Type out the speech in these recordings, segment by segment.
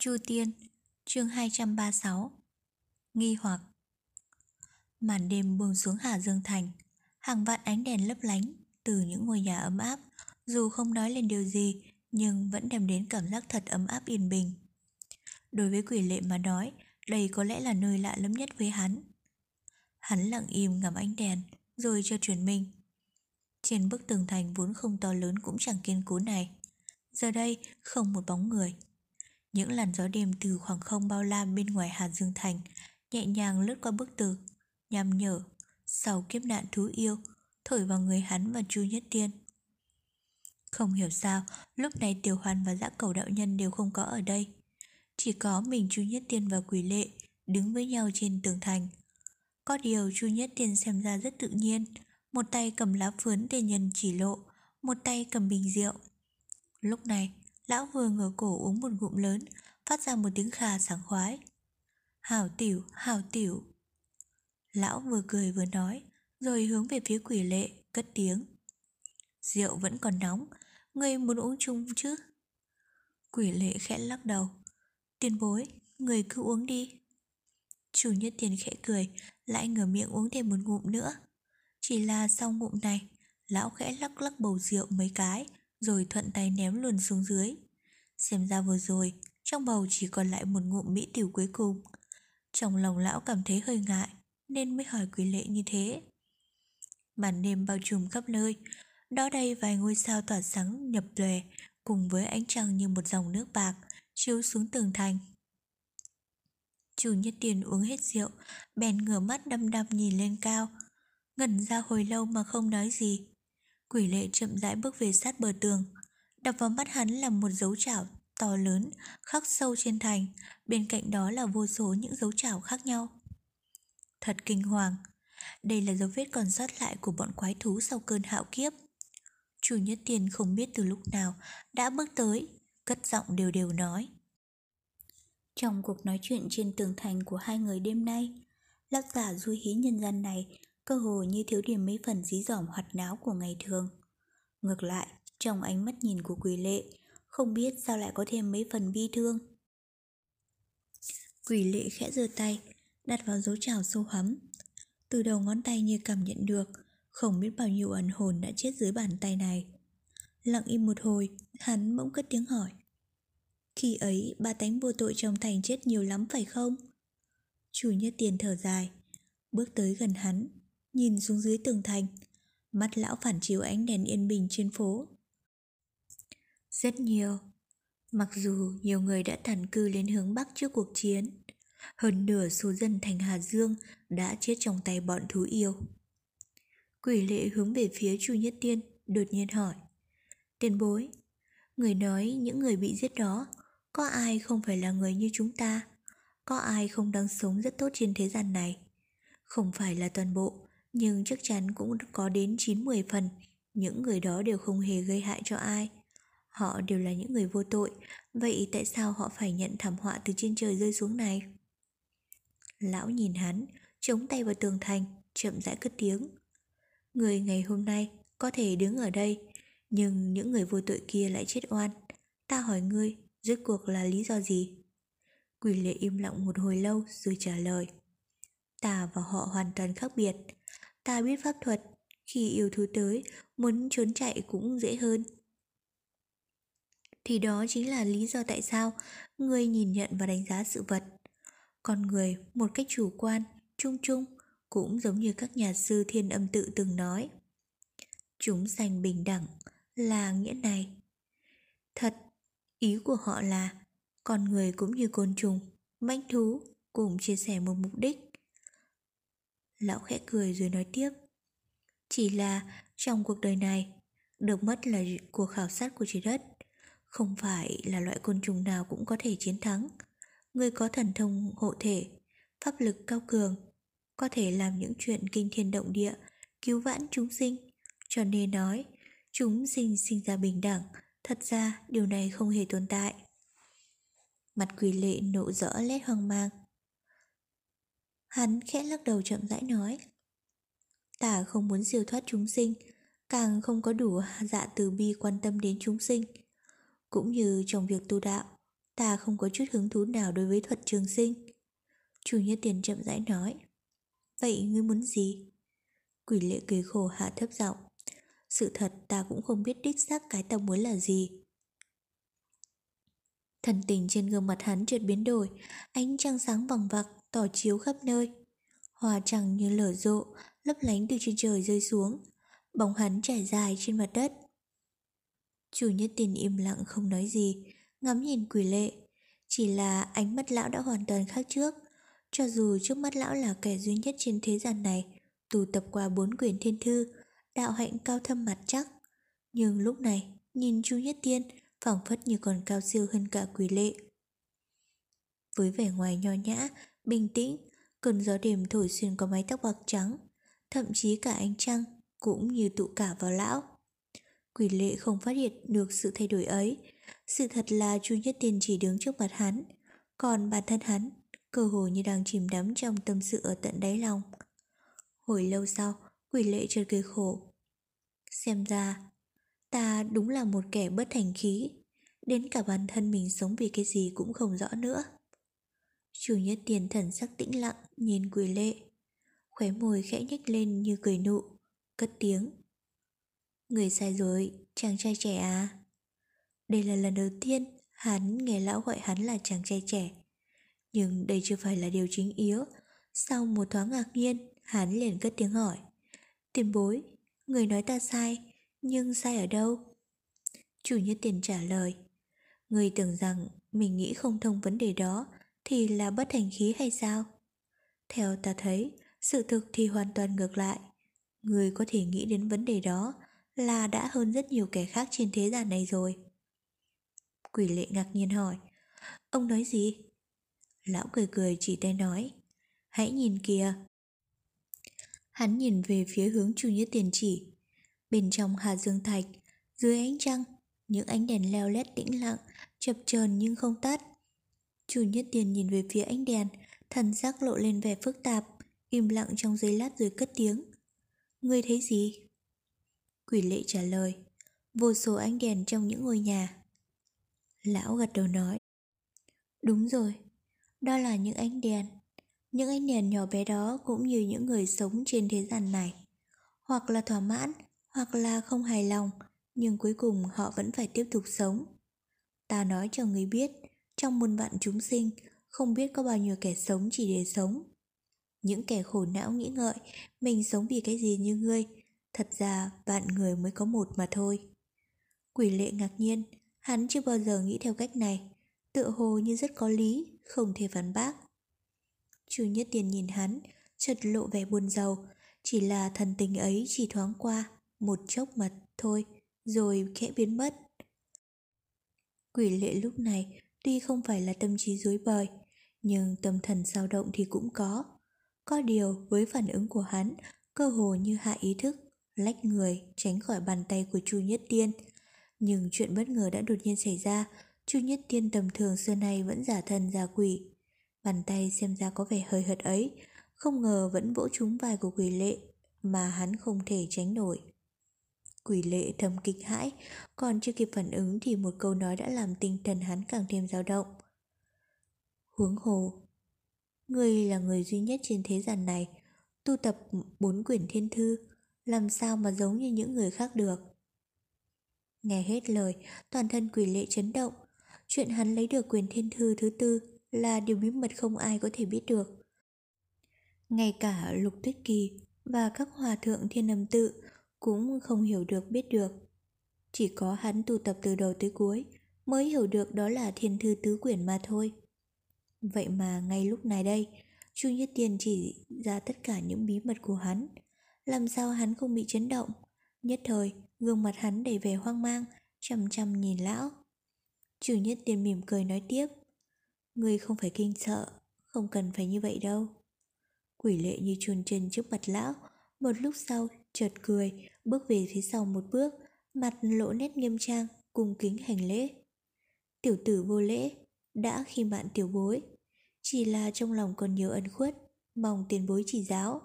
Chu Tiên, chương 236 Nghi hoặc. Màn đêm buông xuống Hà Dương Thành Hàng vạn ánh đèn lấp lánh Từ những ngôi nhà ấm áp Dù không nói lên điều gì Nhưng vẫn đem đến cảm giác thật ấm áp yên bình. Đối với quỷ lệ mà nói Đây có lẽ là nơi lạ lắm nhất với hắn. Hắn lặng im ngắm ánh đèn Rồi cho truyền mình. Trên bức tường thành vốn không to lớn Cũng chẳng kiên cố này. Giờ đây không một bóng người những làn gió đêm từ khoảng không bao la bên ngoài Hà Dương Thành nhẹ nhàng lướt qua bức tường, nhằm nhở, sau kiếp nạn thú yêu, thổi vào người hắn và Chu Nhất Tiên. Không hiểu sao, lúc này Tiểu Hoàn và Dã Cầu Đạo Nhân đều không có ở đây. Chỉ có mình Chu Nhất Tiên và Quỷ Lệ đứng với nhau trên tường thành. Có điều Chu Nhất Tiên xem ra rất tự nhiên, một tay cầm lá phướn để nhân chỉ lộ, một tay cầm bình rượu. Lúc này, Lão vừa ngửa cổ uống một ngụm lớn, phát ra một tiếng khà sảng khoái. Hảo tiểu, hảo tiểu. Lão vừa cười vừa nói, rồi hướng về phía quỷ lệ, cất tiếng. Rượu vẫn còn nóng, ngươi muốn uống chung chứ? Quỷ lệ khẽ lắc đầu. Tiền bối, người cứ uống đi. Chủ nhất tiền khẽ cười, lại ngửa miệng uống thêm một ngụm nữa. Chỉ là sau ngụm này, lão khẽ lắc lắc bầu rượu mấy cái, rồi thuận tay ném luôn xuống dưới. Xem ra vừa rồi, trong bầu chỉ còn lại một ngụm mỹ tiểu cuối cùng. Trong lòng lão cảm thấy hơi ngại, nên mới hỏi quý lệ như thế. Màn đêm bao trùm khắp nơi, đó đây vài ngôi sao tỏa sáng nhập lòe, cùng với ánh trăng như một dòng nước bạc, chiếu xuống tường thành. Chủ nhất tiền uống hết rượu, bèn ngửa mắt đăm đăm nhìn lên cao, ngẩn ra hồi lâu mà không nói gì. Quỷ lệ chậm rãi bước về sát bờ tường, đập vào mắt hắn là một dấu chảo to lớn, khắc sâu trên thành, bên cạnh đó là vô số những dấu chảo khác nhau. Thật kinh hoàng, đây là dấu vết còn sót lại của bọn quái thú sau cơn hạo kiếp. Chủ nhất tiền không biết từ lúc nào đã bước tới, cất giọng đều đều nói. Trong cuộc nói chuyện trên tường thành của hai người đêm nay, lão giả du hí nhân gian này cơ hồ như thiếu điểm mấy phần dí dỏm hoạt náo của ngày thường. Ngược lại, trong ánh mắt nhìn của quỷ lệ, không biết sao lại có thêm mấy phần bi thương. Quỷ lệ khẽ giơ tay, đặt vào dấu trào sâu hắm. Từ đầu ngón tay như cảm nhận được, không biết bao nhiêu ẩn hồn đã chết dưới bàn tay này. Lặng im một hồi, hắn bỗng cất tiếng hỏi. Khi ấy, ba tánh vô tội trong thành chết nhiều lắm phải không? Chủ nhất tiền thở dài, bước tới gần hắn, nhìn xuống dưới tường thành. Mắt lão phản chiếu ánh đèn yên bình trên phố. Rất nhiều. Mặc dù nhiều người đã tản cư lên hướng Bắc trước cuộc chiến, hơn nửa số dân thành Hà Dương đã chết trong tay bọn thú yêu. Quỷ lệ hướng về phía Chu Nhất Tiên, đột nhiên hỏi. Tiền bối, người nói những người bị giết đó, có ai không phải là người như chúng ta? Có ai không đang sống rất tốt trên thế gian này? Không phải là toàn bộ, nhưng chắc chắn cũng có đến 9-10 phần, những người đó đều không hề gây hại cho ai. Họ đều là những người vô tội, vậy tại sao họ phải nhận thảm họa từ trên trời rơi xuống này? Lão nhìn hắn, chống tay vào tường thành, chậm rãi cất tiếng. Người ngày hôm nay có thể đứng ở đây, nhưng những người vô tội kia lại chết oan. Ta hỏi ngươi, rốt cuộc là lý do gì? Quỷ lệ im lặng một hồi lâu rồi trả lời. Ta và họ hoàn toàn khác biệt. Ta biết pháp thuật, khi yêu thú tới, muốn trốn chạy cũng dễ hơn thì đó chính là lý do tại sao người nhìn nhận và đánh giá sự vật. Con người một cách chủ quan, chung chung cũng giống như các nhà sư thiên âm tự từng nói. Chúng sanh bình đẳng là nghĩa này. Thật, ý của họ là con người cũng như côn trùng, mãnh thú cùng chia sẻ một mục đích. Lão khẽ cười rồi nói tiếp. Chỉ là trong cuộc đời này, được mất là cuộc khảo sát của trái đất. Không phải là loại côn trùng nào cũng có thể chiến thắng. Người có thần thông hộ thể, pháp lực cao cường, có thể làm những chuyện kinh thiên động địa, cứu vãn chúng sinh. Cho nên nói, chúng sinh sinh ra bình đẳng, thật ra điều này không hề tồn tại. Mặt quỷ lệ nộ rõ lét hoang mang. Hắn khẽ lắc đầu chậm rãi nói. Ta không muốn siêu thoát chúng sinh, càng không có đủ dạ từ bi quan tâm đến chúng sinh cũng như trong việc tu đạo, Ta không có chút hứng thú nào đối với thuật trường sinh Chủ nhất tiền chậm rãi nói Vậy ngươi muốn gì? Quỷ lệ cười khổ hạ thấp giọng Sự thật ta cũng không biết đích xác cái ta muốn là gì Thần tình trên gương mặt hắn trượt biến đổi Ánh trăng sáng vằng vặc tỏ chiếu khắp nơi. Hoa trăng như lở rộ Lấp lánh từ trên trời rơi xuống. Bóng hắn trải dài trên mặt đất. Chủ nhất tiền im lặng không nói gì Ngắm nhìn quỷ lệ. Chỉ là ánh mắt lão đã hoàn toàn khác trước. Cho dù trước mắt lão là kẻ duy nhất trên thế gian này tù tập qua bốn quyển thiên thư, đạo hạnh cao thâm mặt chắc. Nhưng lúc này, nhìn Chu Nhất Tiên phảng phất như còn cao siêu hơn cả quỷ lệ. Với vẻ ngoài nho nhã, bình tĩnh, cơn gió đêm thổi xuyên qua mái tóc bạc trắng, thậm chí cả ánh trăng cũng như tụ cả vào lão. Quỷ lệ không phát hiện được sự thay đổi ấy. Sự thật là Chu Nhất Tiên chỉ đứng trước mặt hắn, còn bản thân hắn cơ hồ như đang chìm đắm trong tâm sự ở tận đáy lòng. Hồi lâu sau, quỷ lệ chợt cười khổ. Xem ra, ta đúng là một kẻ bất thành khí, đến cả bản thân mình sống vì cái gì cũng không rõ nữa. Chủ nhất tiền thần sắc tĩnh lặng nhìn quỷ lệ, khóe môi khẽ nhếch lên như cười nụ, cất tiếng. Người sai rồi, chàng trai trẻ à? Đây là lần đầu tiên hắn nghe lão gọi hắn là chàng trai trẻ. Nhưng đây chưa phải là điều chính yếu. Sau một thoáng ngạc nhiên, Hắn liền cất tiếng hỏi Tiền bối, người nói ta sai Nhưng sai ở đâu? Chủ nhất tiền trả lời Người tưởng rằng mình nghĩ không thông vấn đề đó thì là bất thành khí hay sao? Theo ta thấy Sự thực thì hoàn toàn ngược lại Người có thể nghĩ đến vấn đề đó Là đã hơn rất nhiều kẻ khác trên thế gian này rồi Quỷ lệ ngạc nhiên hỏi Ông nói gì? Lão cười cười chỉ tay nói Hãy nhìn kìa Hắn nhìn về phía hướng chủ nhất tiền chỉ. Bên trong Hà Dương Thạch, dưới ánh trăng, những ánh đèn leo lét tĩnh lặng, chập chờn nhưng không tắt. Chủ nhất tiền nhìn về phía ánh đèn, thần sắc lộ lên vẻ phức tạp, im lặng trong giây lát rồi cất tiếng. Ngươi thấy gì? Quỷ lệ trả lời, vô số ánh đèn trong những ngôi nhà. Lão gật đầu nói, đúng rồi, đó là những ánh đèn những ánh đèn nhỏ bé đó cũng như những người sống trên thế gian này. Hoặc là thỏa mãn, hoặc là không hài lòng, nhưng cuối cùng họ vẫn phải tiếp tục sống. Ta nói cho người biết, trong muôn vạn chúng sinh, không biết có bao nhiêu kẻ sống chỉ để sống. Những kẻ khổ não nghĩ ngợi, mình sống vì cái gì như ngươi, thật ra vạn người mới có một mà thôi. Quỷ lệ ngạc nhiên, hắn chưa bao giờ nghĩ theo cách này, tựa hồ như rất có lý, không thể phản bác. Chu Nhất Tiền nhìn hắn, chợt lộ vẻ buồn giàu, chỉ là thần tình ấy chỉ thoáng qua, một chốc mặt thôi, rồi khẽ biến mất. Quỷ lệ lúc này tuy không phải là tâm trí dối bời, nhưng tâm thần dao động thì cũng có. Có điều với phản ứng của hắn, cơ hồ như hạ ý thức, lách người tránh khỏi bàn tay của Chu Nhất Tiên. Nhưng chuyện bất ngờ đã đột nhiên xảy ra, Chu Nhất Tiên tầm thường xưa nay vẫn giả thần giả quỷ, Bàn tay xem ra có vẻ hơi hợt ấy, không ngờ vẫn vỗ trúng vai của quỷ lệ mà hắn không thể tránh nổi. Quỷ lệ thầm kinh hãi, còn chưa kịp phản ứng thì một câu nói đã làm tinh thần hắn càng thêm dao động. Huống hồ, ngươi là người duy nhất trên thế gian này, tu tập bốn quyển thiên thư, làm sao mà giống như những người khác được. Nghe hết lời, toàn thân quỷ lệ chấn động, chuyện hắn lấy được quyền thiên thư thứ tư là điều bí mật không ai có thể biết được. Ngay cả Lục Tuyết Kỳ và các hòa thượng thiên âm tự cũng không hiểu được biết được. Chỉ có hắn tu tập từ đầu tới cuối mới hiểu được đó là thiên thư tứ quyển mà thôi. Vậy mà ngay lúc này đây, Chu Nhất Tiên chỉ ra tất cả những bí mật của hắn. Làm sao hắn không bị chấn động? Nhất thời, gương mặt hắn đầy vẻ hoang mang, chăm chăm nhìn lão. Chu Nhất Tiên mỉm cười nói tiếp. Ngươi không phải kinh sợ Không cần phải như vậy đâu Quỷ lệ như chuồn chân trước mặt lão Một lúc sau chợt cười Bước về phía sau một bước Mặt lộ nét nghiêm trang Cung kính hành lễ. Tiểu tử vô lễ Đã khi bạn tiểu bối. Chỉ là trong lòng còn nhiều ân khuất Mong tiền bối chỉ giáo.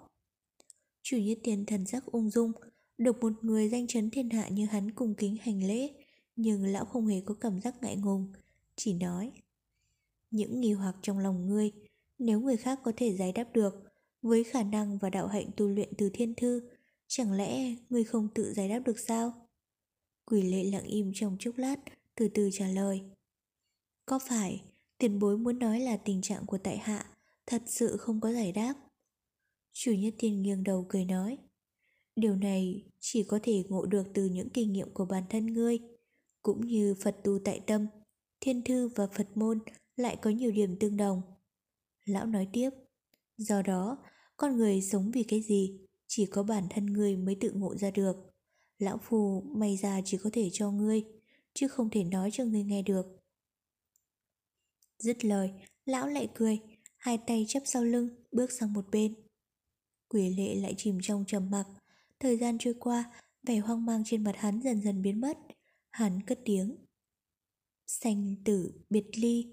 Chủ nhất tiền thần sắc ung dung Được một người danh chấn thiên hạ như hắn cung kính hành lễ Nhưng lão không hề có cảm giác ngại ngùng Chỉ nói những nghi hoặc trong lòng ngươi, nếu người khác có thể giải đáp được, với khả năng và đạo hạnh tu luyện từ thiên thư, chẳng lẽ ngươi không tự giải đáp được sao? Quỷ lệ lặng im trong chốc lát, từ từ trả lời. Có phải tiền bối muốn nói là tình trạng của tại hạ thật sự không có giải đáp? Chủ nhất tiên nghiêng đầu cười nói. Điều này chỉ có thể ngộ được từ những kinh nghiệm của bản thân ngươi, cũng như Phật tu tại tâm, thiên thư và Phật môn lại có nhiều điểm tương đồng. Lão nói tiếp, do đó, con người sống vì cái gì, chỉ có bản thân ngươi mới tự ngộ ra được. Lão phù may ra chỉ có thể cho ngươi, chứ không thể nói cho ngươi nghe được. Dứt lời, lão lại cười, hai tay chắp sau lưng, bước sang một bên. Quỷ lệ lại chìm trong trầm mặc, thời gian trôi qua, vẻ hoang mang trên mặt hắn dần dần biến mất. Hắn cất tiếng. Sanh tử biệt ly.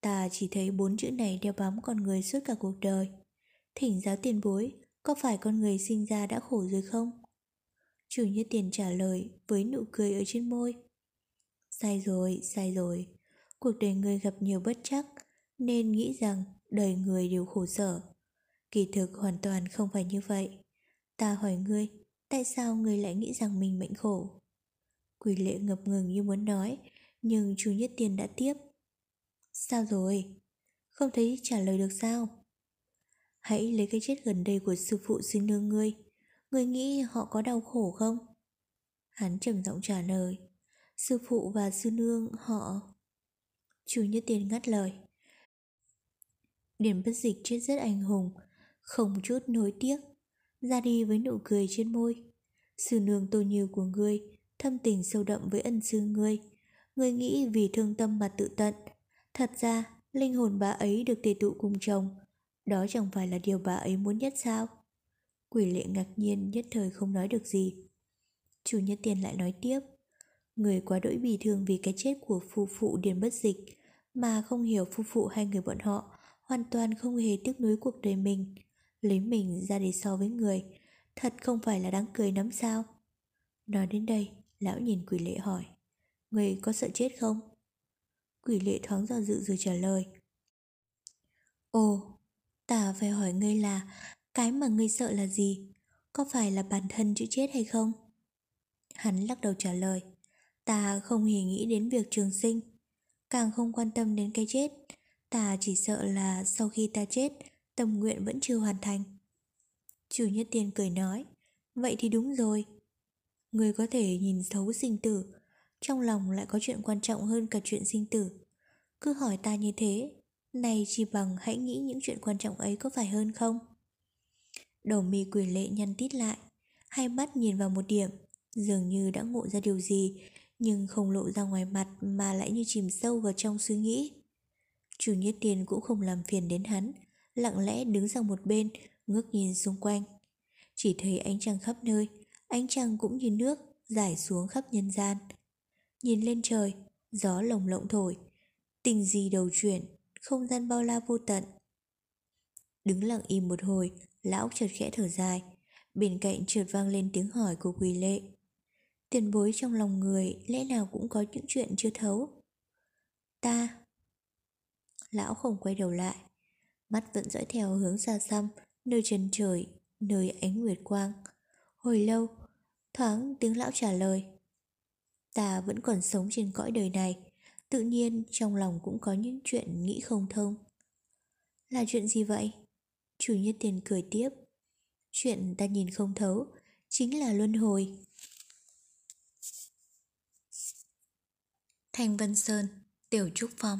Ta chỉ thấy bốn chữ này đeo bám con người suốt cả cuộc đời. Thỉnh giáo tiền bối, có phải con người sinh ra đã khổ rồi không? Chủ nhất tiền trả lời với nụ cười ở trên môi. Sai rồi, sai rồi. Cuộc đời người gặp nhiều bất chắc, nên nghĩ rằng đời người đều khổ sở. Kỳ thực hoàn toàn không phải như vậy. Ta hỏi ngươi, tại sao ngươi lại nghĩ rằng mình mệnh khổ? Quỷ lệ ngập ngừng như muốn nói, nhưng chú Nhất Tiên đã tiếp. Sao rồi? Không thấy trả lời được sao? Hãy lấy cái chết gần đây của sư phụ xin nương ngươi. Ngươi nghĩ họ có đau khổ không? Hắn trầm giọng trả lời. Sư phụ và sư nương họ... Chú Nhất Tiên ngắt lời. Điển bất dịch chết rất anh hùng, không chút nối tiếc, ra đi với nụ cười trên môi. Sư nương tô nhiều của ngươi, thâm tình sâu đậm với ân sư ngươi. Ngươi nghĩ vì thương tâm mà tự tận. Thật ra, linh hồn bà ấy được tề tụ cùng chồng. Đó chẳng phải là điều bà ấy muốn nhất sao? Quỷ lệ ngạc nhiên, nhất thời không nói được gì. Chủ nhân tiền lại nói tiếp. Người quá đỗi bị thương vì cái chết của phu phụ điền bất dịch, mà không hiểu phu phụ hai người bọn họ hoàn toàn không hề tiếc nuối cuộc đời mình lấy mình ra để so với người, thật không phải là đáng cười lắm sao nói đến đây, lão nhìn quỷ lệ hỏi, người có sợ chết không quỷ lệ thoáng do dự rồi trả lời, ồ ta phải hỏi ngươi là cái mà ngươi sợ là gì có phải là bản thân chữ chết hay không hắn lắc đầu trả lời ta không hề nghĩ đến việc trường sinh càng không quan tâm đến cái chết Ta chỉ sợ là sau khi ta chết, tâm nguyện vẫn chưa hoàn thành. Chủ nhất tiên cười nói, vậy thì đúng rồi. Người có thể nhìn thấu sinh tử, trong lòng lại có chuyện quan trọng hơn cả chuyện sinh tử. Cứ hỏi ta như thế, này chỉ bằng hãy nghĩ những chuyện quan trọng ấy có phải hơn không? Đầu mi quỷ lệ nhăn tít lại, hai mắt nhìn vào một điểm, dường như đã ngộ ra điều gì, nhưng không lộ ra ngoài mặt mà lại như chìm sâu vào trong suy nghĩ. Chủ Nhất tiền cũng không làm phiền đến hắn, lặng lẽ đứng sang một bên, ngước nhìn xung quanh. Chỉ thấy ánh trăng khắp nơi, ánh trăng cũng như nước giải xuống khắp nhân gian. Nhìn lên trời, gió lồng lộng thổi, tình gì đầu chuyển, không gian bao la vô tận. Đứng lặng im một hồi, lão chợt khẽ thở dài, bên cạnh trượt vang lên tiếng hỏi của quỳ lệ. Tiền bối trong lòng người lẽ nào cũng có những chuyện chưa thấu. Ta, lão không quay đầu lại. Mắt vẫn dõi theo hướng xa xăm, nơi chân trời, nơi ánh nguyệt quang. Hồi lâu, thoáng tiếng lão trả lời. Ta vẫn còn sống trên cõi đời này, tự nhiên trong lòng cũng có những chuyện nghĩ không thông. Là chuyện gì vậy? Chủ nhất tiền cười tiếp. Chuyện ta nhìn không thấu, chính là luân hồi. Thanh Vân Sơn, Tiểu Trúc Phong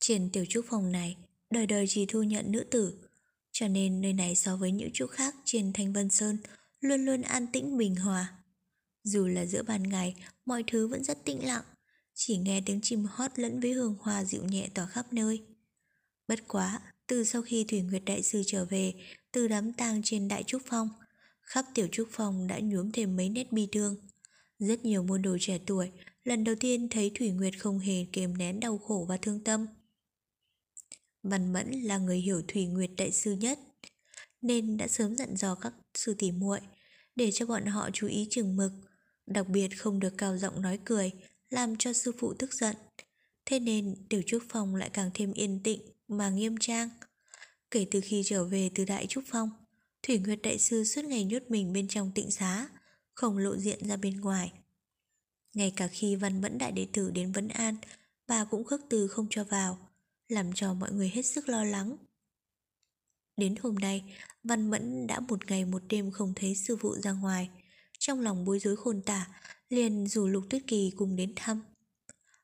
trên tiểu trúc phòng này, đời đời chỉ thu nhận nữ tử, cho nên nơi này so với những chỗ khác trên Thanh Vân Sơn luôn luôn an tĩnh bình hòa. Dù là giữa ban ngày, mọi thứ vẫn rất tĩnh lặng, chỉ nghe tiếng chim hót lẫn với hương hoa dịu nhẹ tỏa khắp nơi. Bất quá, từ sau khi Thủy Nguyệt Đại Sư trở về từ đám tang trên Đại Trúc Phong, khắp tiểu trúc phong đã nhuốm thêm mấy nét bi thương. Rất nhiều môn đồ trẻ tuổi lần đầu tiên thấy Thủy Nguyệt không hề kiềm nén đau khổ và thương tâm. Văn Mẫn là người hiểu Thủy Nguyệt đại sư nhất, nên đã sớm dặn dò các sư tỷ muội để cho bọn họ chú ý chừng mực, đặc biệt không được cao giọng nói cười, làm cho sư phụ tức giận. Thế nên tiểu trúc phong lại càng thêm yên tĩnh mà nghiêm trang. Kể từ khi trở về từ Đại Trúc Phong, Thủy Nguyệt Đại Sư suốt ngày nhốt mình bên trong tịnh xá, không lộ diện ra bên ngoài. Ngay cả khi văn mẫn đại đệ tử đến vấn an, bà cũng khước từ không cho vào, làm cho mọi người hết sức lo lắng. Đến hôm nay, Văn Mẫn đã một ngày một đêm không thấy sư phụ ra ngoài. Trong lòng bối rối khôn tả, liền rủ Lục Tuyết Kỳ cùng đến thăm.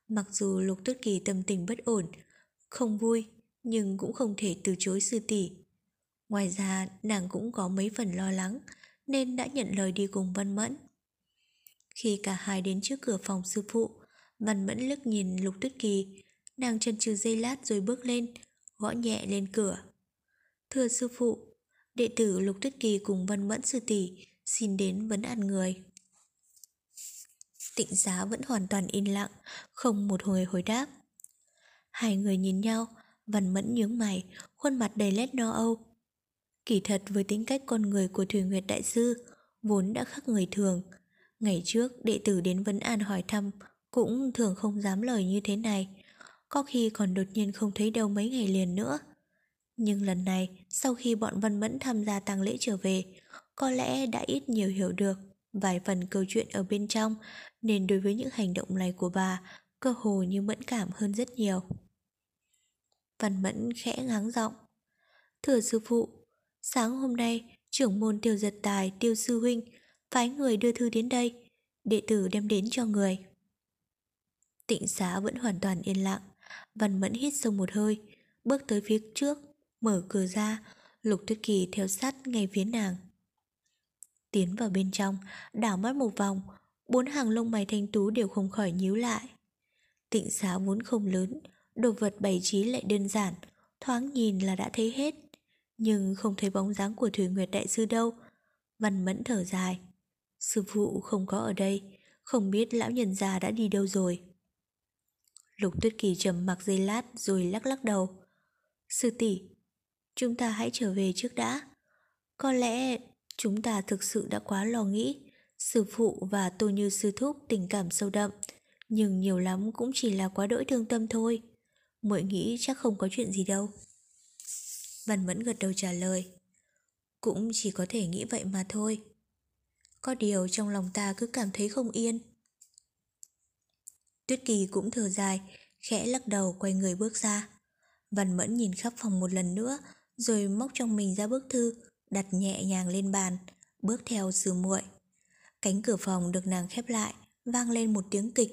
Mặc dù Lục Tuyết Kỳ tâm tình bất ổn, không vui, nhưng cũng không thể từ chối sư tỷ. Ngoài ra, nàng cũng có mấy phần lo lắng, nên đã nhận lời đi cùng Văn Mẫn. Khi cả hai đến trước cửa phòng sư phụ, Văn Mẫn lướt nhìn Lục Tuyết Kỳ, nàng chân trừ dây lát rồi bước lên, gõ nhẹ lên cửa. Thưa sư phụ, đệ tử Lục Tuyết Kỳ cùng Văn Mẫn sư tỷ xin đến vấn an người. Tịnh giá vẫn hoàn toàn yên lặng, không một hồi hồi đáp. Hai người nhìn nhau, Văn Mẫn nhướng mày, khuôn mặt đầy lét no âu. Kỳ thật với tính cách con người của Thủy Nguyệt Đại Sư, vốn đã khác người thường. Ngày trước, đệ tử đến vấn an hỏi thăm, cũng thường không dám lời như thế này. Có khi còn đột nhiên không thấy đâu mấy ngày liền nữa. Nhưng lần này, sau khi bọn Văn Mẫn tham gia tang lễ trở về, có lẽ đã ít nhiều hiểu được vài phần câu chuyện ở bên trong, nên đối với những hành động này của bà, cơ hồ như mẫn cảm hơn rất nhiều. Văn Mẫn khẽ ngáng giọng. Thưa sư phụ, sáng hôm nay, trưởng môn tiêu giật tài tiêu sư huynh phái người đưa thư đến đây, đệ tử đem đến cho người. Tịnh xá vẫn hoàn toàn yên lặng, Văn Mẫn hít sâu một hơi, bước tới phía trước, mở cửa ra, Lục Tuyết Kỳ theo sát ngay phía nàng. Tiến vào bên trong, đảo mắt một vòng, bốn hàng lông mày thanh tú đều không khỏi nhíu lại. Tịnh xá vốn không lớn, đồ vật bày trí lại đơn giản, thoáng nhìn là đã thấy hết. Nhưng không thấy bóng dáng của Thủy Nguyệt Đại Sư đâu. Văn mẫn thở dài. Sư phụ không có ở đây, không biết lão nhân già đã đi đâu rồi. Lục Tuyết Kỳ trầm mặc giây lát rồi lắc lắc đầu. Sư tỷ, chúng ta hãy trở về trước đã. Có lẽ chúng ta thực sự đã quá lo nghĩ. Sư phụ và Tô Như sư thúc tình cảm sâu đậm, nhưng nhiều lắm cũng chỉ là quá đỗi thương tâm thôi. Muội nghĩ chắc không có chuyện gì đâu. Văn Mẫn gật đầu trả lời. Cũng chỉ có thể nghĩ vậy mà thôi. Có điều trong lòng ta cứ cảm thấy không yên. Tuyết Kỳ cũng thở dài, khẽ lắc đầu quay người bước ra. Văn Mẫn nhìn khắp phòng một lần nữa, rồi móc trong mình ra bức thư, đặt nhẹ nhàng lên bàn, bước theo sư muội. Cánh cửa phòng được nàng khép lại, vang lên một tiếng kịch.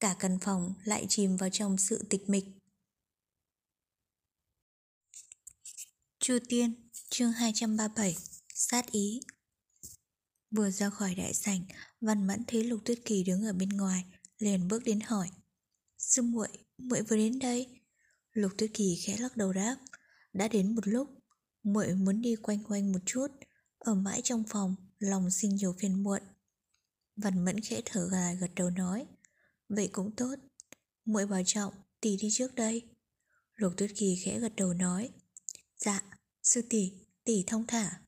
Cả căn phòng lại chìm vào trong sự tịch mịch. Chu Tiên, chương 237, sát ý. Vừa ra khỏi đại sảnh, Văn Mẫn thấy Lục Tuyết Kỳ đứng ở bên ngoài, liền bước đến hỏi. Sư muội, muội vừa đến đây. Lục Tuyết Kỳ khẽ lắc đầu đáp. Đã đến một lúc, muội muốn đi quanh quanh một chút, ở mãi trong phòng, lòng sinh nhiều phiền muộn. Văn Mẫn khẽ thở gà gật đầu nói. Vậy cũng tốt. muội bảo trọng, tỷ đi trước đây. Lục Tuyết Kỳ khẽ gật đầu nói. Dạ, sư tỷ, tỷ thông thả.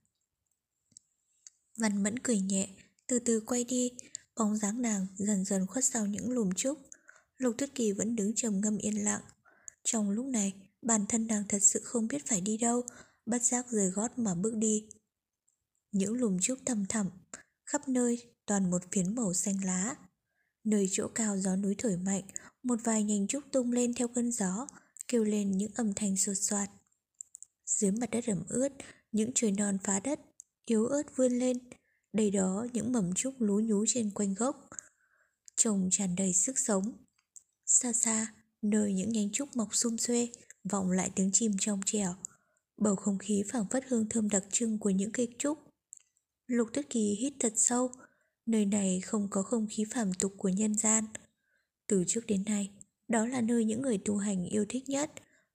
Văn Mẫn cười nhẹ, từ từ quay đi, bóng dáng nàng dần dần khuất sau những lùm trúc. Lục Tuyết Kỳ vẫn đứng trầm ngâm yên lặng. Trong lúc này, bản thân nàng thật sự không biết phải đi đâu, bất giác rời gót mà bước đi. Những lùm trúc thầm thẳm, khắp nơi toàn một phiến màu xanh lá. Nơi chỗ cao gió núi thổi mạnh, một vài nhành trúc tung lên theo cơn gió, kêu lên những âm thanh sột soạt. Dưới mặt đất ẩm ướt, những trời non phá đất, yếu ớt vươn lên, đầy đó những mầm trúc lú nhú trên quanh gốc. Trông tràn đầy sức sống. Xa xa, nơi những nhánh trúc mọc sum xuê, vọng lại tiếng chim trong trẻo. Bầu không khí phảng phất hương thơm đặc trưng của những cây trúc. Lục Tuyết Kỳ hít thật sâu, nơi này không có không khí phàm tục của nhân gian. Từ trước đến nay, đó là nơi những người tu hành yêu thích nhất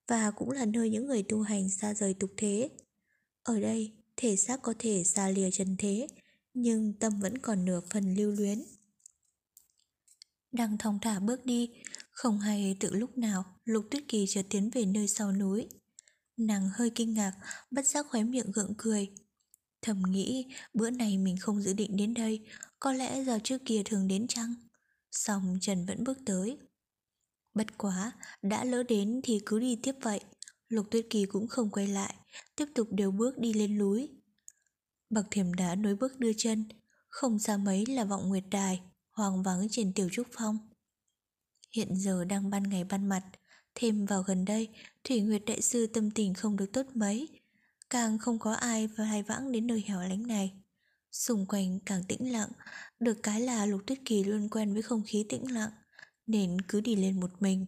và cũng là nơi những người tu hành xa rời tục thế. Ở đây, thể xác có thể xa lìa trần thế, nhưng tâm vẫn còn nửa phần lưu luyến. Đang thong thả bước đi, không hay tự lúc nào Lục Tuyết Kỳ chợt tiến về nơi sau núi. Nàng hơi kinh ngạc, bất giác khóe miệng gượng cười. Thầm nghĩ bữa này mình không dự định đến đây, có lẽ giờ trước kia thường đến chăng? Xong Trần vẫn bước tới. Bất quá, đã lỡ đến thì cứ đi tiếp vậy. Lục Tuyết Kỳ cũng không quay lại, tiếp tục đều bước đi lên núi. Bậc thềm đá nối bước đưa chân, không xa mấy là vọng nguyệt đài, hoàng vắng trên tiểu trúc phong. Hiện giờ đang ban ngày ban mặt, thêm vào gần đây, Thủy Nguyệt Đại Sư tâm tình không được tốt mấy, càng không có ai và hai vãng đến nơi hẻo lánh này. Xung quanh càng tĩnh lặng, được cái là Lục Tuyết Kỳ luôn quen với không khí tĩnh lặng, nên cứ đi lên một mình.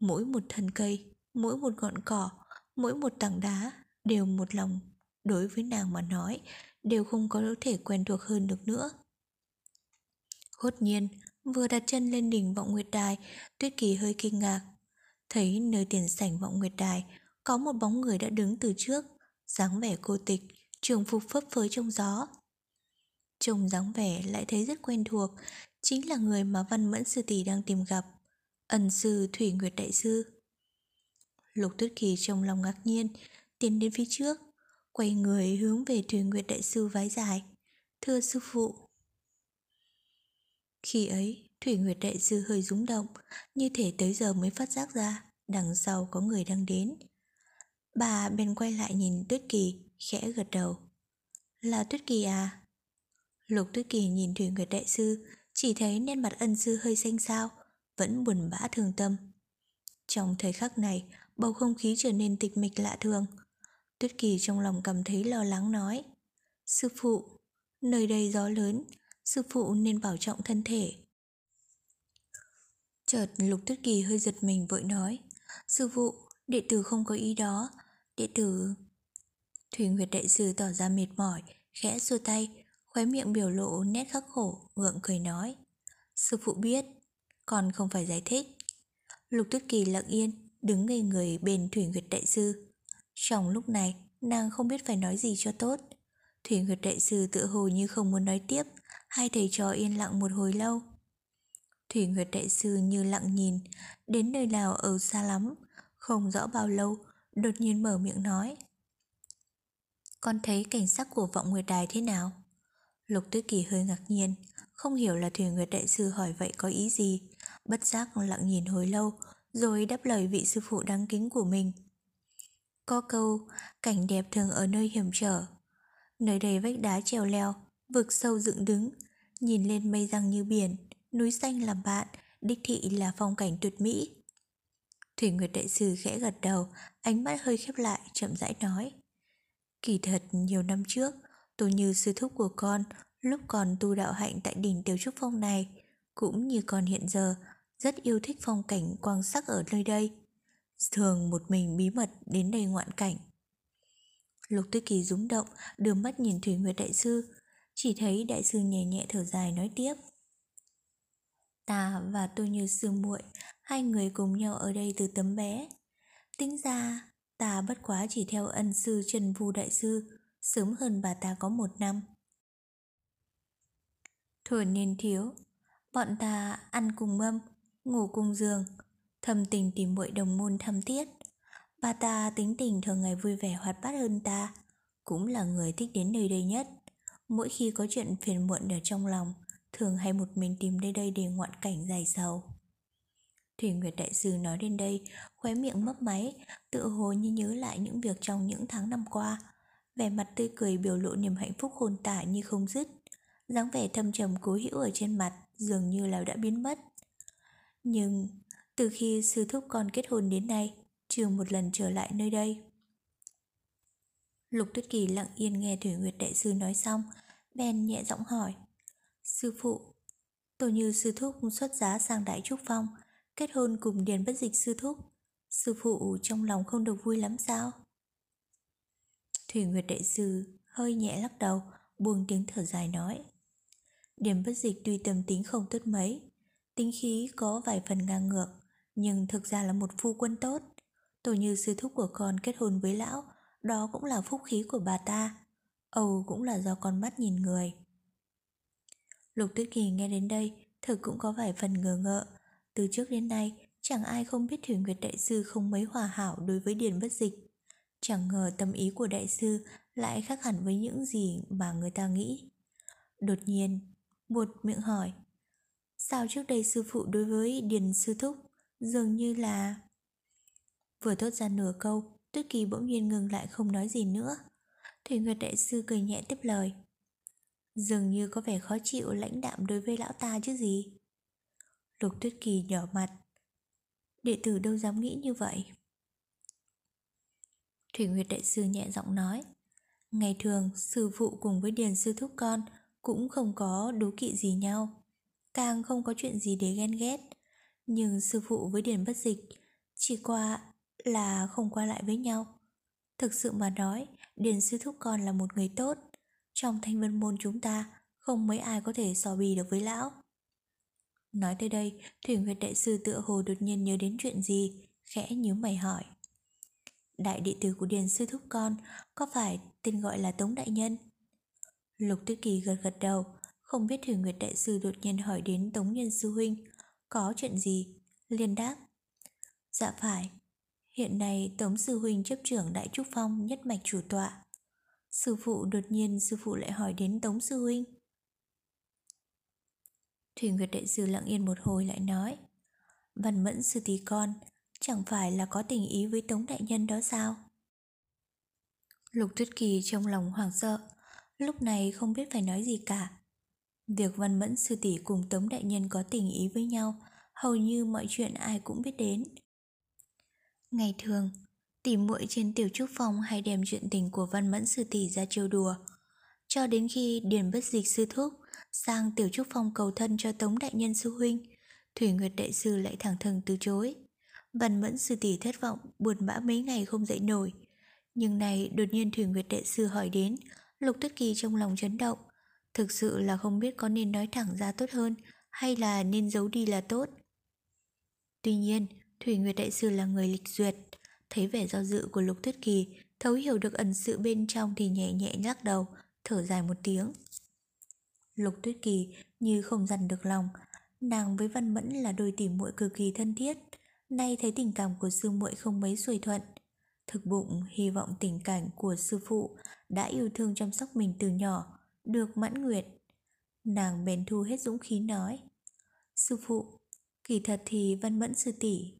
Mỗi một thân cây, mỗi một ngọn cỏ, mỗi một tảng đá đều một lòng đối với nàng mà nói đều không có thể quen thuộc hơn được nữa. Hốt nhiên, vừa đặt chân lên đỉnh vọng nguyệt đài, Tuyết Kỳ hơi kinh ngạc. Thấy nơi tiền sảnh vọng nguyệt đài có một bóng người đã đứng từ trước, dáng vẻ cô tịch, trường phục phấp phới trong gió. Trông dáng vẻ lại thấy rất quen thuộc, chính là người mà Văn Mẫn Sư Tỷ đang tìm gặp, ẩn sư Thủy Nguyệt Đại Sư. Lục Tuyết Kỳ trong lòng ngạc nhiên, tiến đến phía trước, quay người hướng về Thủy Nguyệt Đại Sư vái dài. Thưa sư phụ. Khi ấy, Thủy Nguyệt Đại Sư hơi rúng động, như thể tới giờ mới phát giác ra, đằng sau có người đang đến. Bà bên quay lại nhìn Tuyết Kỳ, khẽ gật đầu. Là Tuyết Kỳ à? Lục Tuyết Kỳ nhìn Thủy Nguyệt Đại Sư, chỉ thấy nét mặt ân sư hơi xanh xao, vẫn buồn bã thương tâm. Trong thời khắc này, bầu không khí trở nên tịch mịch lạ thường. Tuyết Kỳ trong lòng cảm thấy lo lắng nói Sư phụ, nơi đây gió lớn, sư phụ nên bảo trọng thân thể. Chợt Lục Tuyết Kỳ hơi giật mình vội nói Sư phụ, đệ tử không có ý đó, đệ tử... Thủy Nguyệt Đại Sư tỏ ra mệt mỏi, khẽ xua tay, khóe miệng biểu lộ nét khắc khổ, ngượng cười nói Sư phụ biết, còn không phải giải thích. Lục Tuyết Kỳ lặng yên, đứng ngây người bên Thủy Nguyệt Đại Sư. Trong lúc này, nàng không biết phải nói gì cho tốt. Thủy Nguyệt Đại Sư tự hồ như không muốn nói tiếp, hai thầy trò yên lặng một hồi lâu. Thủy Nguyệt Đại Sư như lặng nhìn, đến nơi nào ở xa lắm, không rõ bao lâu, đột nhiên mở miệng nói. Con thấy cảnh sắc của vọng Nguyệt Đài thế nào? Lục Tuyết Kỳ hơi ngạc nhiên, không hiểu là Thủy Nguyệt Đại Sư hỏi vậy có ý gì. Bất giác lặng nhìn hồi lâu, rồi đáp lời vị sư phụ đáng kính của mình. Có câu, cảnh đẹp thường ở nơi hiểm trở. Nơi đây vách đá treo leo, vực sâu dựng đứng, nhìn lên mây răng như biển, núi xanh làm bạn, đích thị là phong cảnh tuyệt mỹ. Thủy Nguyệt Đại Sư khẽ gật đầu, ánh mắt hơi khép lại, chậm rãi nói. Kỳ thật, nhiều năm trước, tôi như sư thúc của con, lúc còn tu đạo hạnh tại đỉnh Tiểu Trúc Phong này, cũng như con hiện giờ, rất yêu thích phong cảnh quang sắc ở nơi đây. Thường một mình bí mật đến đây ngoạn cảnh. Lục Tuyết Kỳ rúng động, đưa mắt nhìn Thủy Nguyệt Đại Sư, chỉ thấy Đại Sư nhẹ nhẹ thở dài nói tiếp. Ta và tôi như sư muội, hai người cùng nhau ở đây từ tấm bé. Tính ra, ta bất quá chỉ theo ân sư Trần Vu Đại Sư, sớm hơn bà ta có một năm. Thuở niên thiếu, bọn ta ăn cùng mâm, ngủ cùng giường, thầm tình tìm muội đồng môn thăm tiết. Bà ta tính tình thường ngày vui vẻ hoạt bát hơn ta, cũng là người thích đến nơi đây nhất. Mỗi khi có chuyện phiền muộn ở trong lòng, thường hay một mình tìm đây đây để ngoạn cảnh dài sầu. Thủy Nguyệt Đại Sư nói đến đây, khóe miệng mấp máy, tự hồ như nhớ lại những việc trong những tháng năm qua. Vẻ mặt tươi cười biểu lộ niềm hạnh phúc hồn tả như không dứt. dáng vẻ thâm trầm cố hữu ở trên mặt dường như là đã biến mất. Nhưng từ khi sư thúc con kết hôn đến nay, chưa một lần trở lại nơi đây. Lục Tuyết Kỳ lặng yên nghe Thủy Nguyệt Đại Sư nói xong, bèn nhẹ giọng hỏi. Sư phụ, tổ như sư thúc xuất giá sang Đại Trúc Phong, kết hôn cùng Điền Bất Dịch sư thúc. Sư phụ trong lòng không được vui lắm sao? Thủy Nguyệt Đại Sư hơi nhẹ lắc đầu, buông tiếng thở dài nói. Điền Bất Dịch tuy tâm tính không tốt mấy, tính khí có vài phần ngang ngược, nhưng thực ra là một phu quân tốt. tổ như sư thúc của con kết hôn với lão, đó cũng là phúc khí của bà ta. Âu cũng là do con mắt nhìn người. Lục Tuyết Kỳ nghe đến đây, thực cũng có vài phần ngờ ngợ. Từ trước đến nay, chẳng ai không biết Thủy Nguyệt Đại Sư không mấy hòa hảo đối với Điền Bất Dịch. Chẳng ngờ tâm ý của Đại Sư lại khác hẳn với những gì mà người ta nghĩ. Đột nhiên, buột miệng hỏi Sao trước đây sư phụ đối với Điền Sư Thúc dường như là... Vừa thốt ra nửa câu, Tuyết Kỳ bỗng nhiên ngừng lại không nói gì nữa. Thủy Nguyệt Đại Sư cười nhẹ tiếp lời. Dường như có vẻ khó chịu lãnh đạm đối với lão ta chứ gì. Lục Tuyết Kỳ nhỏ mặt. Đệ tử đâu dám nghĩ như vậy. Thủy Nguyệt Đại Sư nhẹ giọng nói. Ngày thường, sư phụ cùng với Điền Sư Thúc Con cũng không có đố kỵ gì nhau. Càng không có chuyện gì để ghen ghét. Nhưng sư phụ với Điền Bất Dịch chỉ qua là không qua lại với nhau. Thực sự mà nói, Điền Sư Thúc Con là một người tốt. Trong thanh vân môn chúng ta, không mấy ai có thể so bì được với lão. Nói tới đây, Thủy Nguyệt Đại Sư tựa hồ đột nhiên nhớ đến chuyện gì, khẽ nhíu mày hỏi. Đại đệ tử của Điền Sư Thúc Con có phải tên gọi là Tống Đại Nhân? Lục Tuyết Kỳ gật gật đầu, không biết Thủy Nguyệt Đại Sư đột nhiên hỏi đến Tống Nhân Sư Huynh, có chuyện gì? liền đáp. Dạ phải, hiện nay Tống Sư Huynh chấp trưởng Đại Trúc Phong nhất mạch chủ tọa. Sư phụ đột nhiên, sư phụ lại hỏi đến Tống Sư Huynh. Thủy Nguyệt Đại Sư lặng yên một hồi lại nói, Văn Mẫn Sư Tỷ Con, Chẳng phải là có tình ý với Tống Đại Nhân đó sao? Lục Tuyết Kỳ trong lòng hoảng sợ, Lúc này không biết phải nói gì cả Việc Văn Mẫn Sư Tỷ cùng Tống Đại Nhân có tình ý với nhau, Hầu như mọi chuyện ai cũng biết đến Ngày thường tỉ muội trên tiểu trúc phòng hay đem chuyện tình của Văn Mẫn Sư Tỷ ra trêu đùa Cho đến khi Điền Bất Dịch Sư Thúc sang tiểu trúc phong cầu thân cho Tống Đại Nhân Sư Huynh, Thủy Nguyệt Đại Sư lại thẳng thừng từ chối. Văn Mẫn Sư Tỷ thất vọng, buồn bã mấy ngày không dậy nổi. Nhưng này đột nhiên Thủy Nguyệt Đại Sư hỏi đến, Lục Tuyết Kỳ trong lòng chấn động. Thực sự là không biết có nên nói thẳng ra tốt hơn hay là nên giấu đi là tốt. Tuy nhiên, Thủy Nguyệt Đại Sư là người lịch duyệt, thấy vẻ do dự của Lục Tuyết Kỳ, thấu hiểu được ẩn sự bên trong thì nhẹ nhẹ lắc đầu, thở dài một tiếng. Lục Tuyết Kỳ như không dằn được lòng, nàng với Văn Mẫn là đôi tỉ muội cực kỳ thân thiết, nay thấy tình cảm của sư muội không mấy xuôi thuận, thực bụng hy vọng tình cảnh của sư phụ đã yêu thương chăm sóc mình từ nhỏ được mãn nguyệt. Nàng bèn thu hết dũng khí nói: "Sư phụ, kỳ thật thì Văn Mẫn sư tỷ."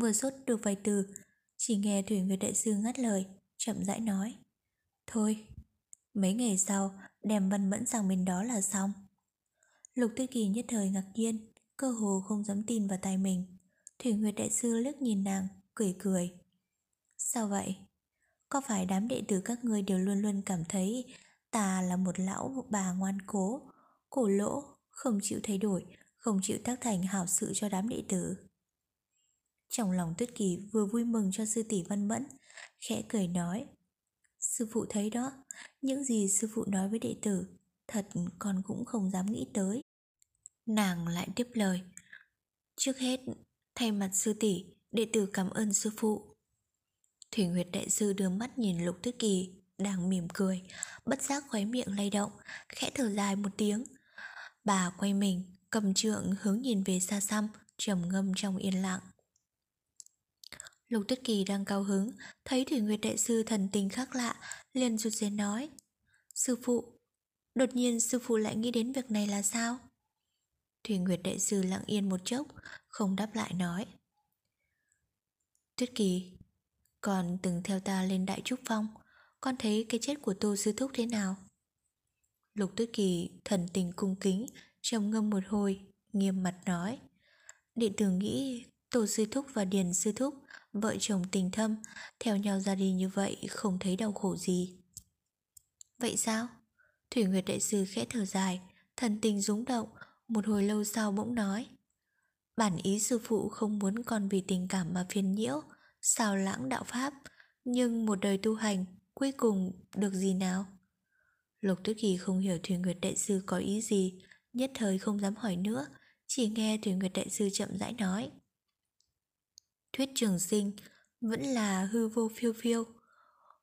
Vừa sốt được vài từ, chỉ nghe Thủy Nguyệt đại sư ngắt lời, chậm rãi nói: "Thôi, mấy ngày sau đem văn mẫn sang bên đó là xong. Lục Tư Kỳ nhất thời ngạc nhiên, cơ hồ không dám tin vào tay mình. Thủy Nguyệt Đại Sư liếc nhìn nàng, cười cười. Sao vậy? Có phải đám đệ tử các ngươi đều luôn luôn cảm thấy ta là một lão bà ngoan cố, cổ lỗ, không chịu thay đổi, không chịu tác thành hảo sự cho đám đệ tử? Trong lòng Tuyết Kỳ vừa vui mừng cho sư tỷ Văn Mẫn, khẽ cười nói. Sư phụ thấy đó, những gì sư phụ nói với đệ tử, thật con cũng không dám nghĩ tới. Nàng lại tiếp lời. Trước hết, thay mặt sư tỷ, đệ tử cảm ơn sư phụ. Thủy Nguyệt đại sư đưa mắt nhìn Lục Tuyết Kỳ, đang mỉm cười, bất giác khóe miệng lay động, khẽ thở dài một tiếng. Bà quay mình, cầm trượng hướng nhìn về xa xăm, trầm ngâm trong yên lặng. Lục Tuyết Kỳ đang cao hứng, thấy Thủy Nguyệt Đại Sư thần tình khác lạ, liền rụt rè nói. Sư phụ, đột nhiên sư phụ lại nghĩ đến việc này là sao? Thủy Nguyệt Đại Sư lặng yên một chốc, không đáp lại nói. Tuyết Kỳ, còn từng theo ta lên Đại Trúc Phong, con thấy cái chết của Tô Sư Thúc thế nào? Lục Tuyết Kỳ thần tình cung kính, trầm ngâm một hồi, nghiêm mặt nói. Đệ tử nghĩ Tô Sư Thúc và Điền Sư Thúc Vợ chồng tình thâm, Theo nhau ra đi như vậy Không thấy đau khổ gì Vậy sao? Thủy Nguyệt Đại Sư khẽ thở dài, Thần tình rúng động, Một hồi lâu sau bỗng nói Bản ý sư phụ không muốn con vì tình cảm mà phiền nhiễu, Sao lãng đạo Pháp, Nhưng một đời tu hành, Cuối cùng được gì nào? Lục Tuyết Kỳ không hiểu Thủy Nguyệt Đại Sư có ý gì, Nhất thời không dám hỏi nữa, Chỉ nghe Thủy Nguyệt Đại Sư chậm rãi nói thuyết trường sinh vẫn là hư vô phiêu phiêu.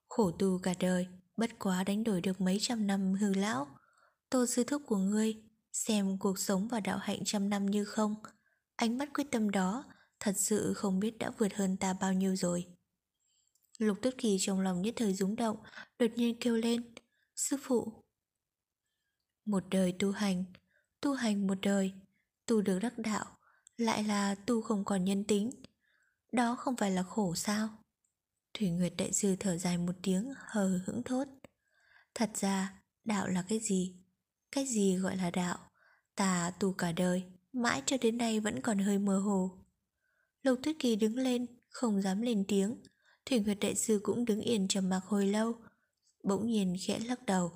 Khổ tu cả đời, bất quá đánh đổi được mấy trăm năm hư lão. Tô sư thúc của ngươi, xem cuộc sống và đạo hạnh trăm năm như không. Ánh mắt quyết tâm đó, thật sự không biết đã vượt hơn ta bao nhiêu rồi. Lục Tuyết Kỳ trong lòng nhất thời rúng động, đột nhiên kêu lên, Sư phụ! Một đời tu hành, tu hành một đời, tu được đắc đạo, Lại là tu không còn nhân tính đó không phải là khổ sao? Thủy Nguyệt Đại Sư thở dài một tiếng hờ hững thốt. Thật ra đạo là cái gì? Cái gì gọi là đạo? Ta tù cả đời Mãi cho đến nay vẫn còn hơi mơ hồ. Lục Tuyết Kỳ đứng lên Không dám lên tiếng. Thủy Nguyệt Đại Sư cũng đứng yên trầm mặc hồi lâu Bỗng nhiên khẽ lắc đầu.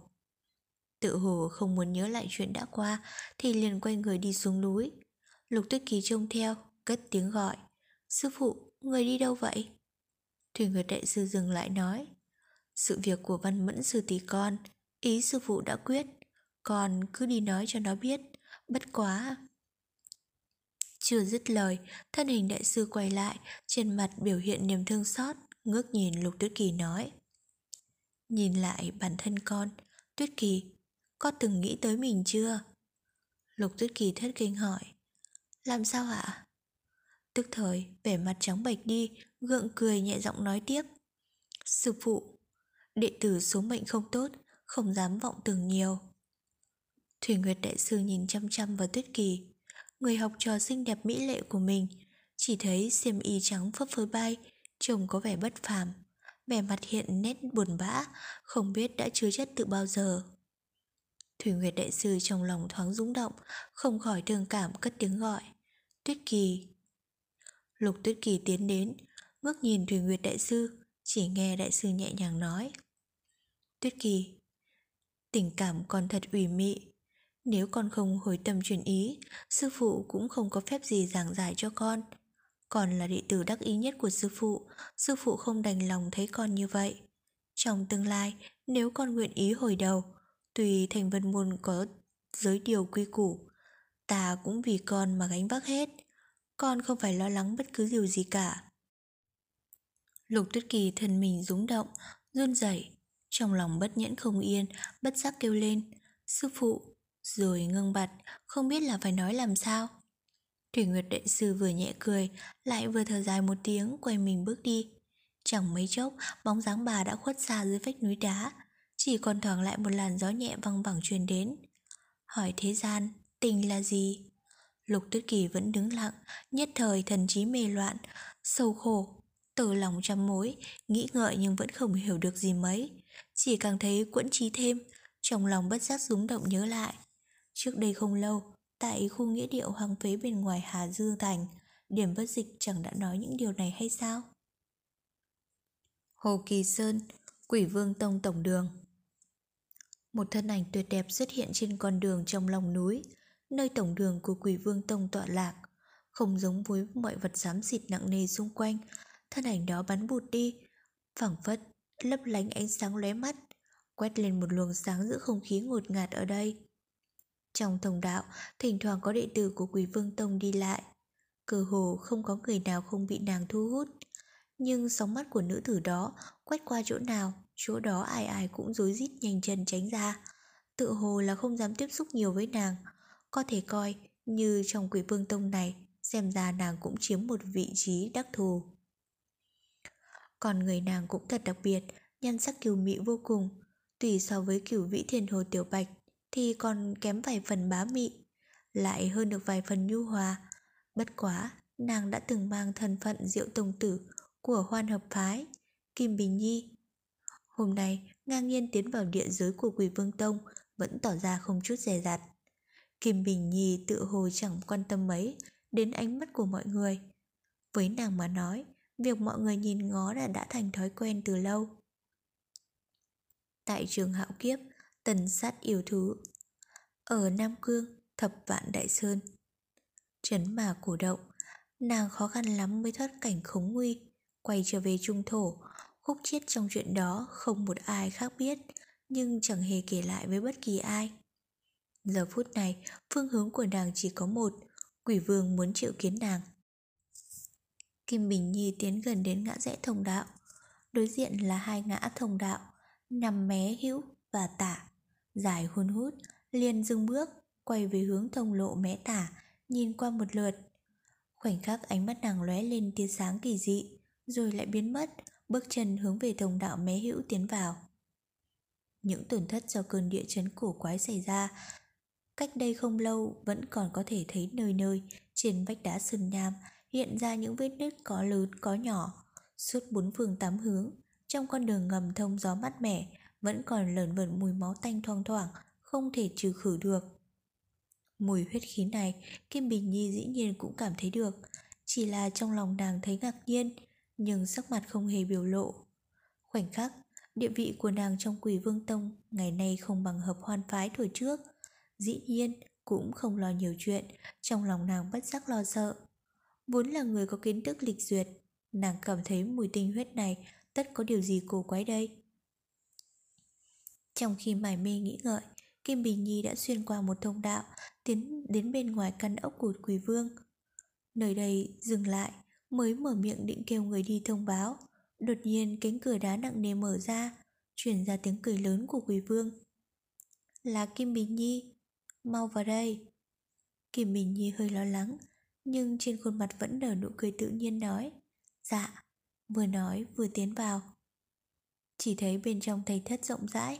Tự hồ không muốn nhớ lại chuyện đã qua Thì liền quay người đi xuống núi. Lục Tuyết Kỳ trông theo Cất tiếng gọi. Sư phụ, người đi đâu vậy? Thủy Nguyệt Đại Sư dừng lại nói, Sự việc của Văn Mẫn Sư tỷ con, Ý sư phụ đã quyết, Con cứ đi nói cho nó biết, Bất quá. Chưa dứt lời, Thân hình đại sư quay lại, Trên mặt biểu hiện niềm thương xót, Ngước nhìn Lục Tuyết Kỳ nói, Nhìn lại bản thân con, Tuyết Kỳ Có từng nghĩ tới mình chưa? Lục Tuyết Kỳ thất kinh hỏi, Làm sao ạ? Tức thời, vẻ mặt trắng bệch đi, Gượng cười nhẹ giọng nói tiếp. Sư phụ, Đệ tử số mệnh không tốt, Không dám vọng tưởng nhiều. Thủy Nguyệt Đại Sư nhìn chăm chăm vào Tuyết Kỳ. Người học trò xinh đẹp mỹ lệ của mình, Chỉ thấy xiêm y trắng phấp phới bay, Trông có vẻ bất phàm. Vẻ mặt hiện nét buồn bã, Không biết đã chứa chất từ bao giờ. Thủy Nguyệt Đại Sư trong lòng thoáng rúng động, Không khỏi thương cảm cất tiếng gọi. Tuyết Kỳ Lục Tuyết Kỳ tiến đến, Ngước nhìn Thủy Nguyệt Đại Sư, Chỉ nghe Đại Sư nhẹ nhàng nói. Tuyết Kỳ, Tình cảm còn thật ủy mị. Nếu con không hồi tâm chuyển ý, Sư phụ cũng không có phép gì giảng giải cho con. Con là đệ tử đắc ý nhất của sư phụ Sư phụ không đành lòng thấy con như vậy. Trong tương lai, Nếu con nguyện ý hồi đầu, Tùy thành vân môn có giới điều quy củ, Ta cũng vì con mà gánh vác hết. Con không phải lo lắng bất cứ điều gì cả. Lục tuyết kỳ thân mình rúng động, Run rẩy, Trong lòng bất nhẫn không yên, Bất giác kêu lên, Sư phụ! Rồi ngưng bặt, Không biết là phải nói làm sao? Thủy Nguyệt Đại Sư vừa nhẹ cười, Lại vừa thở dài một tiếng, Quay mình bước đi. Chẳng mấy chốc, Bóng dáng bà đã khuất xa dưới vách núi đá, Chỉ còn thoảng lại một làn gió nhẹ văng vẳng truyền đến. Hỏi thế gian, Tình là gì? Lục Tuyết Kỳ vẫn đứng lặng Nhất thời thần trí mê loạn Sâu khổ từ lòng trăm mối, nghĩ ngợi nhưng vẫn không hiểu được gì mấy. Chỉ càng thấy quẫn trí thêm, trong lòng bất giác rúng động nhớ lại. Trước đây không lâu, tại khu nghĩa điệu hoang phế bên ngoài Hà Dương Thành, điểm bất dịch chẳng đã nói những điều này hay sao? Hồ Kỳ Sơn, Quỷ Vương Tông Tổng Đường Một thân ảnh tuyệt đẹp xuất hiện trên con đường trong lòng núi, nơi tổng đường của Quỷ Vương Tông tọa lạc, không giống với mọi vật xám xịt nặng nề xung quanh, thân ảnh đó bắn bụt đi, phẳng phất, lấp lánh ánh sáng lóe mắt, quét lên một luồng sáng giữa không khí ngột ngạt ở đây. Trong thông đạo, thỉnh thoảng có đệ tử của Quỷ Vương Tông đi lại. Cơ hồ không có người nào không bị nàng thu hút. Nhưng sóng mắt của nữ tử đó quét qua chỗ nào, chỗ đó ai ai cũng rối rít nhanh chân tránh ra. Tự hồ là không dám tiếp xúc nhiều với nàng. Có thể coi như trong Quỷ Vương Tông này, xem ra nàng cũng chiếm một vị trí đắc thù. Còn người nàng cũng thật đặc biệt, nhan sắc kiều mỹ vô cùng. Tùy so với cửu vĩ thiên hồ tiểu bạch thì còn kém vài phần bá mị, lại hơn được vài phần nhu hòa. Bất quá, nàng đã từng mang thân phận diệu tông tử của hoan hợp phái, Kim Bình Nhi. Hôm nay, ngang nhiên tiến vào địa giới của quỷ vương tông vẫn tỏ ra không chút dè dặt. Kim Bình Nhi tự hồ chẳng quan tâm mấy đến ánh mắt của mọi người. Với nàng mà nói, Việc mọi người nhìn ngó đã đã thành thói quen từ lâu. Tại trường hạo kiếp Tần sát yêu thú. Ở Nam Cương Thập vạn Đại Sơn. Trấn mà cổ động Nàng khó khăn lắm mới thoát cảnh khống nguy Quay trở về trung thổ. Khúc chết trong chuyện đó Không một ai khác biết Nhưng chẳng hề kể lại với bất kỳ ai. Giờ phút này Phương hướng của nàng chỉ có một Quỷ vương muốn triệu kiến nàng Kim Bình Nhi tiến gần đến ngã rẽ thông đạo. Đối diện là hai ngã thông đạo, nằm mé hữu và tả. Dài hun hút, liền dừng bước, quay về hướng thông lộ mé tả, nhìn qua một lượt. Khoảnh khắc ánh mắt nàng lóe lên tia sáng kỳ dị, rồi lại biến mất, bước chân hướng về thông đạo mé hữu tiến vào. Những tổn thất do cơn địa chấn cổ quái xảy ra, cách đây không lâu vẫn còn có thể thấy nơi nơi, Trên vách đá sơn nham hiện ra những vết nứt có lớn có nhỏ, suốt bốn phương tám hướng. Trong con đường ngầm thông gió mát mẻ, vẫn còn lởn vởn mùi máu tanh thoang thoảng, không thể trừ khử được. Mùi huyết khí này, Kim Bình Nhi dĩ nhiên cũng cảm thấy được, chỉ là trong lòng nàng thấy ngạc nhiên, nhưng sắc mặt không hề biểu lộ. Khoảnh khắc, địa vị của nàng trong quỷ vương tông ngày nay không bằng hợp hoan phái tuổi trước. Dĩ nhiên, cũng không lo nhiều chuyện, trong lòng nàng bất giác lo sợ. Vốn là người có kiến thức lịch duyệt, nàng cảm thấy mùi tinh huyết này tất có điều gì cổ quái đây. Trong khi mải mê nghĩ ngợi, Kim Bình Nhi đã xuyên qua một thông đạo, tiến đến bên ngoài căn ốc của quỷ vương. Nơi đây dừng lại, mới mở miệng định kêu người đi thông báo. Đột nhiên cánh cửa đá nặng nề mở ra, truyền ra tiếng cười lớn của quỷ vương. Là Kim Bình Nhi, mau vào đây. Kim Bình Nhi hơi lo lắng, nhưng trên khuôn mặt vẫn nở nụ cười tự nhiên nói. Dạ, vừa nói vừa tiến vào. Chỉ thấy bên trong thầy thất rộng rãi,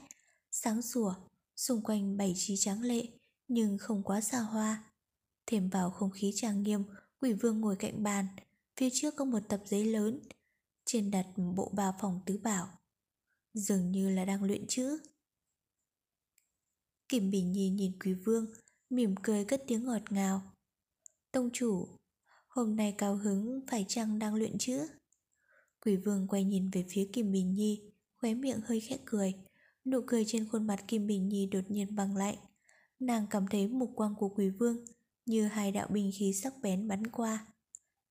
sáng sủa, xung quanh bảy trí tráng lệ, nhưng không quá xa hoa. Thêm vào không khí trang nghiêm, quỷ vương ngồi cạnh bàn, phía trước có một tập giấy lớn, trên đặt bộ ba phòng tứ bảo. Dường như là đang luyện chữ. Kim Bình Nhi nhìn quý vương, mỉm cười cất tiếng ngọt ngào. Tông chủ, hôm nay cao hứng phải chăng đang luyện chữ? Quỷ vương quay nhìn về phía Kim Bình Nhi, khóe miệng hơi khẽ cười. Nụ cười trên khuôn mặt Kim Bình Nhi đột nhiên băng lạnh. Nàng cảm thấy mục quang của quỷ vương như hai đạo binh khí sắc bén bắn qua.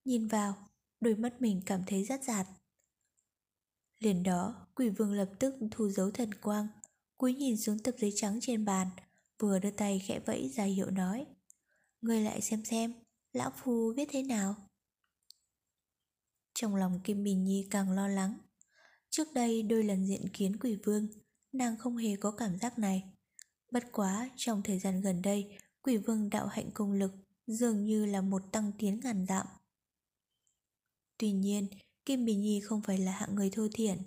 Nhìn vào, đôi mắt mình cảm thấy rất giạt. Liền đó, quỷ vương lập tức thu dấu thần quang, cúi nhìn xuống tập giấy trắng trên bàn, vừa đưa tay khẽ vẫy ra hiệu nói. Người lại xem xem, lão phu viết thế nào? Trong lòng Kim Bình Nhi càng lo lắng. Trước đây đôi lần diện kiến quỷ vương, nàng không hề có cảm giác này. Bất quá, trong thời gian gần đây, quỷ vương đạo hạnh công lực dường như là một tăng tiến ngàn dặm. Tuy nhiên, Kim Bình Nhi không phải là hạng người thô thiển.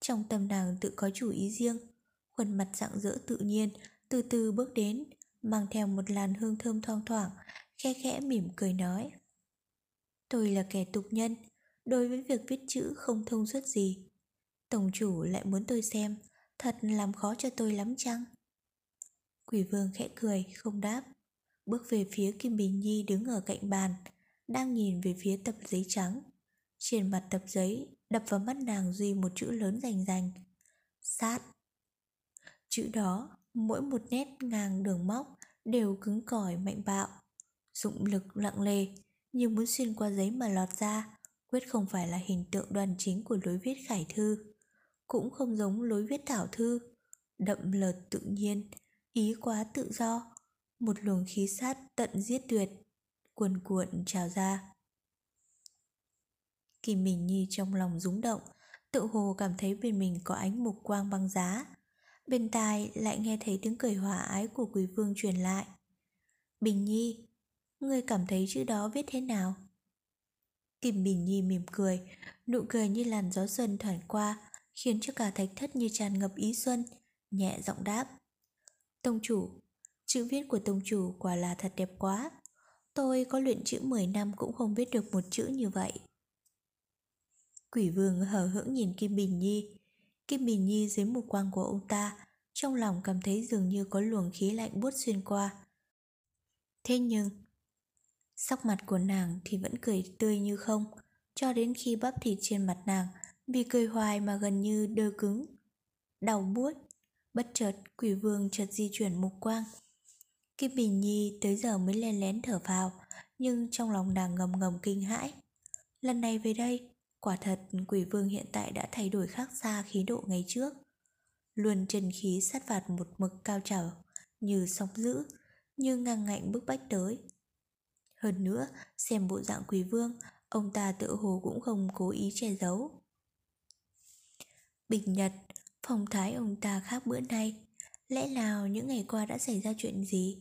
Trong tâm nàng tự có chủ ý riêng, khuôn mặt rạng rỡ tự nhiên, từ từ bước đến, mang theo một làn hương thơm thoang thoảng, khe khẽ mỉm cười nói. Tôi là kẻ tục nhân, đối với việc viết chữ không thông suốt gì. Tổng chủ lại muốn tôi xem, thật làm khó cho tôi lắm chăng? Quỷ vương khẽ cười, không đáp, bước về phía Kim Bình Nhi đứng ở cạnh bàn, đang nhìn về phía tập giấy trắng. Trên mặt tập giấy đập vào mắt nàng duy một chữ lớn rành rành. Sát. Chữ đó, mỗi một nét ngang đường móc đều cứng cỏi mạnh bạo. Dụng lực lặng lề, như muốn xuyên qua giấy mà lọt ra, quyết không phải là hình tượng đoàn chính của lối viết khải thư. Cũng không giống lối viết thảo thư, đậm lợt tự nhiên, ý quá tự do. Một luồng khí sát tận giết tuyệt, cuồn cuộn trào ra. kỳ mình Nhi trong lòng rúng động, tự hồ cảm thấy bên mình có ánh mục quang băng giá. Bên tai lại nghe thấy tiếng cười hòa ái của quỷ vương truyền lại. Bình Nhi, ngươi cảm thấy chữ đó viết thế nào? Kim Bình Nhi mỉm cười, nụ cười như làn gió xuân thoảng qua, khiến cho cả thạch thất như tràn ngập ý xuân, nhẹ giọng đáp. Tông chủ, chữ viết của tông chủ quả là thật đẹp quá. Tôi có luyện chữ 10 năm cũng không viết được một chữ như vậy. Quỷ vương hờ hững nhìn Kim Bình Nhi. Kim Bình Nhi dưới mục quang của ông ta, trong lòng cảm thấy dường như có luồng khí lạnh buốt xuyên qua. Thế nhưng, sắc mặt của nàng thì vẫn cười tươi như không, cho đến khi bắp thịt trên mặt nàng vì cười hoài mà gần như đơ cứng. Đau buốt, bất chợt quỷ vương chợt di chuyển mục quang. Kim Bình Nhi tới giờ mới len lén thở vào, nhưng trong lòng nàng ngầm ngầm kinh hãi. Lần này về đây, Quả thật, quỷ vương hiện tại đã thay đổi khác xa khí độ ngày trước. Luôn chân khí sát phạt một mực cao trào, Như sóng dữ, Như ngang ngạnh bức bách tới. Hơn nữa, Xem bộ dạng quỷ vương, Ông ta tự hồ cũng không cố ý che giấu. Bình nhật, Phong thái ông ta khác bữa nay. Lẽ nào những ngày qua đã xảy ra chuyện gì?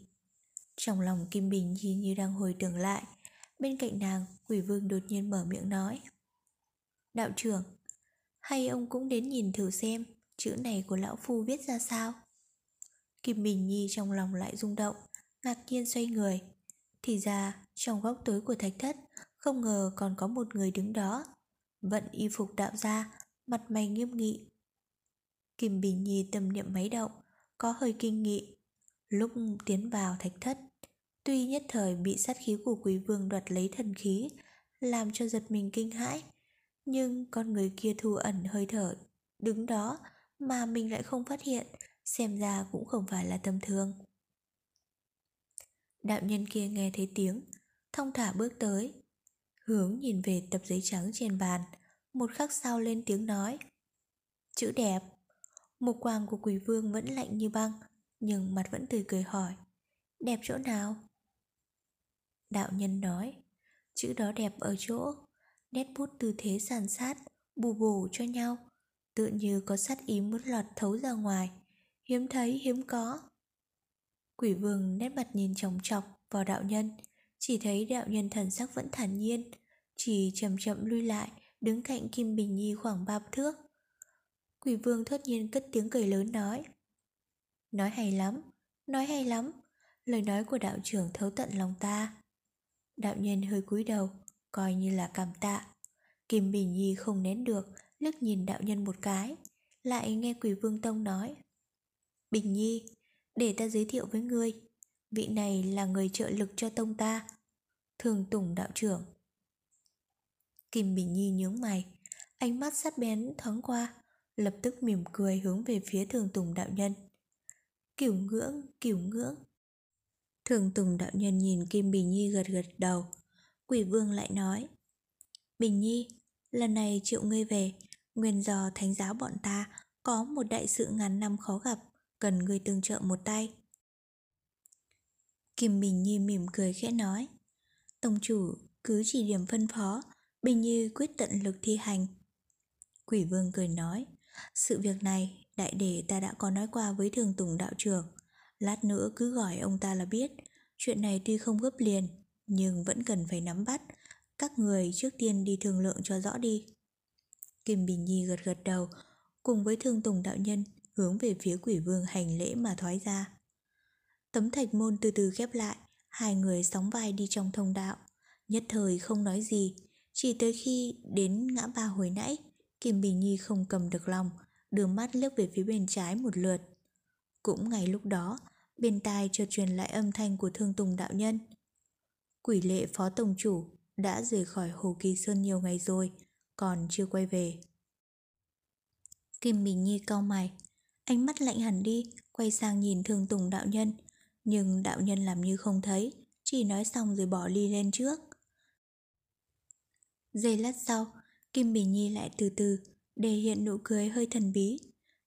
Trong lòng Kim Bình nhìn như đang hồi tưởng lại, Bên cạnh nàng, Quỷ vương đột nhiên mở miệng nói. Đạo trưởng, hay ông cũng đến nhìn thử xem chữ này của lão phu viết ra sao? Kim Bình Nhi trong lòng lại rung động, ngạc nhiên xoay người. Thì ra, trong góc tối của thạch thất, không ngờ còn có một người đứng đó. Vận y phục đạo ra, mặt mày nghiêm nghị. Kim Bình Nhi tâm niệm máy động, có hơi kinh nghị. Lúc tiến vào thạch thất, tuy nhất thời bị sát khí của quý vương đoạt lấy thần khí, làm cho giật mình kinh hãi, nhưng con người kia thu ẩn hơi thở, đứng đó mà mình lại không phát hiện, xem ra cũng không phải là tầm thường. Đạo nhân kia nghe thấy tiếng, thông thả bước tới, hướng nhìn về tập giấy trắng trên bàn, một khắc sau lên tiếng nói. Chữ đẹp. Mục quang của quỷ vương vẫn lạnh như băng, nhưng mặt vẫn tươi cười hỏi. Đẹp chỗ nào? Đạo nhân nói, chữ đó đẹp ở chỗ, nét bút tư thế sàn sát, bù bù cho nhau, tựa như có sát ý muốn lọt thấu ra ngoài, hiếm thấy hiếm có. Quỷ vương nét mặt nhìn chồng chọc vào đạo nhân, chỉ thấy đạo nhân thần sắc vẫn thản nhiên, chỉ chậm chậm lui lại, đứng cạnh Kim Bình Nhi khoảng ba thước. Quỷ vương thốt nhiên cất tiếng cười lớn nói. Nói hay lắm, nói hay lắm, lời nói của đạo trưởng thấu tận lòng ta. Đạo nhân hơi cúi đầu, coi như là cảm tạ. Kim Bình Nhi không nén được, liếc nhìn đạo nhân một cái, lại nghe quỷ vương tông nói. Bình Nhi, để ta giới thiệu với ngươi, vị này là người trợ lực cho tông ta, thường tùng đạo trưởng. Kim Bình Nhi nhướng mày, ánh mắt sát bén thoáng qua, lập tức mỉm cười hướng về phía thường tùng đạo nhân. Kiểu ngưỡng, kiểu ngưỡng. Thường tùng đạo nhân nhìn Kim Bình Nhi gật gật đầu. Quỷ vương lại nói. Bình Nhi, lần này triệu ngươi về, nguyên do thánh giáo bọn ta có một đại sự ngàn năm khó gặp, cần ngươi tương trợ một tay. Kim Bình Nhi mỉm cười khẽ nói. Tông chủ cứ chỉ điểm phân phó, Bình Nhi quyết tận lực thi hành. Quỷ vương cười nói, sự việc này đại đệ ta đã có nói qua với thường tùng đạo trưởng. Lát nữa cứ gọi ông ta là biết, chuyện này tuy không gấp liền, nhưng vẫn cần phải nắm bắt. Các người trước tiên đi thương lượng cho rõ đi. Kim Bình Nhi gật gật đầu, cùng với thương tùng đạo nhân hướng về phía quỷ vương hành lễ mà thoái ra. Tấm thạch môn từ từ khép lại, hai người sóng vai đi trong thông đạo. Nhất thời không nói gì, chỉ tới khi đến ngã ba hồi nãy, Kim Bình Nhi không cầm được lòng, đưa mắt liếc về phía bên trái một lượt. Cũng ngay lúc đó, bên tai chợt truyền lại âm thanh của Thương Tùng đạo nhân. Quỷ lệ phó tổng chủ đã rời khỏi Hồ Kỳ Sơn nhiều ngày rồi, còn chưa quay về. Kim Bình Nhi cau mày, ánh mắt lạnh hẳn đi, quay sang nhìn Thương Tùng đạo nhân, nhưng đạo nhân làm như không thấy, chỉ nói xong rồi bỏ ly lên trước. Giây lát sau, Kim Bình Nhi lại từ từ để hiện nụ cười hơi thần bí,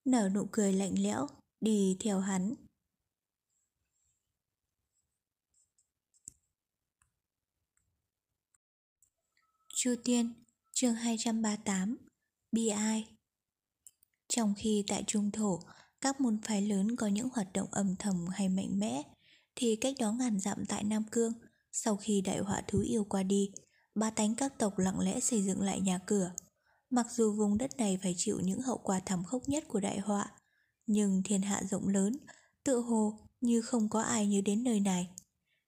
nở nụ cười lạnh lẽo, đi theo hắn. Chu Tiên, chương 238, Bi Ai Trong khi tại Trung Thổ, các môn phái lớn có những hoạt động âm thầm hay mạnh mẽ, thì cách đó ngàn dặm tại Nam Cương, sau khi đại họa thú yêu qua đi, ba tánh các tộc lặng lẽ xây dựng lại nhà cửa. Mặc dù vùng đất này phải chịu những hậu quả thảm khốc nhất của đại họa, nhưng thiên hạ rộng lớn, tự hồ như không có ai nhớ đến nơi này.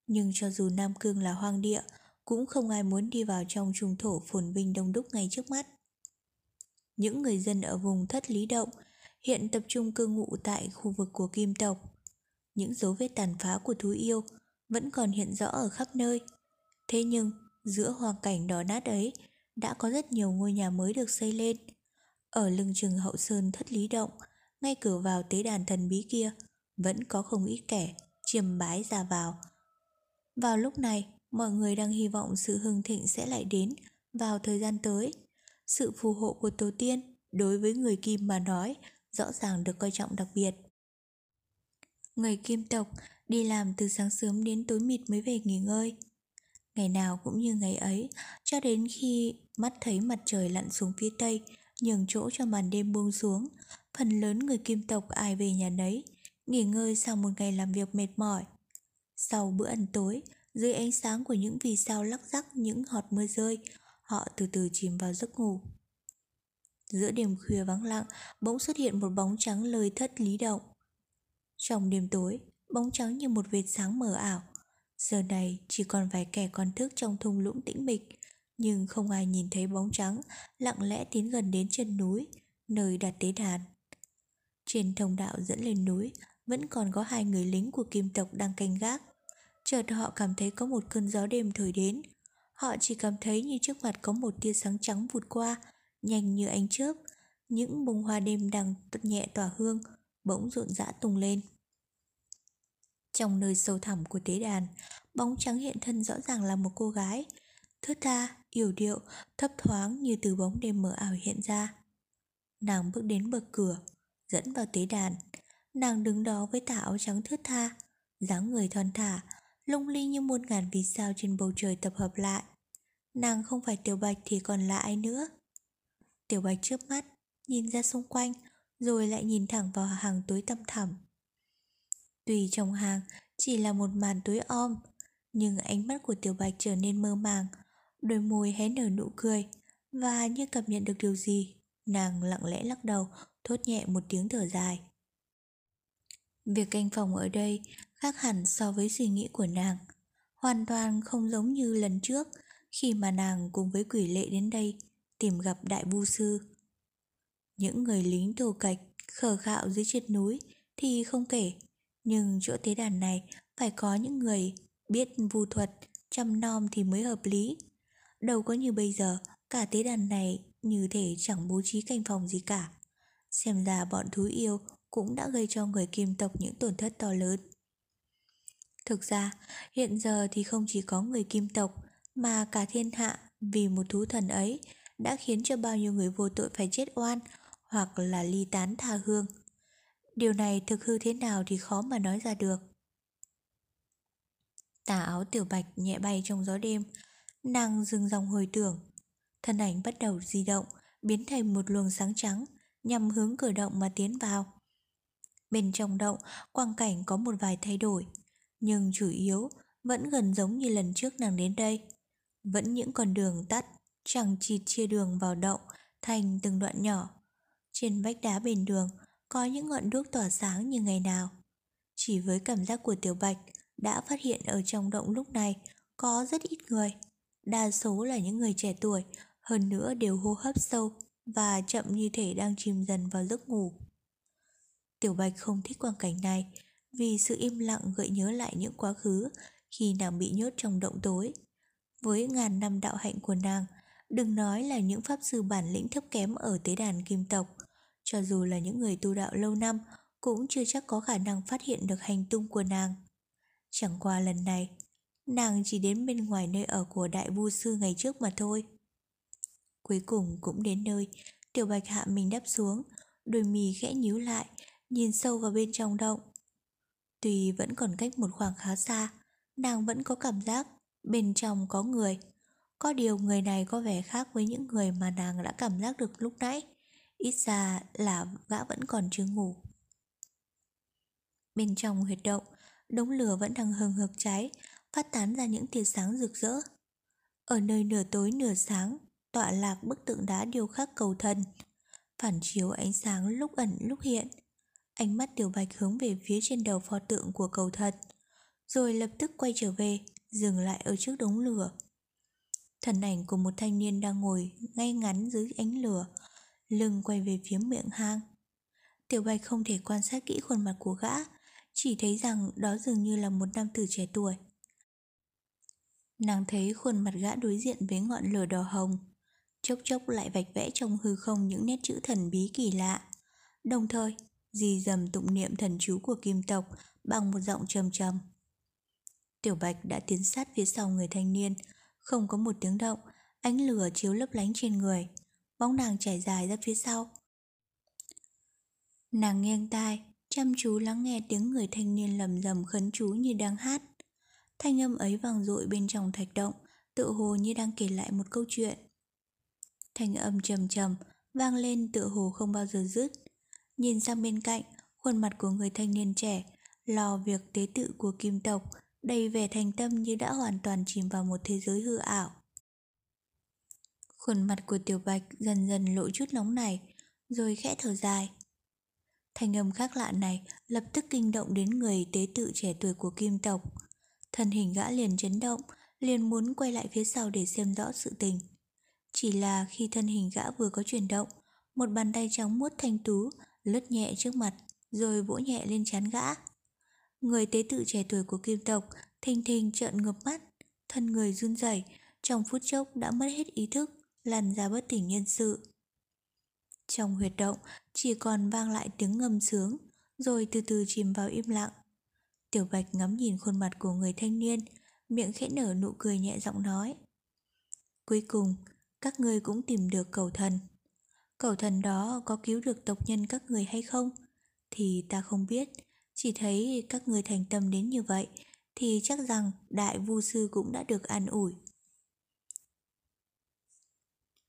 Nhưng cho dù Nam Cương là hoang địa, cũng không ai muốn đi vào trong trung thổ phồn vinh đông đúc ngay trước mắt. Những người dân ở vùng thất lý động hiện tập trung cư ngụ tại khu vực của kim tộc. Những dấu vết tàn phá của thú yêu vẫn còn hiện rõ ở khắp nơi. Thế nhưng, giữa hoàn cảnh đỏ nát ấy, đã có rất nhiều ngôi nhà mới được xây lên. Ở lưng chừng hậu sơn thất lý động, ngay cửa vào tế đàn thần bí kia, vẫn có không ít kẻ chiêm bái ra vào. Vào lúc này, mọi người đang hy vọng sự hưng thịnh sẽ lại đến vào thời gian tới. Sự phù hộ của tổ tiên đối với người Kim mà nói rõ ràng được coi trọng đặc biệt. Người Kim tộc đi làm từ sáng sớm đến tối mịt mới về nghỉ ngơi. Ngày nào cũng như ngày ấy, cho đến khi mắt thấy mặt trời lặn xuống phía tây, nhường chỗ cho màn đêm buông xuống, phần lớn người kim tộc ai về nhà nấy, nghỉ ngơi sau một ngày làm việc mệt mỏi. Sau bữa ăn tối, dưới ánh sáng của những vì sao lắc rắc những họt mưa rơi, họ từ từ chìm vào giấc ngủ. Giữa đêm khuya vắng lặng, bỗng xuất hiện một bóng trắng lời thất lý động. Trong đêm tối, bóng trắng như một vệt sáng mờ ảo, Giờ này chỉ còn vài kẻ còn thức trong thung lũng tĩnh mịch, nhưng không ai nhìn thấy bóng trắng lặng lẽ tiến gần đến chân núi, nơi đặt tế đàn. Trên thông đạo dẫn lên núi, vẫn còn có hai người lính của kim tộc đang canh gác. Chợt họ cảm thấy có một cơn gió đêm thổi đến. Họ chỉ cảm thấy như trước mặt có một tia sáng trắng vụt qua, nhanh như ánh chớp. Những bông hoa đêm đang nhẹ tỏa hương, bỗng rộn rã tung lên. Trong nơi sâu thẳm của tế đàn, bóng trắng hiện thân rõ ràng là một cô gái, thướt tha, yểu điệu, thấp thoáng như từ bóng đêm mờ ảo hiện ra. Nàng bước đến bậc cửa, dẫn vào tế đàn. Nàng đứng đó với tà áo trắng thướt tha, dáng người thon thả, lung linh như muôn ngàn vì sao trên bầu trời tập hợp lại. Nàng không phải Tiểu Bạch thì còn là ai nữa. Tiểu Bạch trước mắt, nhìn ra xung quanh, rồi lại nhìn thẳng vào hàng tối tăm thẳm. Tùy trong hàng chỉ là một màn tối om, nhưng ánh mắt của Tiểu Bạch trở nên mơ màng, đôi môi hé nở nụ cười, và như cảm nhận được điều gì, nàng lặng lẽ lắc đầu, thốt nhẹ một tiếng thở dài. Việc canh phòng ở đây khác hẳn so với suy nghĩ của nàng, hoàn toàn không giống như lần trước khi mà nàng cùng với quỷ lệ đến đây tìm gặp đại vu sư. Những người lính thổ cạch khờ khạo dưới triệt núi thì không kể, nhưng chỗ tế đàn này phải có những người biết vu thuật, chăm nom thì mới hợp lý. Đâu có như bây giờ, cả tế đàn này như thể chẳng bố trí canh phòng gì cả. Xem ra bọn thú yêu cũng đã gây cho người kim tộc những tổn thất to lớn. Thực ra, hiện giờ thì không chỉ có người kim tộc, mà cả thiên hạ vì một thú thần ấy đã khiến cho bao nhiêu người vô tội phải chết oan hoặc là ly tán tha hương. Điều này thực hư thế nào thì khó mà nói ra được. Tà áo tiểu bạch nhẹ bay trong gió đêm, nàng dừng dòng hồi tưởng. Thân ảnh bắt đầu di động, biến thành một luồng sáng trắng, nhằm hướng cửa động mà tiến vào. Bên trong động, quang cảnh có một vài thay đổi, nhưng chủ yếu vẫn gần giống như lần trước nàng đến đây. Vẫn những con đường tắt, chẳng chỉ chia đường vào động thành từng đoạn nhỏ. Trên vách đá bên đường có những ngọn đuốc tỏa sáng như ngày nào. Chỉ với cảm giác của Tiểu Bạch đã phát hiện ở trong động lúc này có rất ít người. Đa số là những người trẻ tuổi, hơn nữa đều hô hấp sâu và chậm như thể đang chìm dần vào giấc ngủ. Tiểu Bạch không thích quang cảnh này vì sự im lặng gợi nhớ lại những quá khứ khi nàng bị nhốt trong động tối. Với ngàn năm đạo hạnh của nàng, đừng nói là những pháp sư bản lĩnh thấp kém ở tế đàn kim tộc, cho dù là những người tu đạo lâu năm cũng chưa chắc có khả năng phát hiện được hành tung của nàng. Chẳng qua lần này, nàng chỉ đến bên ngoài nơi ở của đại vu sư ngày trước mà thôi. Cuối cùng cũng đến nơi, tiểu bạch hạ mình đắp xuống, đôi mì khẽ nhíu lại, nhìn sâu vào bên trong động. Tuy vẫn còn cách một khoảng khá xa, nàng vẫn có cảm giác bên trong có người. Có điều người này có vẻ khác với những người mà nàng đã cảm giác được lúc nãy. Ít ra là gã vẫn còn chưa ngủ. Bên trong huyệt động, đống lửa vẫn đang hừng hực cháy, phát tán ra những tia sáng rực rỡ. Ở nơi nửa tối nửa sáng, tọa lạc bức tượng đá điêu khắc cầu thần, phản chiếu ánh sáng lúc ẩn lúc hiện. Ánh mắt Tiểu Bạch hướng về phía trên đầu pho tượng của cầu thần, rồi lập tức quay trở về, dừng lại ở trước đống lửa. Thần ảnh của một thanh niên đang ngồi ngay ngắn dưới ánh lửa, lưng quay về phía miệng hang. Tiểu Bạch không thể quan sát kỹ khuôn mặt của gã, chỉ thấy rằng đó dường như là một nam tử trẻ tuổi. Nàng thấy khuôn mặt gã đối diện với ngọn lửa đỏ hồng, chốc chốc lại vạch vẽ trong hư không những nét chữ thần bí kỳ lạ. Đồng thời, di dầm tụng niệm thần chú của kim tộc bằng một giọng trầm trầm. Tiểu Bạch đã tiến sát phía sau người thanh niên, không có một tiếng động, ánh lửa chiếu lấp lánh trên người, bóng nàng trải dài ra phía sau. Nàng nghiêng tai, chăm chú lắng nghe tiếng người thanh niên lầm rầm khấn chú như đang hát. Thanh âm ấy vang dội bên trong thạch động, tự hồ như đang kể lại một câu chuyện. Thanh âm trầm trầm, vang lên tự hồ không bao giờ dứt. Nhìn sang bên cạnh, khuôn mặt của người thanh niên trẻ, lo việc tế tự của kim tộc, đầy vẻ thành tâm như đã hoàn toàn chìm vào một thế giới hư ảo. Khuôn mặt của Tiểu Bạch dần dần lộ chút nóng này, rồi khẽ thở dài. Thanh âm khác lạ này lập tức kinh động đến người tế tự trẻ tuổi của kim tộc. thân hình gã liền chấn động, liền muốn quay lại phía sau để xem rõ sự tình. Chỉ là khi thân hình gã vừa có chuyển động, một bàn tay trắng muốt thanh tú lướt nhẹ trước mặt, rồi vỗ nhẹ lên chán gã. Người tế tự trẻ tuổi của kim tộc thình thình trợn ngập mắt, thân người run rẩy, trong phút chốc đã mất hết ý thức, lăn ra bất tỉnh nhân sự. Trong huyệt động chỉ còn vang lại tiếng ngâm sướng, rồi từ từ chìm vào im lặng. Tiểu Bạch ngắm nhìn khuôn mặt của người thanh niên, miệng khẽ nở nụ cười nhẹ giọng nói. Cuối cùng, các ngươi cũng tìm được cầu thần. Cầu thần đó có cứu được tộc nhân các người hay không? Thì ta không biết, chỉ thấy các người thành tâm đến như vậy, thì chắc rằng đại vu sư cũng đã được an ủi.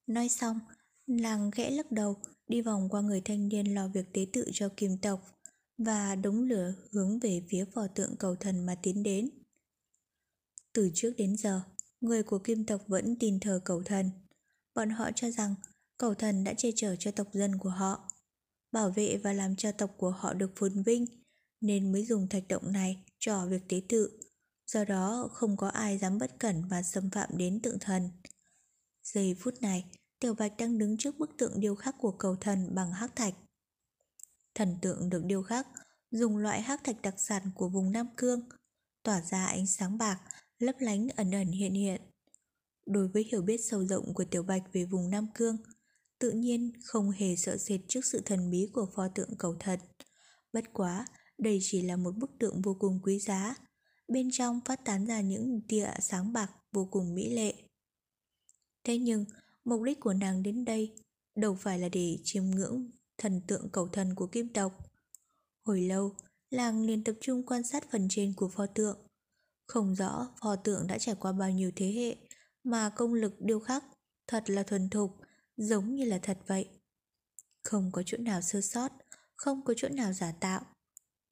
Nói xong, nàng khẽ lắc đầu, đi vòng qua người thanh niên lo việc tế tự cho kim tộc và đống lửa hướng về phía phò tượng cầu thần mà tiến đến. Từ trước đến giờ, người của kim tộc vẫn tin thờ cầu thần. Bọn họ cho rằng cầu thần đã che chở cho tộc dân của họ, bảo vệ và làm cho tộc của họ được phồn vinh, nên mới dùng thạch động này cho việc tế tự. Do đó không có ai dám bất cẩn và xâm phạm đến tượng thần. Giây phút này, Tiểu Bạch đang đứng trước bức tượng điêu khắc của cầu thần bằng hắc thạch. Thần tượng được điêu khắc dùng loại hắc thạch đặc sản của vùng Nam Cương, tỏa ra ánh sáng bạc, lấp lánh ẩn ẩn hiện hiện. Đối với hiểu biết sâu rộng của Tiểu Bạch về vùng Nam Cương, tự nhiên không hề sợ sệt trước sự thần bí của pho tượng cầu thần. Bất quá, đây chỉ là một bức tượng vô cùng quý giá, bên trong phát tán ra những tia sáng bạc vô cùng mỹ lệ. Thế nhưng, mục đích của nàng đến đây đâu phải là để chiêm ngưỡng thần tượng cầu thần của kim tộc. Hồi lâu, làng liền tập trung quan sát phần trên của pho tượng. Không rõ pho tượng đã trải qua bao nhiêu thế hệ mà công lực điêu khắc thật là thuần thục, giống như là thật vậy. Không có chỗ nào sơ sót, không có chỗ nào giả tạo.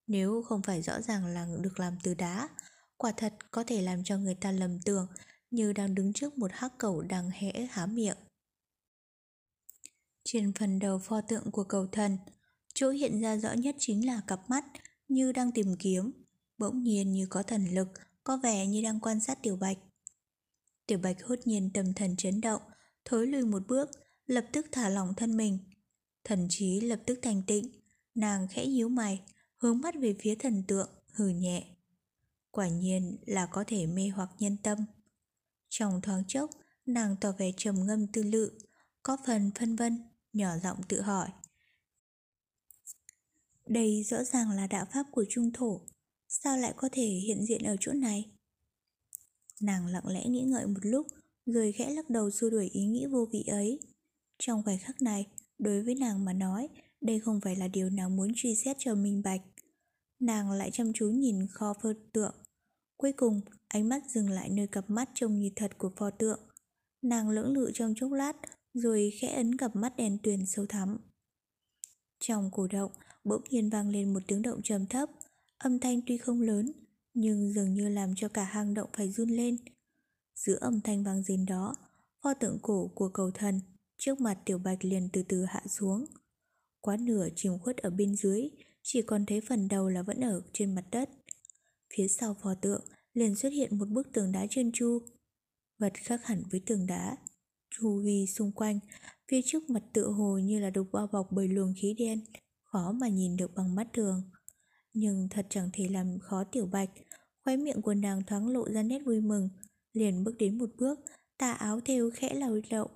Nếu không phải rõ ràng là được làm từ đá, quả thật có thể làm cho người ta lầm tưởng như đang đứng trước một hắc cầu đang hẽ há miệng. Trên phần đầu pho tượng của cầu thần, chỗ hiện ra rõ nhất chính là cặp mắt như đang tìm kiếm, bỗng nhiên như có thần lực, có vẻ như đang quan sát Tiểu Bạch. Tiểu Bạch hốt nhiên tâm thần chấn động, thối lùi một bước, lập tức thả lỏng thân mình. Thần trí lập tức thành tịnh, nàng khẽ nhíu mày, hướng mắt về phía thần tượng, hừ nhẹ. Quả nhiên là có thể mê hoặc nhân tâm. Trong thoáng chốc, nàng tỏ vẻ trầm ngâm tư lự, có phần phân vân, nhỏ giọng tự hỏi. Đây rõ ràng là đạo pháp của trung thổ, sao lại có thể hiện diện ở chỗ này? Nàng lặng lẽ nghĩ ngợi một lúc, rồi khẽ lắc đầu xua đuổi ý nghĩ vô vị ấy. Trong khoảnh khắc này, đối với nàng mà nói, đây không phải là điều nàng muốn truy xét cho minh bạch. Nàng lại chăm chú nhìn kho pho tượng. Cuối cùng, ánh mắt dừng lại nơi cặp mắt trông như thật của pho tượng. Nàng lưỡng lự trong chốc lát, rồi khẽ ấn cặp mắt đèn tuyền sâu thắm. Trong cổ động, bỗng nhiên vang lên một tiếng động trầm thấp, âm thanh tuy không lớn, nhưng dường như làm cho cả hang động phải run lên. Giữa âm thanh vang rền đó, pho tượng cổ của cầu thần trước mặt tiểu bạch liền từ từ hạ xuống. Quá nửa chìm khuất ở bên dưới, chỉ còn thấy phần đầu là vẫn ở trên mặt đất. Phía sau pho tượng liền xuất hiện một bức tường đá trơn tru. Vật khác hẳn với tường đá, chu vi xung quanh, phía trước mặt tựa hồ như là được bao bọc bởi luồng khí đen, khó mà nhìn được bằng mắt thường. Nhưng thật chẳng thể làm khó tiểu bạch, khóe miệng của nàng thoáng lộ ra nét vui mừng, liền bước đến một bước, tà áo theo khẽ lầu lậu.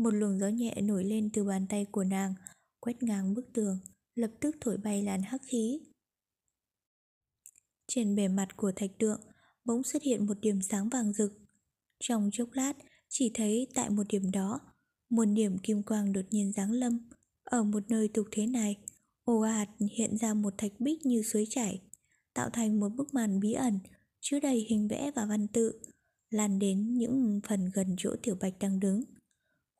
Một luồng gió nhẹ nổi lên từ bàn tay của nàng, quét ngang bức tường, lập tức thổi bay làn hắc khí. Trên bề mặt của thạch tượng, bỗng xuất hiện một điểm sáng vàng rực. Trong chốc lát, chỉ thấy tại một điểm đó, một điểm kim quang đột nhiên giáng lâm. Ở một nơi tục thế này, ồ ạt hiện ra một thạch bích như suối chảy, tạo thành một bức màn bí ẩn, chứa đầy hình vẽ và văn tự, lan đến những phần gần chỗ tiểu bạch đang đứng.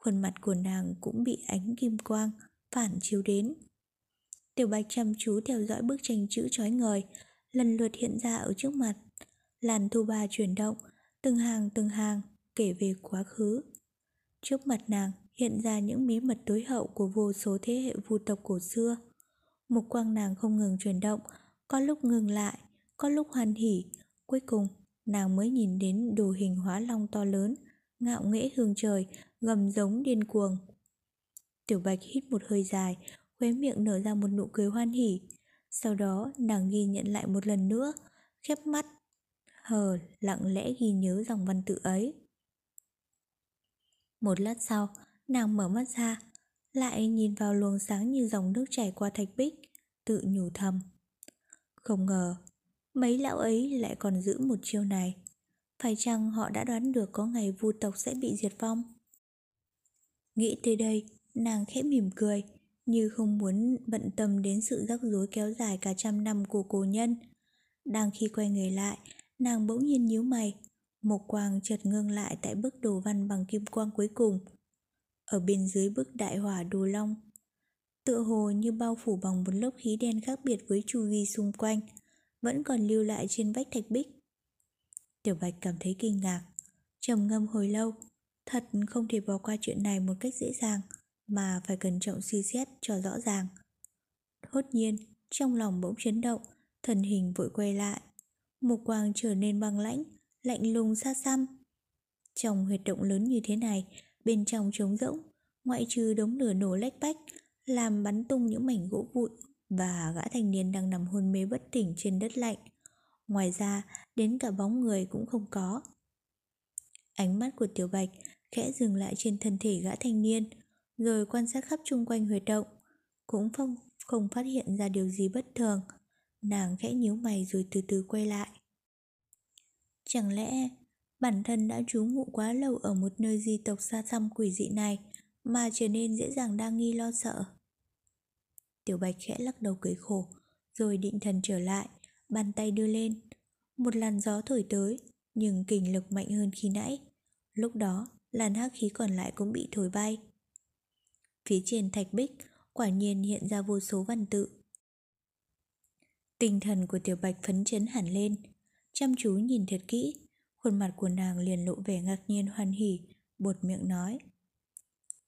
Khuôn mặt của nàng cũng bị ánh kim quang phản chiếu đến. Tiểu bạch chăm chú theo dõi bức tranh chữ chói ngời, lần lượt hiện ra ở trước mặt. Làn thu ba chuyển động, từng hàng từng hàng kể về quá khứ. Trước mặt nàng hiện ra những bí mật tối hậu của vô số thế hệ vu tộc cổ xưa. Mục quang nàng không ngừng chuyển động, có lúc ngừng lại, có lúc hoan hỉ, cuối cùng nàng mới nhìn đến đồ hình hóa long to lớn, ngạo nghễ hương trời, gầm giống điên cuồng. Tiểu Bạch hít một hơi dài, khóe miệng nở ra một nụ cười hoan hỉ. Sau đó nàng ghi nhận lại một lần nữa, khép mắt, hờ lặng lẽ ghi nhớ dòng văn tự ấy. Một lát sau, nàng mở mắt ra, lại nhìn vào luồng sáng như dòng nước chảy qua thạch bích, tự nhủ thầm. Không ngờ, mấy lão ấy lại còn giữ một chiêu này. Phải chăng họ đã đoán được có ngày vu tộc sẽ bị diệt vong? Nghĩ tới đây, nàng khẽ mỉm cười, như không muốn bận tâm đến sự rắc rối kéo dài cả trăm năm của cổ nhân. Đang khi quay người lại, nàng bỗng nhiên nhíu mày, một quang chợt ngưng lại tại bức đồ văn bằng kim quang cuối cùng. Ở bên dưới bức đại hỏa đồ long, tựa hồ như bao phủ bằng một lớp khí đen khác biệt với chu vi xung quanh, vẫn còn lưu lại trên vách thạch bích. Tiểu Bạch cảm thấy kinh ngạc, trầm ngâm hồi lâu, thật không thể bỏ qua chuyện này một cách dễ dàng, mà phải cẩn trọng suy xét cho rõ ràng. Hốt nhiên, trong lòng bỗng chấn động, thần hình vội quay lại. Mục quang trở nên băng lãnh, lạnh lùng xa xăm. Trong huyệt động lớn như thế này, bên trong trống rỗng, ngoại trừ đống lửa nổ lách bách, làm bắn tung những mảnh gỗ vụn và gã thanh niên đang nằm hôn mê bất tỉnh trên đất lạnh. Ngoài ra, đến cả bóng người cũng không có. Ánh mắt của Tiểu Bạch khẽ dừng lại trên thân thể gã thanh niên, rồi quan sát khắp chung quanh huyệt động, cũng không, không phát hiện ra điều gì bất thường. Nàng khẽ nhíu mày rồi từ từ quay lại. Chẳng lẽ bản thân đã trú ngụ quá lâu ở một nơi di tộc xa xăm quỷ dị này mà trở nên dễ dàng đa nghi lo sợ? Tiểu Bạch khẽ lắc đầu cười khổ, rồi định thần trở lại, bàn tay đưa lên. Một làn gió thổi tới, nhưng kình lực mạnh hơn khi nãy. Lúc đó, làn hắc khí còn lại cũng bị thổi bay. Phía trên thạch bích, quả nhiên hiện ra vô số văn tự. Tinh thần của Tiểu Bạch phấn chấn hẳn lên, chăm chú nhìn thật kỹ, khuôn mặt của nàng liền lộ vẻ ngạc nhiên hoan hỉ, buột miệng nói.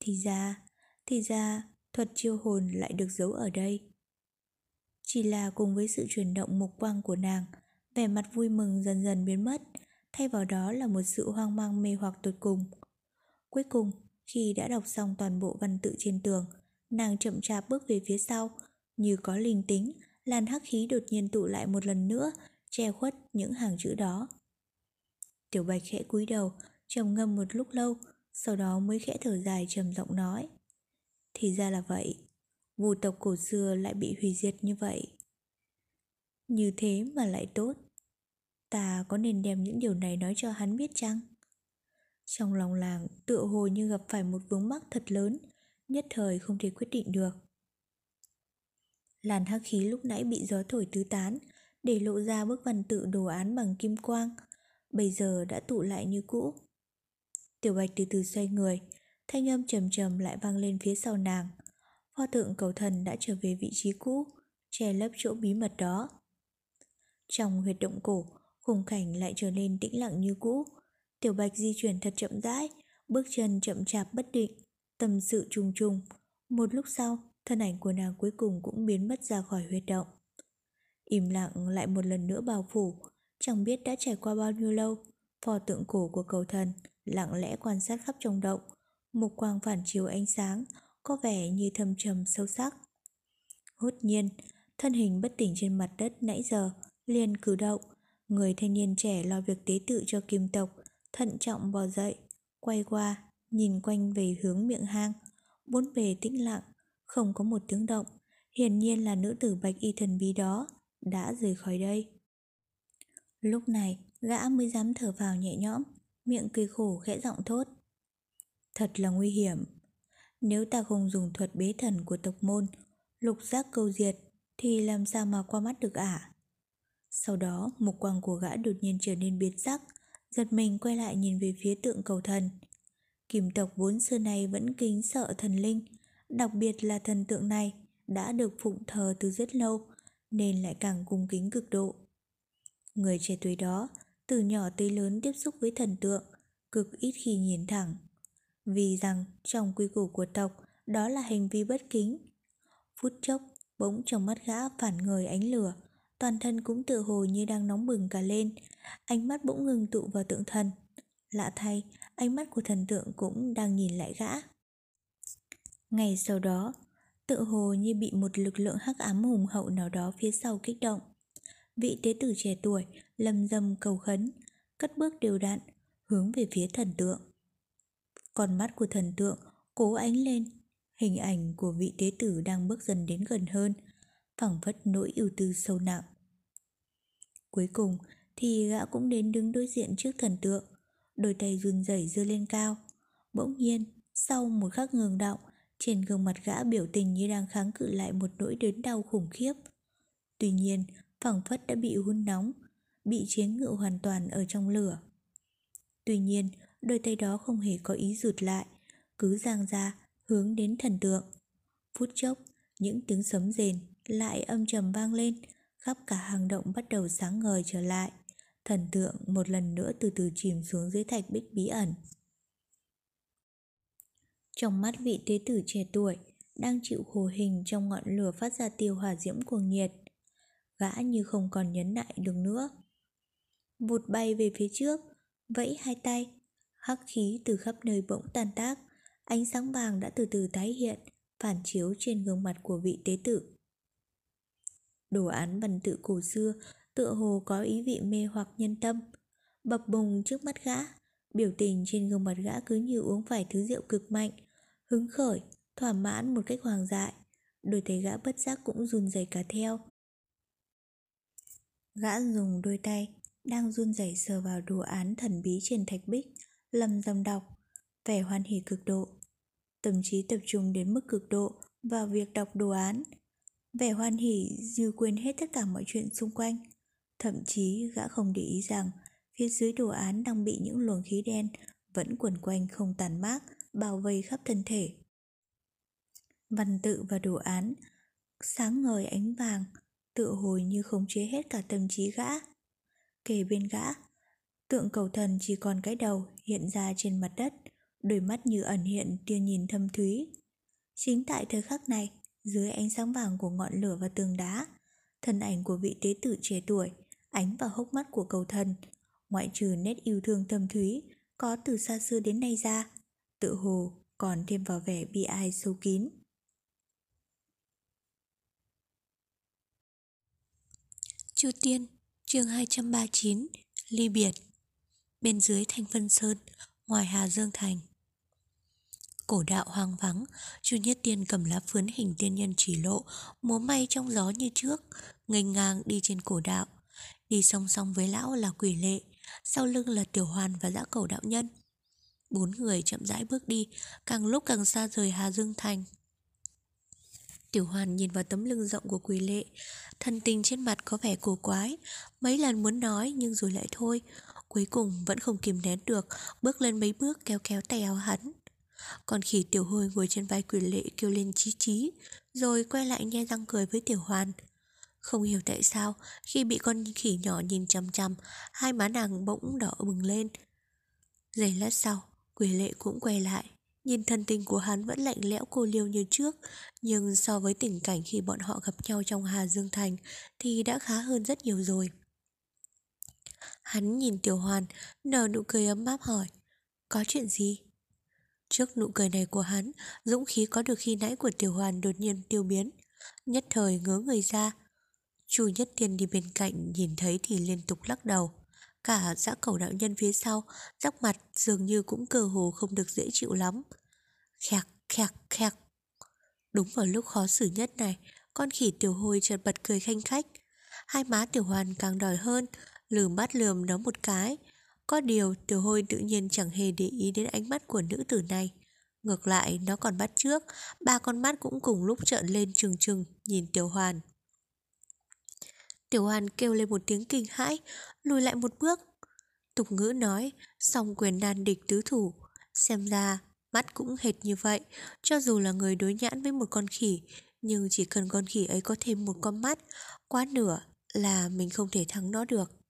Thì ra, thì ra, thuật chiêu hồn lại được giấu ở đây. Chỉ là cùng với sự chuyển động mục quang của nàng, vẻ mặt vui mừng dần dần biến mất, thay vào đó là một sự hoang mang mê hoặc tột cùng. Cuối cùng, khi đã đọc xong toàn bộ văn tự trên tường, nàng chậm chạp bước về phía sau, như có linh tính, làn hắc khí đột nhiên tụ lại một lần nữa, che khuất những hàng chữ đó. Tiểu Bạch khẽ cúi đầu, trầm ngâm một lúc lâu, sau đó mới khẽ thở dài trầm giọng nói. Thì ra là vậy, vu tộc cổ xưa lại bị hủy diệt như vậy. Như thế mà lại tốt. Ta có nên đem những điều này nói cho hắn biết chăng? Trong lòng làng tựa hồ như gặp phải một vướng mắc thật lớn, nhất thời không thể quyết định được. Làn hắc khí lúc nãy bị gió thổi tứ tán, để lộ ra bức văn tự đồ án bằng kim quang, bây giờ đã tụ lại như cũ. Tiểu Bạch từ từ xoay người, thanh âm trầm trầm lại vang lên phía sau nàng. Pho tượng cầu thần đã trở về vị trí cũ, che lấp chỗ bí mật đó. Trong huyệt động cổ, khung cảnh lại trở nên tĩnh lặng như cũ. Tiểu Bạch di chuyển thật chậm rãi, bước chân chậm chạp bất định, tâm sự trùng trùng. Một lúc sau, thân ảnh của nàng cuối cùng cũng biến mất ra khỏi huyệt động. Im lặng lại một lần nữa bao phủ, chẳng biết đã trải qua bao nhiêu lâu, pho tượng cổ của cầu thần lặng lẽ quan sát khắp trong động, một quang phản chiếu ánh sáng, có vẻ như thâm trầm sâu sắc. Hốt nhiên, thân hình bất tỉnh trên mặt đất nãy giờ, liền cử động, người thanh niên trẻ lo việc tế tự cho kim tộc, thận trọng bò dậy, quay qua, nhìn quanh về hướng miệng hang, bốn bề tĩnh lặng, không có một tiếng động, hiển nhiên là nữ tử bạch y thần bí đó đã rời khỏi đây. Lúc này, gã mới dám thở vào nhẹ nhõm, miệng cười khổ khẽ giọng thốt. Thật là nguy hiểm. Nếu ta không dùng thuật bế thần của tộc môn, lục giác câu diệt, thì làm sao mà qua mắt được ả? Sau đó, mục quang của gã đột nhiên trở nên biến sắc, giật mình quay lại nhìn về phía tượng cầu thần. Kim tộc vốn xưa này vẫn kính sợ thần linh, đặc biệt là thần tượng này đã được phụng thờ từ rất lâu, nên lại càng cung kính cực độ. Người trẻ tuổi đó, từ nhỏ tới lớn tiếp xúc với thần tượng, cực ít khi nhìn thẳng. Vì rằng trong quy củ của tộc, đó là hành vi bất kính. Phút chốc, bỗng trong mắt gã phản ngời ánh lửa, toàn thân cũng tựa hồ như đang nóng bừng cả lên, ánh mắt bỗng ngừng tụ vào tượng thần. Lạ thay, ánh mắt của thần tượng cũng đang nhìn lại gã. Ngày sau đó, tự hồ như bị một lực lượng hắc ám hùng hậu nào đó phía sau kích động. Vị tế tử trẻ tuổi lầm dầm cầu khấn, cất bước đều đặn, hướng về phía thần tượng. Con mắt của thần tượng cố ánh lên, hình ảnh của vị tế tử đang bước dần đến gần hơn, phảng phất nỗi ưu tư sâu nặng. Cuối cùng thì gã cũng đến đứng đối diện trước thần tượng, đôi tay run rẩy giơ lên cao. Bỗng nhiên, sau một khắc ngừng động, trên gương mặt gã biểu tình như đang kháng cự lại một nỗi đớn đau khủng khiếp. Tuy nhiên, phẳng phất đã bị hun nóng, bị chế ngự hoàn toàn ở trong lửa. Tuy nhiên, đôi tay đó không hề có ý rụt lại, cứ giang ra, hướng đến thần tượng. Phút chốc, những tiếng sấm rền lại âm trầm vang lên, khắp cả hang động bắt đầu sáng ngời trở lại. Thần tượng một lần nữa từ từ chìm xuống dưới thạch bích bí ẩn. Trong mắt vị tế tử trẻ tuổi đang chịu khổ hình trong ngọn lửa phát ra tiêu hỏa diễm cuồng nhiệt. Gã như không còn nhấn nại được nữa. Vụt bay về phía trước, vẫy hai tay, hắc khí từ khắp nơi bỗng tan tác, ánh sáng vàng đã từ từ tái hiện, phản chiếu trên gương mặt của vị tế tử. Đồ án văn tự cổ xưa tựa hồ có ý vị mê hoặc nhân tâm, bập bùng trước mắt gã, biểu tình trên gương mặt gã cứ như uống phải thứ rượu cực mạnh, hứng khởi, thỏa mãn một cách hoàng dại, đôi tay gã bất giác cũng run rẩy cả theo. Gã dùng đôi tay, đang run rẩy sờ vào đồ án thần bí trên thạch bích, lầm dầm đọc, vẻ hoan hỉ cực độ. Tâm trí tập trung đến mức cực độ vào việc đọc đồ án. Vẻ hoan hỉ như quên hết tất cả mọi chuyện xung quanh. Thậm chí gã không để ý rằng phía dưới đồ án đang bị những luồng khí đen vẫn quẩn quanh không tàn mát, bao vây khắp thân thể. Văn tự và đồ án sáng ngời ánh vàng, tự hồi như không chế hết cả tâm trí gã. Kề bên gã, tượng cầu thần chỉ còn cái đầu hiện ra trên mặt đất, đôi mắt như ẩn hiện tia nhìn thâm thúy. Chính tại thời khắc này, dưới ánh sáng vàng của ngọn lửa và tường đá, thân ảnh của vị tế tử trẻ tuổi ánh vào hốc mắt của cầu thần, ngoại trừ nét yêu thương thâm thúy có từ xa xưa đến nay ra, tự hồ còn thêm vào vẻ bi ai sâu kín. Chu Tiên, chương 239, Ly Biệt. Bên dưới Thanh Vân Sơn, ngoài Hà Dương Thành. Cổ đạo hoang vắng, Chu Nhất Tiên cầm lá phướn hình tiên nhân chỉ lộ, múa may trong gió như trước, nghênh ngang đi trên cổ đạo. Đi song song với lão là quỷ lệ, sau lưng là tiểu hoàn và dã cầu đạo nhân. Bốn người chậm rãi bước đi, càng lúc càng xa rời Hà Dương Thành. Tiểu hoàn nhìn vào tấm lưng rộng của quỷ lệ, thân tình trên mặt có vẻ cổ quái, mấy lần muốn nói nhưng rồi lại thôi, cuối cùng vẫn không kìm nén được, bước lên mấy bước kéo kéo tay áo hắn. Còn khỉ tiểu hồi ngồi trên vai quỷ lệ kêu lên chí chí, rồi quay lại nhe răng cười với tiểu hoàn. Không hiểu tại sao, khi bị con khỉ nhỏ nhìn chằm chằm, hai má nàng bỗng đỏ bừng lên. Giây lát sau, quỷ lệ cũng quay lại. Nhìn thân tình của hắn vẫn lạnh lẽo cô liêu như trước, nhưng so với tình cảnh khi bọn họ gặp nhau trong Hà Dương Thành thì đã khá hơn rất nhiều rồi. Hắn nhìn Tiểu Hoàn, nở nụ cười ấm áp hỏi, có chuyện gì? Trước nụ cười này của hắn, dũng khí có được khi nãy của Tiểu Hoàn đột nhiên tiêu biến. Nhất thời ngớ người ra. Chu Nhất Tiên đi bên cạnh nhìn thấy thì liên tục lắc đầu. Cả dã cầu đạo nhân phía sau, rắc mặt dường như cũng cơ hồ không được dễ chịu lắm. Khẹc, khẹc, khẹc. Đúng vào lúc khó xử nhất này, con khỉ tiểu hôi chợt bật cười khanh khách. Hai má tiểu hoàn càng đòi hơn, lườm bắt lườm nó một cái. Có điều tiểu hôi tự nhiên chẳng hề để ý đến ánh mắt của nữ tử này. Ngược lại, nó còn bắt trước, ba con mắt cũng cùng lúc trợn lên trừng trừng, nhìn tiểu hoàn. Tiểu hoàn kêu lên một tiếng kinh hãi, lùi lại một bước. Tục ngữ nói, song quyền nan địch tứ thủ. Xem ra, mắt cũng hệt như vậy, cho dù là người đối nhãn với một con khỉ, nhưng chỉ cần con khỉ ấy có thêm một con mắt, quá nửa là mình không thể thắng nó được.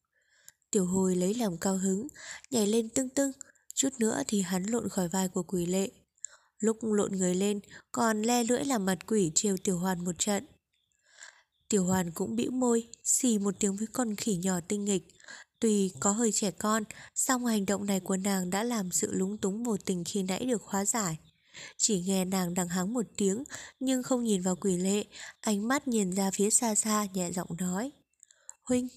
Tiểu hồi lấy làm cao hứng, nhảy lên tưng tưng, chút nữa thì hắn lộn khỏi vai của quỷ lệ. Lúc lộn người lên, còn le lưỡi làm mặt quỷ trêu tiểu hoàn một trận. Tiểu hoàn cũng bĩu môi, xì một tiếng với con khỉ nhỏ tinh nghịch. Tuy có hơi trẻ con, song hành động này của nàng đã làm sự lúng túng vô tình khi nãy được hóa giải. Chỉ nghe nàng đằng hắng một tiếng, nhưng không nhìn vào quỷ lệ, ánh mắt nhìn ra phía xa xa nhẹ giọng nói. Huynh,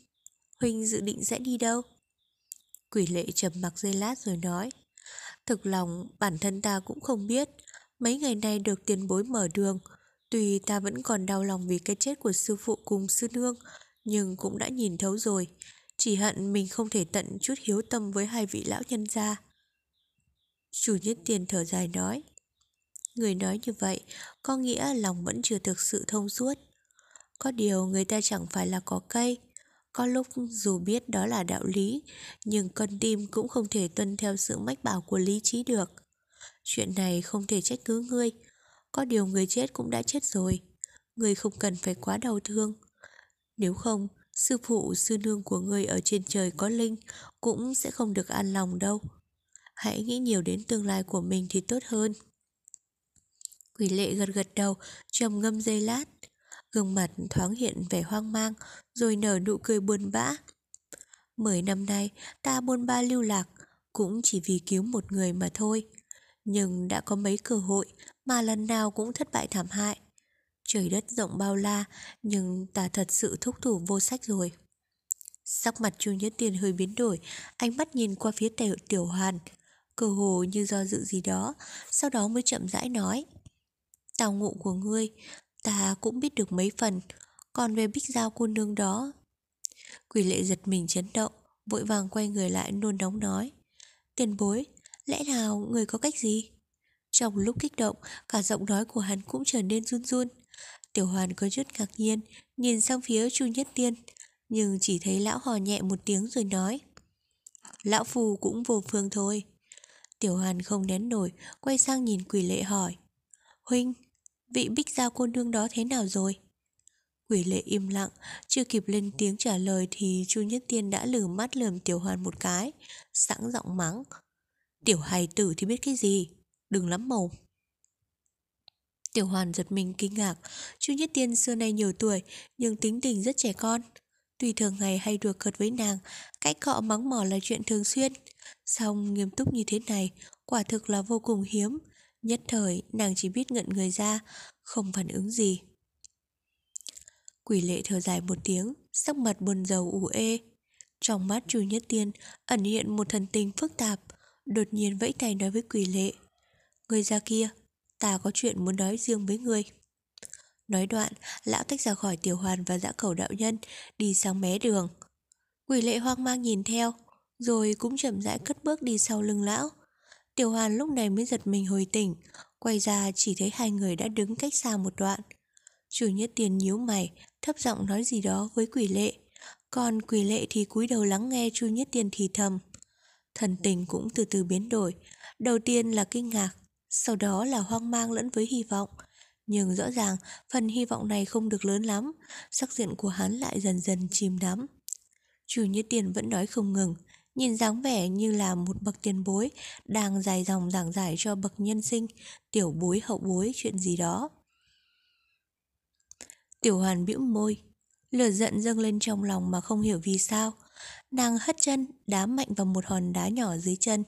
Huynh dự định sẽ đi đâu? Quỷ lệ trầm mặc giây lát rồi nói. Thực lòng bản thân ta cũng không biết, mấy ngày nay được tiền bối mở đường, Tuy ta vẫn còn đau lòng vì cái chết của sư phụ cùng sư nương, nhưng cũng đã nhìn thấu rồi. Chỉ hận mình không thể tận chút hiếu tâm với hai vị lão nhân gia. Chủ nhất tiền thở dài nói. Người nói như vậy có nghĩa lòng vẫn chưa thực sự thông suốt. Có điều người ta chẳng phải là có cây. Có lúc dù biết đó là đạo lý, nhưng con tim cũng không thể tuân theo sự mách bảo của lý trí được. Chuyện này không thể trách cứ ngươi, có điều người chết cũng đã chết rồi. Người không cần phải quá đau thương. Nếu không Sư phụ sư nương của người ở trên trời có linh Cũng sẽ không được an lòng đâu. Hãy nghĩ nhiều đến tương lai của mình thì tốt hơn. Quỷ lệ gật gật đầu trầm ngâm dây lát. Gương mặt thoáng hiện vẻ hoang mang Rồi nở nụ cười buồn bã Mười năm nay ta buôn ba lưu lạc Cũng chỉ vì cứu một người mà thôi Nhưng đã có mấy cơ hội mà lần nào cũng thất bại thảm hại. Trời đất rộng bao la, nhưng ta thật sự thúc thủ vô sách rồi. Sắc mặt Chu Nhất Tiên hơi biến đổi, ánh mắt nhìn qua phía tiểu, tiểu hoàn, cơ hồ như do dự gì đó, sau đó mới chậm rãi nói. Tào ngụ của ngươi, ta cũng biết được mấy phần, còn về bích giao cô nương đó. Quỷ lệ giật mình chấn động, vội vàng quay người lại nôn nóng nói. Tiền bối, lẽ nào người có cách gì? Trong lúc kích động, cả giọng nói của hắn cũng trở nên run run. Tiểu hoàn có chút ngạc nhiên, nhìn sang phía Chu Nhất Tiên, nhưng chỉ thấy lão hò nhẹ một tiếng rồi nói. Lão phù cũng vô phương thôi. Tiểu hoàn không nén nổi, quay sang nhìn quỷ lệ hỏi. Huynh, vị bích giao cô nương đó thế nào rồi? Quỷ lệ im lặng, chưa kịp lên tiếng trả lời thì Chu Nhất Tiên đã lử mắt lườm Tiểu Hoàn một cái, sẵn giọng mắng. Tiểu hài tử thì biết cái gì? đừng lắm mồm. Tiểu Hoàn giật mình kinh ngạc, Chu Nhất Tiên xưa nay nhiều tuổi nhưng tính tình rất trẻ con. Tuy thường ngày hay đùa cợt với nàng, cãi cọ mắng mỏ là chuyện thường xuyên. song nghiêm túc như thế này, quả thực là vô cùng hiếm. Nhất thời, nàng chỉ biết ngận người ra, không phản ứng gì. Quỷ lệ thở dài một tiếng, sắc mặt buồn rầu ủ ê. Trong mắt Chu Nhất Tiên ẩn hiện một thần tình phức tạp, đột nhiên vẫy tay nói với quỷ lệ. Người ra kia, ta có chuyện muốn nói riêng với người. Nói đoạn, lão tách ra khỏi tiểu hoàn và dã cầu đạo nhân, đi sang mé đường. Quỷ lệ hoang mang nhìn theo, rồi cũng chậm rãi cất bước đi sau lưng lão. Tiểu hoàn lúc này mới giật mình hồi tỉnh, quay ra chỉ thấy hai người đã đứng cách xa một đoạn. Chủ nhất tiền nhíu mày, thấp giọng nói gì đó với quỷ lệ. Còn quỷ lệ thì cúi đầu lắng nghe chu nhất tiền thì thầm. Thần tình cũng từ từ biến đổi. Đầu tiên là kinh ngạc, sau đó là hoang mang lẫn với hy vọng. Nhưng rõ ràng phần hy vọng này không được lớn lắm, sắc diện của hắn lại dần dần chìm đắm. Chủ Nhất tiền vẫn nói không ngừng, nhìn dáng vẻ như là một bậc tiền bối đang dài dòng giảng giải cho bậc nhân sinh, tiểu bối hậu bối chuyện gì đó. Tiểu hoàn bĩu môi, lửa giận dâng lên trong lòng mà không hiểu vì sao. Nàng hất chân, đá mạnh vào một hòn đá nhỏ dưới chân,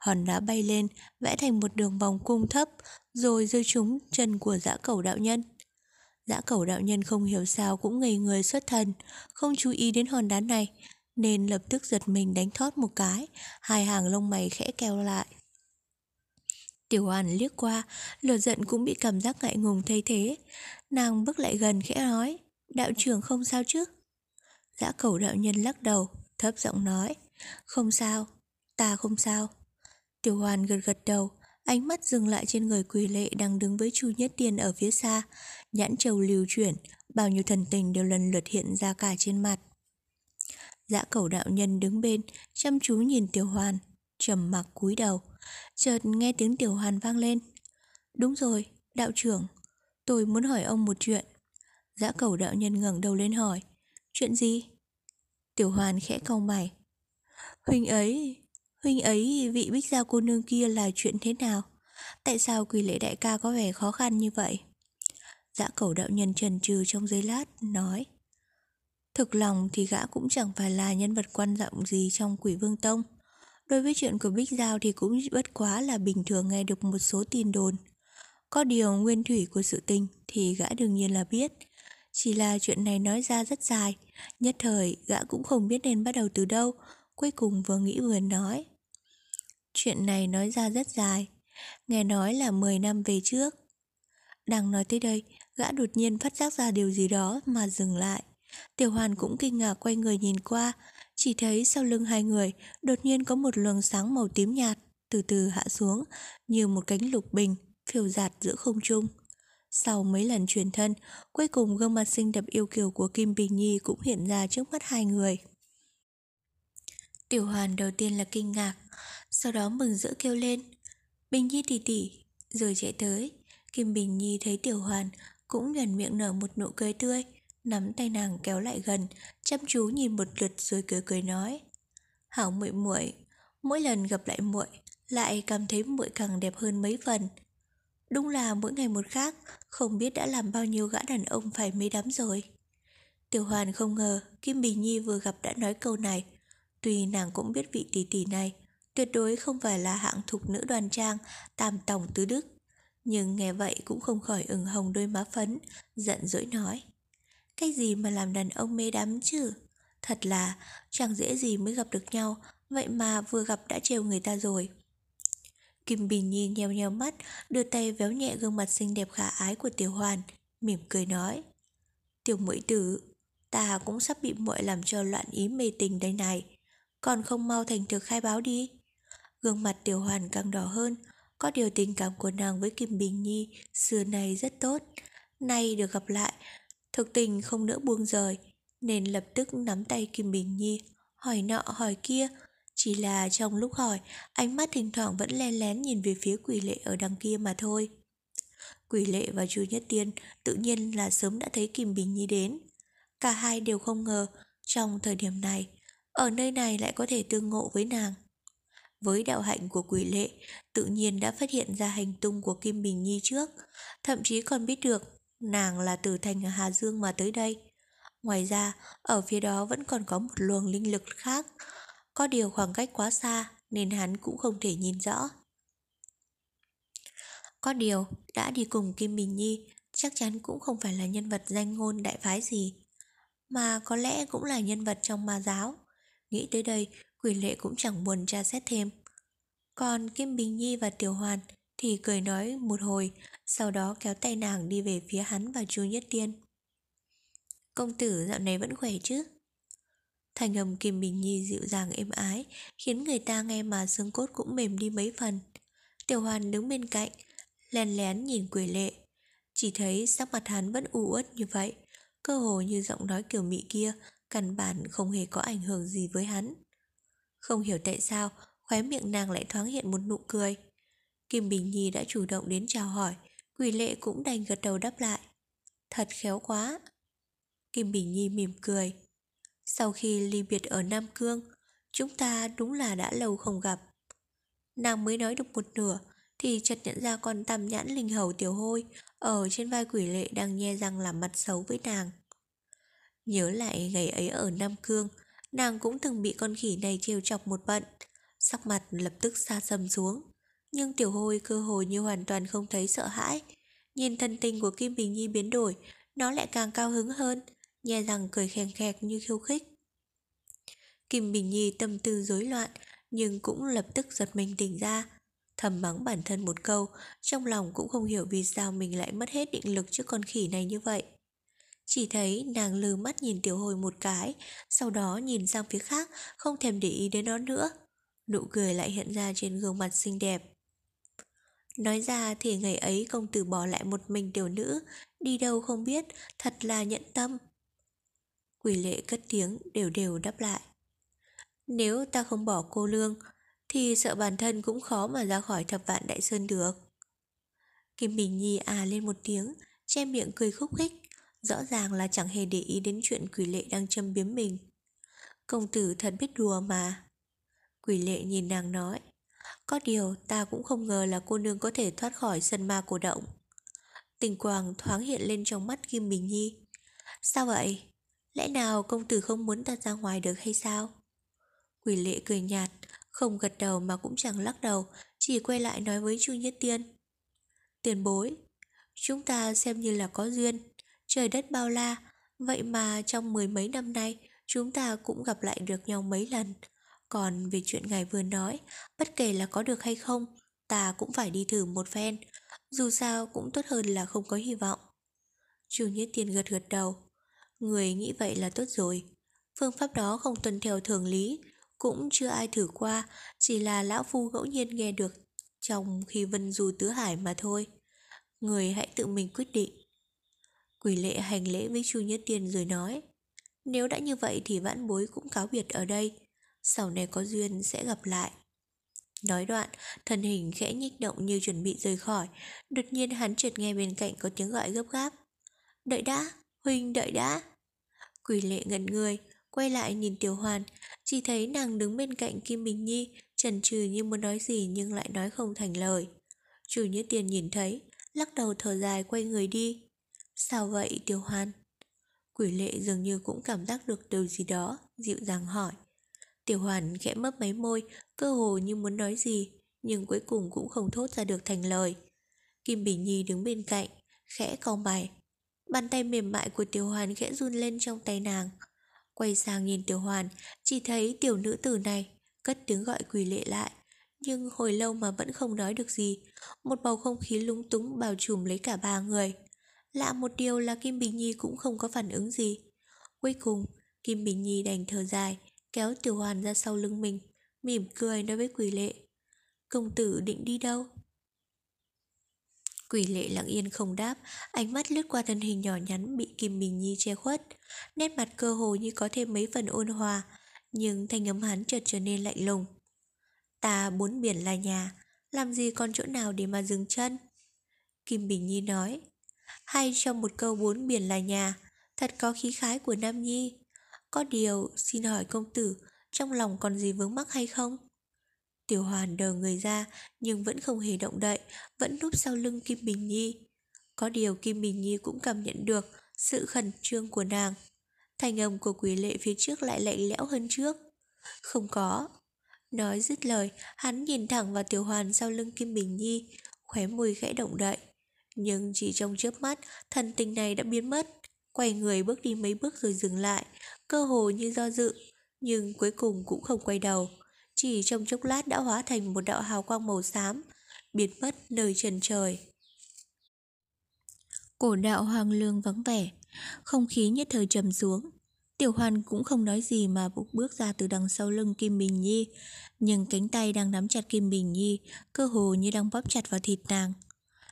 hòn đá bay lên, vẽ thành một đường vòng cung thấp, rồi rơi trúng chân của dã cẩu đạo nhân. Dã cẩu đạo nhân không hiểu sao cũng ngây người xuất thần, không chú ý đến hòn đá này, nên lập tức giật mình đánh thót một cái, hai hàng lông mày khẽ keo lại. Tiểu Hoàn liếc qua, lửa giận cũng bị cảm giác ngại ngùng thay thế. Nàng bước lại gần khẽ nói, đạo trưởng không sao chứ? Giã cầu đạo nhân lắc đầu, thấp giọng nói, không sao, ta không sao. Tiểu Hoàn gật gật đầu, ánh mắt dừng lại trên người quỳ lệ đang đứng với Chu Nhất Tiên ở phía xa. Nhãn trầu lưu chuyển, bao nhiêu thần tình đều lần lượt hiện ra cả trên mặt. Dã cẩu đạo nhân đứng bên, chăm chú nhìn Tiểu Hoàn, trầm mặc cúi đầu. Chợt nghe tiếng Tiểu Hoàn vang lên. Đúng rồi, đạo trưởng, tôi muốn hỏi ông một chuyện. Dã cẩu đạo nhân ngẩng đầu lên hỏi. Chuyện gì? Tiểu Hoàn khẽ cau mày. Huynh ấy, Huynh ấy vị bích gia cô nương kia là chuyện thế nào? Tại sao quỳ lễ đại ca có vẻ khó khăn như vậy? Dã cầu đạo nhân trần trừ trong giây lát, nói Thực lòng thì gã cũng chẳng phải là nhân vật quan trọng gì trong quỷ vương tông. Đối với chuyện của Bích Giao thì cũng bất quá là bình thường nghe được một số tin đồn. Có điều nguyên thủy của sự tình thì gã đương nhiên là biết. Chỉ là chuyện này nói ra rất dài, nhất thời gã cũng không biết nên bắt đầu từ đâu, cuối cùng vừa nghĩ vừa nói. Chuyện này nói ra rất dài, nghe nói là 10 năm về trước. Đang nói tới đây, gã đột nhiên phát giác ra điều gì đó mà dừng lại. Tiểu hoàn cũng kinh ngạc quay người nhìn qua, chỉ thấy sau lưng hai người đột nhiên có một luồng sáng màu tím nhạt từ từ hạ xuống như một cánh lục bình phiêu giạt giữa không trung. Sau mấy lần chuyển thân, cuối cùng gương mặt xinh đẹp yêu kiều của Kim Bình Nhi cũng hiện ra trước mắt hai người. Tiểu Hoàn đầu tiên là kinh ngạc, sau đó mừng rỡ kêu lên. Bình Nhi tỷ tỷ, rồi chạy tới. Kim Bình Nhi thấy Tiểu Hoàn cũng nhuần miệng nở một nụ cười tươi, nắm tay nàng kéo lại gần, chăm chú nhìn một lượt rồi cười cười nói. Hảo muội muội, mỗi lần gặp lại muội, lại cảm thấy muội càng đẹp hơn mấy phần. Đúng là mỗi ngày một khác, không biết đã làm bao nhiêu gã đàn ông phải mê đắm rồi. Tiểu Hoàn không ngờ Kim Bình Nhi vừa gặp đã nói câu này. Tuy nàng cũng biết vị tỷ tỷ này tuyệt đối không phải là hạng thục nữ đoan trang, tam tổng tứ đức. Nhưng nghe vậy cũng không khỏi ửng hồng đôi má phấn, giận dỗi nói. Cái gì mà làm đàn ông mê đắm chứ? Thật là chẳng dễ gì mới gặp được nhau, vậy mà vừa gặp đã trêu người ta rồi. Kim Bình Nhi nheo nheo mắt, đưa tay véo nhẹ gương mặt xinh đẹp khả ái của Tiểu Hoàn, mỉm cười nói. Tiểu mũi tử, ta cũng sắp bị muội làm cho loạn ý mê tình đây này, còn không mau thành thực khai báo đi. Gương mặt Tiểu Hoàn càng đỏ hơn, có điều tình cảm của nàng với Kim Bình Nhi xưa này rất tốt. Nay được gặp lại, thực tình không nỡ buông rời, nên lập tức nắm tay Kim Bình Nhi, hỏi nọ hỏi kia, chỉ là trong lúc hỏi, ánh mắt thỉnh thoảng vẫn len lén nhìn về phía quỷ lệ ở đằng kia mà thôi. Quỷ lệ và Chu Nhất Tiên tự nhiên là sớm đã thấy Kim Bình Nhi đến. Cả hai đều không ngờ trong thời điểm này, ở nơi này lại có thể tương ngộ với nàng. Với đạo hạnh của quỷ lệ, tự nhiên đã phát hiện ra hành tung của Kim Bình Nhi trước, thậm chí còn biết được nàng là từ thành Hà Dương mà tới đây. Ngoài ra, ở phía đó vẫn còn có một luồng linh lực khác, có điều khoảng cách quá xa nên hắn cũng không thể nhìn rõ. Có điều, đã đi cùng Kim Bình Nhi chắc chắn cũng không phải là nhân vật danh ngôn đại phái gì, mà có lẽ cũng là nhân vật trong ma giáo. Nghĩ tới đây, quỷ lệ cũng chẳng buồn tra xét thêm. Còn Kim Bình Nhi và Tiểu Hoàn thì cười nói một hồi, sau đó kéo tay nàng đi về phía hắn và Chu Nhất Tiên. Công tử dạo này vẫn khỏe chứ? Thành âm Kim Bình Nhi dịu dàng êm ái, khiến người ta nghe mà xương cốt cũng mềm đi mấy phần. Tiểu Hoàn đứng bên cạnh, lén lén nhìn quỷ lệ. Chỉ thấy sắc mặt hắn vẫn u uất như vậy, cơ hồ như giọng nói kiểu mị kia, căn bản không hề có ảnh hưởng gì với hắn. Không hiểu tại sao, khóe miệng nàng lại thoáng hiện một nụ cười. Kim Bình Nhi đã chủ động đến chào hỏi, quỷ lệ cũng đành gật đầu đáp lại. Thật khéo quá. Kim Bình Nhi mỉm cười. Sau khi ly biệt ở Nam Cương, chúng ta đúng là đã lâu không gặp. Nàng mới nói được một nửa, thì chợt nhận ra con tằm nhãn linh hầu tiểu hôi ở trên vai quỷ lệ đang nhe răng làm mặt xấu với nàng. Nhớ lại ngày ấy ở Nam Cương, nàng cũng từng bị con khỉ này trêu chọc một bận, sắc mặt lập tức xa xăm xuống. Nhưng tiểu hôi cơ hồ như hoàn toàn không thấy sợ hãi. Nhìn thân tình của Kim Bình Nhi biến đổi, nó lại càng cao hứng hơn, nhè răng cười khen khẹt như khiêu khích. Kim Bình Nhi tâm tư rối loạn, nhưng cũng lập tức giật mình tỉnh ra. Thầm mắng bản thân một câu, trong lòng cũng không hiểu vì sao mình lại mất hết định lực trước con khỉ này như vậy. Chỉ thấy nàng lừ mắt nhìn tiểu hồi một cái, sau đó nhìn sang phía khác, không thèm để ý đến nó nữa. Nụ cười lại hiện ra trên gương mặt xinh đẹp. Nói ra thì ngày ấy công tử bỏ lại một mình tiểu nữ, đi đâu không biết, thật là nhẫn tâm. Quỷ lệ cất tiếng đều đều đáp lại. Nếu ta không bỏ cô lương, thì sợ bản thân cũng khó mà ra khỏi thập vạn đại sơn được. Kim Bình Nhi à lên một tiếng, che miệng cười khúc khích, rõ ràng là chẳng hề để ý đến chuyện quỷ lệ đang châm biếm mình. Công tử thật biết đùa mà. Quỷ lệ nhìn nàng nói, có điều, ta cũng không ngờ là cô nương có thể thoát khỏi sân ma cổ động. Tình quàng thoáng hiện lên trong mắt Kim Bình Nhi Sao vậy? Lẽ nào công tử không muốn ta ra ngoài được hay sao? Quỷ lệ cười nhạt, Không gật đầu mà cũng chẳng lắc đầu, Chỉ quay lại nói với Chu Nhất Tiên Tiền bối, Chúng ta xem như là có duyên Trời đất bao la, Vậy mà trong mười mấy năm nay, Chúng ta cũng gặp lại được nhau mấy lần còn về chuyện ngài vừa nói, Bất kể là có được hay không, Ta cũng phải đi thử một phen. Dù sao cũng tốt hơn là không có hy vọng. Chu Nhất Tiên gật gật đầu. Người nghĩ vậy là tốt rồi. Phương pháp đó không tuân theo thường lý, Cũng chưa ai thử qua, Chỉ là lão phu ngẫu nhiên nghe được, Trong khi vân du tứ hải mà thôi. Người hãy tự mình quyết định. Quỷ lệ hành lễ với Chu Nhất Tiên rồi nói, Nếu đã như vậy thì vãn bối cũng cáo biệt ở đây. Sau này có duyên sẽ gặp lại. Nói đoạn, thân hình khẽ nhích động như chuẩn bị rời khỏi Đột nhiên hắn chợt nghe bên cạnh có tiếng gọi gấp gáp. Đợi đã, Huynh đợi đã. Quỷ lệ ngẩn người Quay lại nhìn Tiểu Hoàn Chỉ thấy nàng đứng bên cạnh Kim Bình Nhi chần chừ như muốn nói gì nhưng lại nói không thành lời. Chủ như Tiền nhìn thấy Lắc đầu thở dài quay người đi. Sao vậy Tiểu Hoàn? Quỷ lệ dường như cũng cảm giác được điều gì đó Dịu dàng hỏi. Tiểu Hoàn khẽ mấp máy môi Cơ hồ như muốn nói gì Nhưng cuối cùng cũng không thốt ra được thành lời Kim Bình Nhi đứng bên cạnh Khẽ cau mày Bàn tay mềm mại của Tiểu Hoàn khẽ run lên trong tay nàng. Quay sang nhìn Tiểu Hoàn, chỉ thấy tiểu nữ tử này cất tiếng gọi quỳ lệ lại. Nhưng hồi lâu mà vẫn không nói được gì. Một bầu không khí lúng túng bao trùm lấy cả ba người. Lạ một điều là Kim Bình Nhi cũng không có phản ứng gì. Cuối cùng, Kim Bình Nhi đành thở dài, kéo Tiểu Hoàn ra sau lưng mình, mỉm cười nói với quỷ lệ. Công tử định đi đâu? Quỷ lệ lặng yên không đáp, ánh mắt lướt qua thân hình nhỏ nhắn bị Kim Bình Nhi che khuất. Nét mặt cơ hồ như có thêm mấy phần ôn hòa, nhưng thanh âm hắn chợt trở nên lạnh lùng. Ta bốn biển là nhà, làm gì còn chỗ nào để mà dừng chân? Kim Bình Nhi nói, hay trong một câu bốn biển là nhà, thật có khí khái của Nam Nhi. Có điều, xin hỏi công tử, trong lòng còn gì vướng mắc hay không? Tiểu Hoàn đờ người ra nhưng vẫn không hề động đậy, vẫn núp sau lưng Kim Bình Nhi. Có điều Kim Bình Nhi cũng cảm nhận được sự khẩn trương của nàng. Thành âm của quỷ lệ phía trước lại lạnh lẽo hơn trước. Không có. Nói dứt lời, hắn nhìn thẳng vào Tiểu Hoàn sau lưng Kim Bình Nhi, khóe môi khẽ động đậy. Nhưng chỉ trong chớp mắt, thần tình này đã biến mất. Quay người bước đi mấy bước rồi dừng lại, cơ hồ như do dự, nhưng cuối cùng cũng không quay đầu chỉ trong chốc lát đã hóa thành một đạo hào quang màu xám, biến mất nơi trần trời. Cổ đạo hoàng lương vắng vẻ, không khí nhất thời trầm xuống. Tiểu Hoàn cũng không nói gì mà bục bước ra từ đằng sau lưng Kim Bình Nhi, nhưng cánh tay đang nắm chặt Kim Bình Nhi, cơ hồ như đang bóp chặt vào thịt nàng.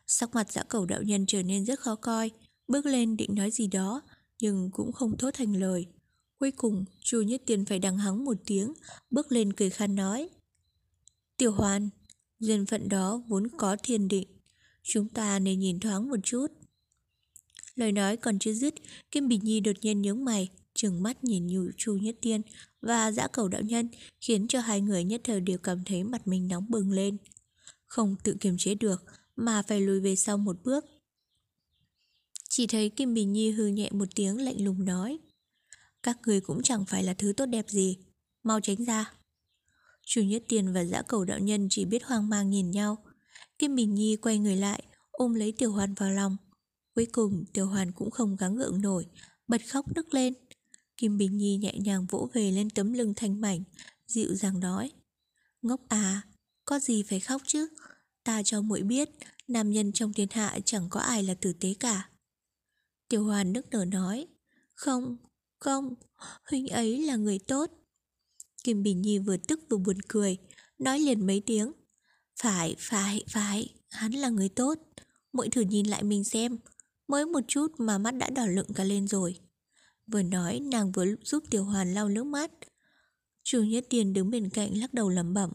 Sắc mặt dã cầu đạo nhân trở nên rất khó coi, bước lên định nói gì đó, nhưng cũng không thốt thành lời. Cuối cùng, Chu Nhất Tiên phải đằng hắng một tiếng, bước lên cười khan nói. Tiểu Hoàn, duyên phận đó vốn có thiên định, chúng ta nên nhìn thoáng một chút. Lời nói còn chưa dứt, Kim Bình Nhi đột nhiên nhướng mày, trừng mắt nhìn nhủ Chu Nhất Tiên và dã cầu đạo nhân, khiến cho hai người nhất thời đều cảm thấy mặt mình nóng bừng lên. Không tự kiềm chế được, mà phải lùi về sau một bước. Chỉ thấy Kim Bình Nhi hư nhẹ một tiếng lạnh lùng nói. Các người cũng chẳng phải là thứ tốt đẹp gì. Mau tránh ra. Chủ Nhất Tiền và dã cầu đạo nhân chỉ biết hoang mang nhìn nhau. Kim Bình Nhi quay người lại Ôm lấy Tiểu Hoàn vào lòng. Cuối cùng Tiểu Hoàn cũng không gắng gượng nổi Bật khóc nức lên. Kim Bình Nhi nhẹ nhàng vỗ về lên tấm lưng thanh mảnh Dịu dàng nói Ngốc à Có gì phải khóc chứ? Ta cho muội biết Nam nhân trong thiên hạ chẳng có ai là tử tế cả. Tiểu Hoàn nức nở nói Không, không, huynh ấy là người tốt. Kim Bình Nhi vừa tức vừa buồn cười, nói liền mấy tiếng. Phải, phải, phải, hắn là người tốt. Mỗi thử nhìn lại mình xem, mới một chút mà mắt đã đỏ lựng cả lên rồi. Vừa nói nàng vừa giúp Tiểu Hoàn lau nước mắt. Chu Nhất Tiền đứng bên cạnh lắc đầu lẩm bẩm.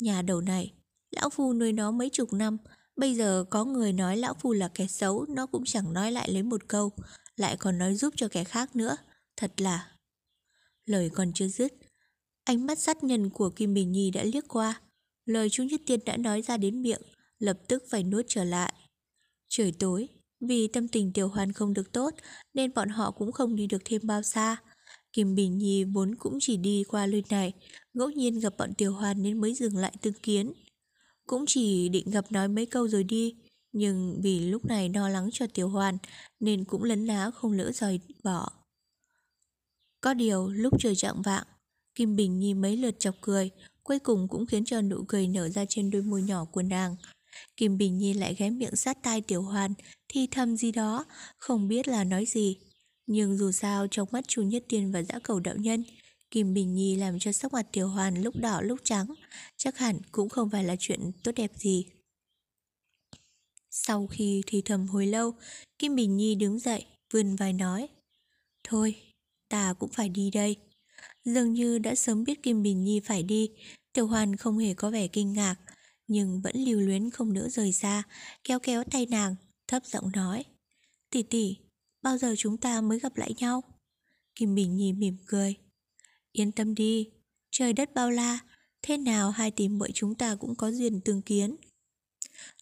Nhà đầu này, lão phu nuôi nó mấy chục năm, bây giờ có người nói lão phu là kẻ xấu, nó cũng chẳng nói lại lấy một câu, lại còn nói giúp cho kẻ khác nữa. Thật là... Lời còn chưa dứt, ánh mắt sát nhân của Kim Bình Nhi đã liếc qua. Lời chú Nhất Tiên đã nói ra đến miệng, lập tức phải nuốt trở lại. Trời tối, Vì tâm tình Tiểu Hoàn không được tốt nên bọn họ cũng không đi được thêm bao xa. Kim Bình Nhi vốn cũng chỉ đi qua nơi này, ngẫu nhiên gặp bọn Tiểu Hoàn nên mới dừng lại tương kiến. Cũng chỉ định gặp nói mấy câu rồi đi, nhưng vì lúc này lo lắng cho Tiểu Hoàn nên cũng lấn lá không lỡ rời bỏ. Có điều lúc trời trạng vạng, Kim Bình Nhi mấy lượt chọc cười, cuối cùng cũng khiến cho nụ cười nở ra trên đôi môi nhỏ của nàng. Kim Bình Nhi lại ghé miệng sát tai Tiểu Hoàn, thì thầm gì đó, không biết là nói gì. Nhưng dù sao trong mắt Chu Nhất Tiên và dã cầu đạo nhân, Kim Bình Nhi làm cho sắc mặt Tiểu Hoàn lúc đỏ lúc trắng, chắc hẳn cũng không phải là chuyện tốt đẹp gì. Sau khi thì thầm hồi lâu, Kim Bình Nhi đứng dậy, vươn vai nói. Thôi, ta cũng phải đi đây. Dường như đã sớm biết Kim Bình Nhi phải đi, Tiểu Hoàn không hề có vẻ kinh ngạc, nhưng vẫn lưu luyến không nỡ rời xa, kéo kéo tay nàng, thấp giọng nói. Tỷ tỷ, bao giờ chúng ta mới gặp lại nhau? Kim Bình Nhi mỉm cười. Yên tâm đi, trời đất bao la, thế nào hai tỷ muội chúng ta cũng có duyên tương kiến.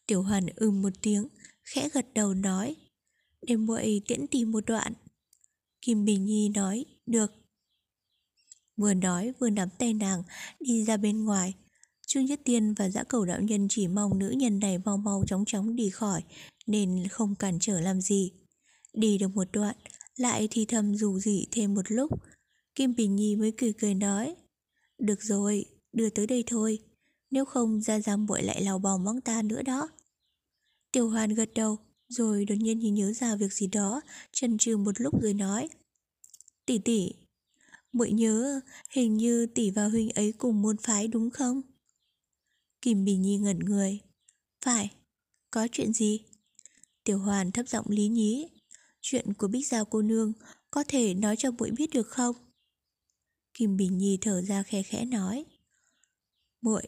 Tiểu Hoàn ừm một tiếng, khẽ gật đầu nói. Để muội tiễn tỷ một đoạn. Kim Bình Nhi nói, được. Vừa nói vừa nắm tay nàng đi ra bên ngoài. Chu Nhất Tiên và dã cầu đạo nhân chỉ mong nữ nhân này mau mau chóng chóng đi khỏi nên không cản trở làm gì. Đi được một đoạn, lại thì thầm dù dị thêm một lúc. Kim Bình Nhi mới cười cười nói Được rồi, đưa tới đây thôi. Nếu không ra ra muội lại lào bò mong ta nữa đó. Tiểu Hoàn gật đầu, rồi đột nhiên nhớ ra việc gì đó, chần chừ một lúc rồi nói. Tỷ tỷ, muội nhớ hình như tỷ và huynh ấy cùng môn phái đúng không? Kim Bình Nhi ngẩn người. Phải, có chuyện gì? Tiểu Hoàn thấp giọng lý nhí. Chuyện của Bích Giao cô nương có thể nói cho muội biết được không? Kim Bình Nhi thở ra khe khẽ nói. Muội,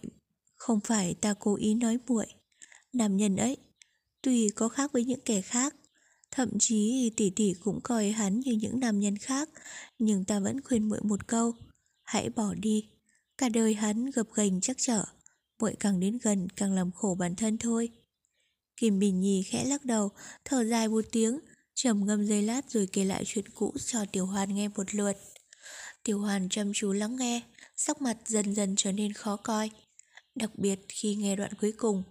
không phải ta cố ý nói muội. Nam nhân ấy, tuy có khác với những kẻ khác, thậm chí tỷ tỷ cũng coi hắn như những nam nhân khác, nhưng ta vẫn khuyên muội một câu, hãy bỏ đi. Cả đời hắn gập ghềnh chắc trở, muội càng đến gần càng làm khổ bản thân thôi. Kim Bình Nhi khẽ lắc đầu, thở dài một tiếng, trầm ngâm giây lát rồi kể lại chuyện cũ cho Tiểu Hoàn nghe một lượt. Tiểu Hoàn chăm chú lắng nghe, sắc mặt dần dần trở nên khó coi. Đặc biệt khi nghe đoạn cuối cùng,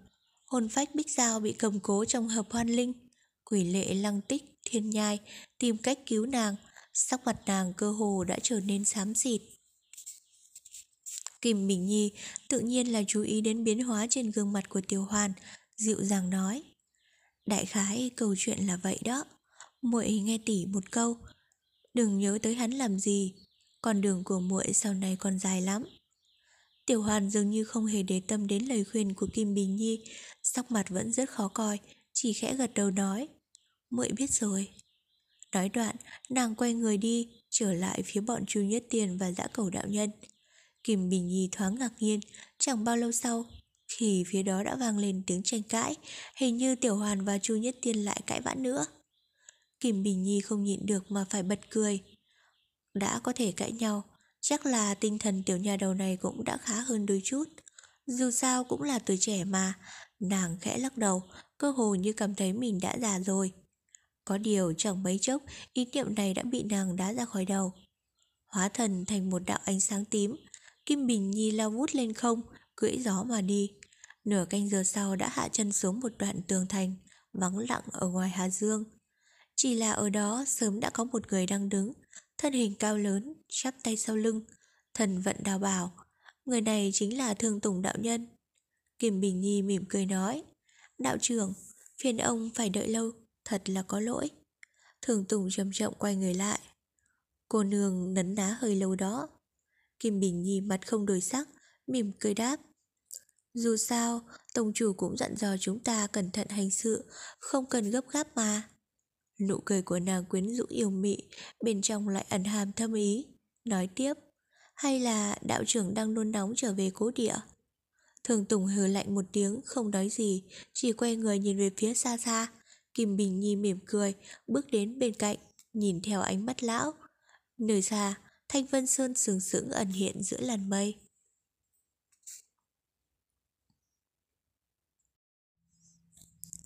hồn phách Bích Giao bị cầm cố trong hợp hoan linh, quỷ lệ lăng tích, thiên nhai tìm cách cứu nàng, sắc mặt nàng cơ hồ đã trở nên xám xịt. Kim Bình Nhi tự nhiên là chú ý đến biến hóa trên gương mặt của Tiểu Hoàn, dịu dàng nói. Đại khái câu chuyện là vậy đó. Muội nghe tỉ một câu, đừng nhớ tới hắn làm gì, con đường của muội sau này còn dài lắm. Tiểu Hoàn dường như không hề để tâm đến lời khuyên của Kim Bình Nhi, sắc mặt vẫn rất khó coi, chỉ khẽ gật đầu nói. Muội biết rồi. Nói đoạn, nàng quay người đi, trở lại phía bọn Chu Nhất Tiền và dã cầu đạo nhân. Kim Bình Nhi thoáng ngạc nhiên, chẳng bao lâu sau, thì phía đó đã vang lên tiếng tranh cãi, hình như Tiểu Hoàn và Chu Nhất Tiên lại cãi vã nữa. Kim Bình Nhi không nhịn được mà phải bật cười. Đã có thể cãi nhau, chắc là tinh thần tiểu nhà đầu này cũng đã khá hơn đôi chút. Dù sao cũng là tuổi trẻ mà, nàng khẽ lắc đầu, cơ hồ như cảm thấy mình đã già rồi. Có điều chẳng mấy chốc, ý niệm này đã bị nàng đá ra khỏi đầu. Hóa thần thành một đạo ánh sáng tím, Kim Bình Nhi lao vút lên không, cưỡi gió mà đi. Nửa canh giờ sau đã hạ chân xuống một đoạn tường thành, vắng lặng ở ngoài Hà Dương. Chỉ là ở đó sớm đã có một người đang đứng, thân hình cao lớn, chắp tay sau lưng, thần vận đào bảo. Người này chính là Thương Tùng Đạo Nhân. Kim Bình Nhi mỉm cười nói, Đạo trưởng, phiền ông phải đợi lâu, thật là có lỗi. Thường Tùng chậm chậm quay người lại. Cô nương nấn ná hơi lâu đó. Kim Bình Nhi mặt không đổi sắc, mỉm cười đáp. Dù sao, Tổng chủ cũng dặn dò chúng ta cẩn thận hành sự, không cần gấp gáp mà. Nụ cười của nàng quyến rũ yêu mị, bên trong lại ẩn hàm thâm ý. Nói tiếp, hay là đạo trưởng đang nôn nóng trở về cố địa? Thường Tùng hừ lạnh một tiếng, không nói gì, chỉ quay người nhìn về phía xa xa. Kim Bình Nhi mỉm cười, bước đến bên cạnh, nhìn theo ánh mắt lão. Nơi xa, Thanh Vân Sơn sừng sững ẩn hiện giữa làn mây.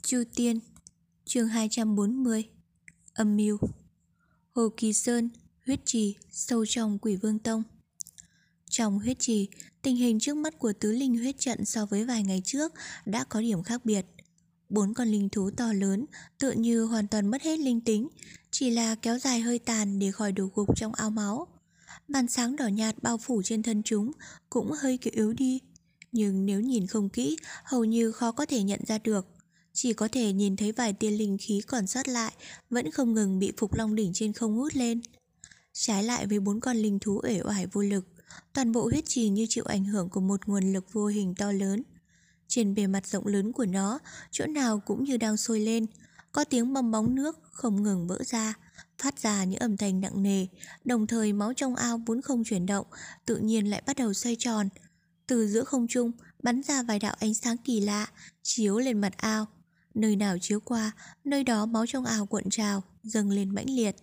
Chu Tiên chương 240 Âm mưu Hồ Kỳ Sơn, huyết trì, sâu trong quỷ vương tông Trong huyết trì, tình hình trước mắt của tứ linh huyết trận so với vài ngày trước đã có điểm khác biệt. Bốn con linh thú to lớn tựa như hoàn toàn mất hết linh tính, chỉ là kéo dài hơi tàn để khỏi đổ gục trong ao máu. Màn sáng đỏ nhạt bao phủ trên thân chúng cũng hơi kiểu yếu đi, nhưng nếu nhìn không kỹ, hầu như khó có thể nhận ra được. Chỉ có thể nhìn thấy vài tia linh khí còn sót lại, vẫn không ngừng bị Phục Long đỉnh trên không hút lên. Trái lại với bốn con linh thú uể oải vô lực, toàn bộ huyết trì như chịu ảnh hưởng của một nguồn lực vô hình to lớn. Trên bề mặt rộng lớn của nó, chỗ nào cũng như đang sôi lên, có tiếng bong bóng nước không ngừng vỡ ra, phát ra những âm thanh nặng nề, đồng thời máu trong ao vốn không chuyển động, tự nhiên lại bắt đầu xoay tròn. Từ giữa không trung bắn ra vài đạo ánh sáng kỳ lạ, chiếu lên mặt ao. Nơi nào chiếu qua, nơi đó máu trong ao cuộn trào, dâng lên mãnh liệt.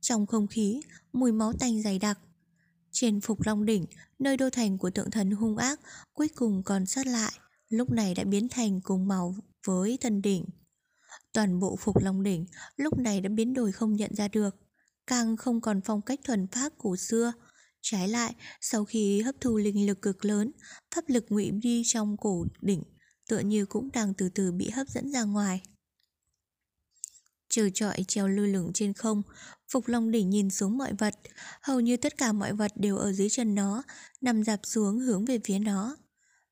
Trong không khí, mùi máu tanh dày đặc. Trên Phục Long Đỉnh, nơi đô thành của tượng thần hung ác cuối cùng còn sót lại, lúc này đã biến thành cùng màu với thân đỉnh. Toàn bộ Phục Long Đỉnh lúc này đã biến đổi không nhận ra được, càng không còn phong cách thuần pháp cổ xưa. Trái lại, sau khi hấp thu linh lực cực lớn, pháp lực ngụy đi trong cổ đỉnh tựa như cũng đang từ từ bị hấp dẫn ra ngoài. Trừ trọi treo lơ lửng trên không, Phục Long đỉnh nhìn xuống mọi vật, hầu như tất cả mọi vật đều ở dưới chân nó, nằm dạp xuống hướng về phía nó.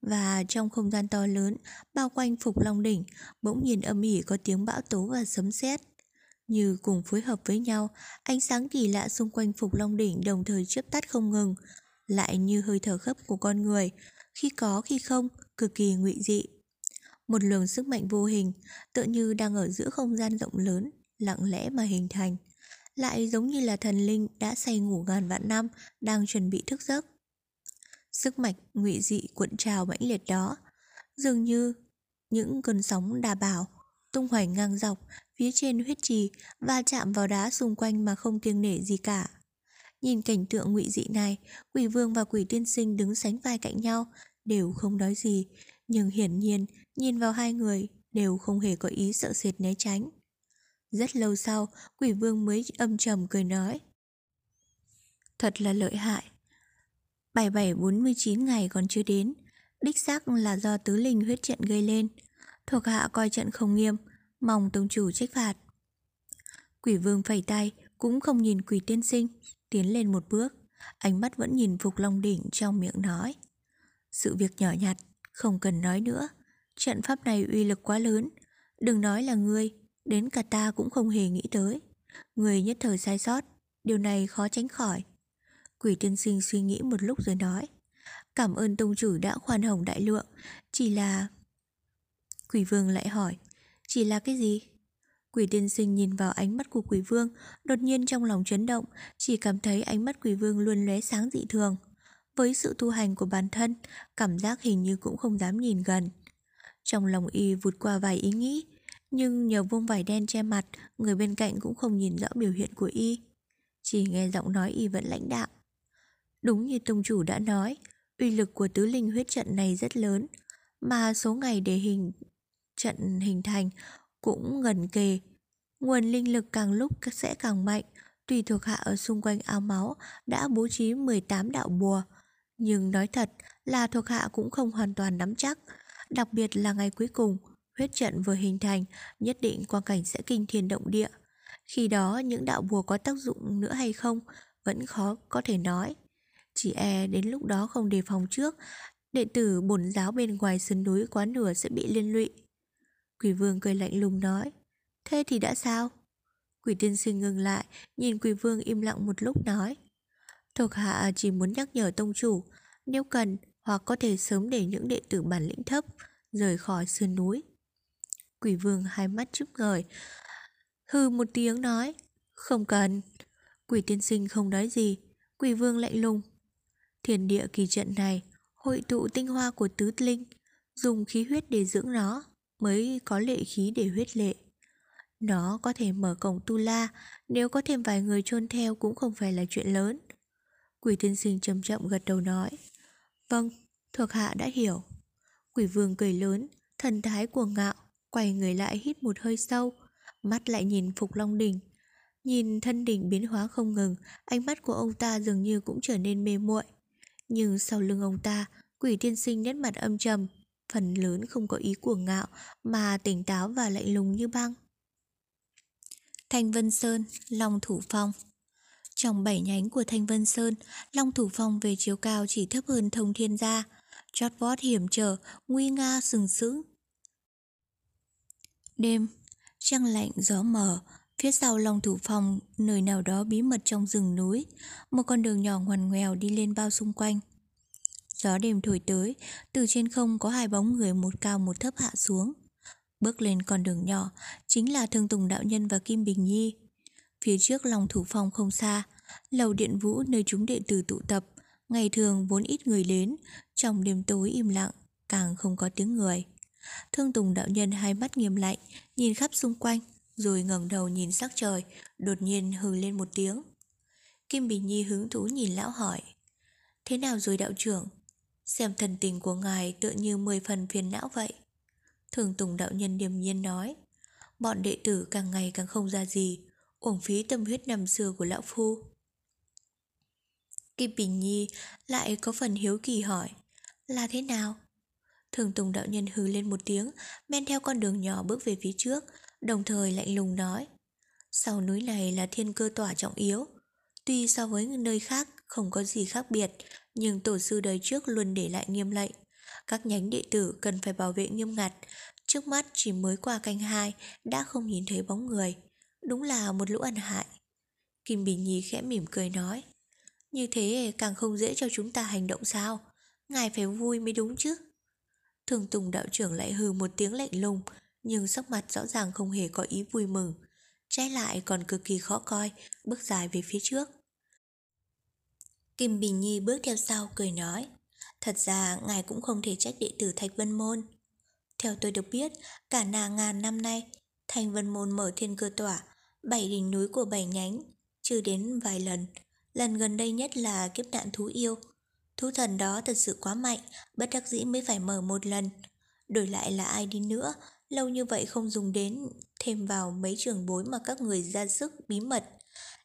Và trong không gian to lớn, bao quanh Phục Long đỉnh, bỗng nhìn âm ỉ có tiếng bão tố và sấm sét. Như cùng phối hợp với nhau, ánh sáng kỳ lạ xung quanh Phục Long đỉnh đồng thời chớp tắt không ngừng, lại như hơi thở gấp của con người, khi có khi không, cực kỳ ngụy dị. Một luồng sức mạnh vô hình, tựa như đang ở giữa không gian rộng lớn, lặng lẽ mà hình thành. Lại giống như là thần linh đã say ngủ ngàn vạn năm, đang chuẩn bị thức giấc. Sức mạnh ngụy dị cuộn trào mãnh liệt đó, dường như những cơn sóng đà bảo, tung hoành ngang dọc phía trên huyết trì và chạm vào đá xung quanh mà không kiêng nể gì cả. Nhìn cảnh tượng ngụy dị này, quỷ vương và quỷ tiên sinh đứng sánh vai cạnh nhau, đều không nói gì, nhưng hiển nhiên nhìn vào hai người đều không hề có ý sợ sệt né tránh. Rất lâu sau, quỷ vương mới âm trầm cười nói. Thật là lợi hại. 7749 ngày còn chưa đến, đích xác là do tứ linh huyết trận gây lên. Thuộc hạ coi trận không nghiêm, mong tông chủ trách phạt. Quỷ vương phẩy tay, cũng không nhìn quỷ tiên sinh, tiến lên một bước, ánh mắt vẫn nhìn Phục Long Đỉnh trong miệng nói. Sự việc nhỏ nhặt, không cần nói nữa. Trận pháp này uy lực quá lớn. Đừng nói là ngươi, đến cả ta cũng không hề nghĩ tới. Người nhất thời sai sót, điều này khó tránh khỏi. Quỷ tiên sinh suy nghĩ một lúc rồi nói. Cảm ơn tông chủ đã khoan hồng đại lượng, chỉ là... Quỷ vương lại hỏi, chỉ là cái gì? Quỷ tiên sinh nhìn vào ánh mắt của quỷ vương, đột nhiên trong lòng chấn động, chỉ cảm thấy ánh mắt quỷ vương luôn lóe sáng dị thường. Với sự tu hành của bản thân, cảm giác hình như cũng không dám nhìn gần. Trong lòng y vụt qua vài ý nghĩ, nhưng nhờ vuông vải đen che mặt, người bên cạnh cũng không nhìn rõ biểu hiện của y. Chỉ nghe giọng nói y vẫn lãnh đạo. Đúng như tông chủ đã nói, uy lực của tứ linh huyết trận này rất lớn, mà số ngày để hình trận hình thành cũng gần kề. Nguồn linh lực càng lúc sẽ càng mạnh, tùy thuộc hạ ở xung quanh ao máu đã bố trí 18 đạo bùa, nhưng nói thật là thuộc hạ cũng không hoàn toàn nắm chắc, đặc biệt là ngày cuối cùng, huyết trận vừa hình thành, nhất định quang cảnh sẽ kinh thiên động địa. Khi đó những đạo bùa có tác dụng nữa hay không vẫn khó có thể nói. Chỉ e đến lúc đó không đề phòng trước, đệ tử bổn giáo bên ngoài sườn núi quá nửa sẽ bị liên lụy. Quỷ vương cười lạnh lùng nói, thế thì đã sao? Quỷ tiên sinh ngừng lại, nhìn quỷ vương im lặng một lúc nói. Thuộc hạ chỉ muốn nhắc nhở tông chủ, nếu cần hoặc có thể sớm để những đệ tử bản lĩnh thấp rời khỏi sườn núi. Quỷ vương hai mắt chớp ngời, hư một tiếng nói, không cần. Quỷ tiên sinh không nói gì, quỷ vương lạnh lùng. Thiền địa kỳ trận này, hội tụ tinh hoa của tứ linh, dùng khí huyết để dưỡng nó, mới có lệ khí để huyết lệ. Nó có thể mở cổng tu la, nếu có thêm vài người chôn theo cũng không phải là chuyện lớn. Quỷ tiên sinh chậm chậm gật đầu nói Vâng, thuộc hạ đã hiểu Quỷ vương cười lớn Thần thái cuồng ngạo Quay người lại hít một hơi sâu mắt lại nhìn Phục Long Đỉnh. Nhìn thân đỉnh biến hóa không ngừng, ánh mắt của ông ta dường như cũng trở nên mê muội. Nhưng sau lưng ông ta, quỷ tiên sinh nét mặt âm trầm, phần lớn không có ý cuồng ngạo mà tỉnh táo và lạnh lùng như băng. Thanh Vân Sơn, Long Thủ Phong trong bảy nhánh của Thanh Vân Sơn, Long Thủ Phong về chiều cao chỉ thấp hơn thông thiên gia, chót vót hiểm trở, nguy nga sừng sững. Đêm, trăng lạnh gió mờ, phía sau Long Thủ Phong, nơi nào đó bí mật trong rừng núi, một con đường nhỏ ngoằn ngoèo đi lên bao xung quanh. Gió đêm thổi tới, từ trên không có hai bóng người một cao một thấp hạ xuống. Bước lên con đường nhỏ, chính là Thương Tùng Đạo Nhân và Kim Bình Nhi. Phía trước lòng thủ phong không xa, lầu điện vũ nơi chúng đệ tử tụ tập, ngày thường vốn ít người đến, trong đêm tối im lặng, càng không có tiếng người. Thương Tùng Đạo Nhân hai mắt nghiêm lạnh, nhìn khắp xung quanh, rồi ngẩng đầu nhìn sắc trời, đột nhiên hừ lên một tiếng. Kim Bình Nhi hứng thú nhìn lão hỏi, Thế nào rồi đạo trưởng? Xem thần tình của ngài tựa như mười phần phiền não vậy. Thường Tùng đạo nhân điềm nhiên nói Bọn đệ tử càng ngày càng không ra gì Uổng phí tâm huyết năm xưa của lão phu Kim Bình Nhi lại có phần hiếu kỳ hỏi, Là thế nào? Thường Tùng đạo nhân hừ lên một tiếng, Men theo con đường nhỏ bước về phía trước, Đồng thời lạnh lùng nói, Sau núi này là thiên cơ tỏa trọng yếu Tuy so với nơi khác không có gì khác biệt, Nhưng tổ sư đời trước luôn để lại nghiêm lệnh các nhánh đệ tử cần phải bảo vệ nghiêm ngặt. Trước mắt chỉ mới qua canh hai đã không nhìn thấy bóng người. Đúng là một lũ ăn hại. Kim Bình Nhi khẽ mỉm cười nói. Như thế càng không dễ cho chúng ta hành động sao? Ngài phải vui mới đúng chứ. Thường Tùng đạo trưởng lại hừ một tiếng lạnh lùng, nhưng sắc mặt rõ ràng không hề có ý vui mừng. Trái lại còn cực kỳ khó coi, bước dài về phía trước. Kim Bình Nhi bước theo sau cười nói. Thật ra ngài cũng không thể trách đệ tử Thạch Vân Môn. Theo tôi được biết, cả nàng ngàn năm nay, Thanh Vân Môn mở thiên cơ tỏa, bảy đỉnh núi của bảy nhánh, chưa đến vài lần. Lần gần đây nhất là kiếp nạn thú yêu. Thú thần đó thật sự quá mạnh, bất đắc dĩ mới phải mở một lần. Đổi lại là ai đi nữa, lâu như vậy không dùng đến, thêm vào mấy trường bối mà các người ra sức bí mật.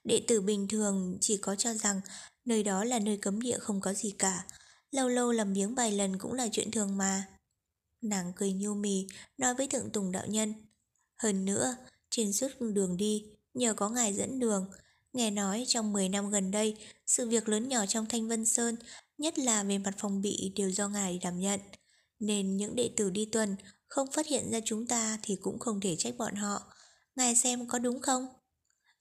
Đệ tử bình thường chỉ có cho rằng nơi đó là nơi cấm địa không có gì cả, Lâu lâu làm miếng vài lần cũng là chuyện thường mà Nàng cười nhu mì Nói với thượng tùng đạo nhân Hơn nữa trên suốt đường đi Nhờ có ngài dẫn đường. Nghe nói trong 10 năm gần đây Sự việc lớn nhỏ trong Thanh Vân Sơn Nhất là về mặt phòng bị đều do ngài đảm nhận. Nên những đệ tử đi tuần Không phát hiện ra chúng ta Thì cũng không thể trách bọn họ. Ngài xem có đúng không?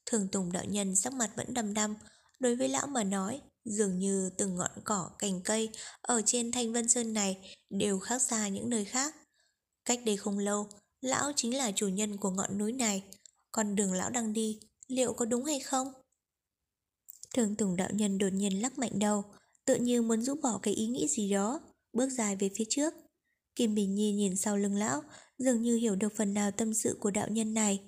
Thường Tùng đạo nhân sắc mặt vẫn đăm đăm Đối với lão mà nói Dường như từng ngọn cỏ, cành cây ở trên Thanh Vân Sơn này đều khác xa những nơi khác. Cách đây không lâu, lão chính là chủ nhân của ngọn núi này. Còn đường lão đang đi, liệu có đúng hay không? Thường Tùng đạo nhân đột nhiên lắc mạnh đầu, tự như muốn rũ bỏ cái ý nghĩ gì đó, bước dài về phía trước. Kim Bình Nhi nhìn sau lưng lão, dường như hiểu được phần nào tâm sự của đạo nhân này.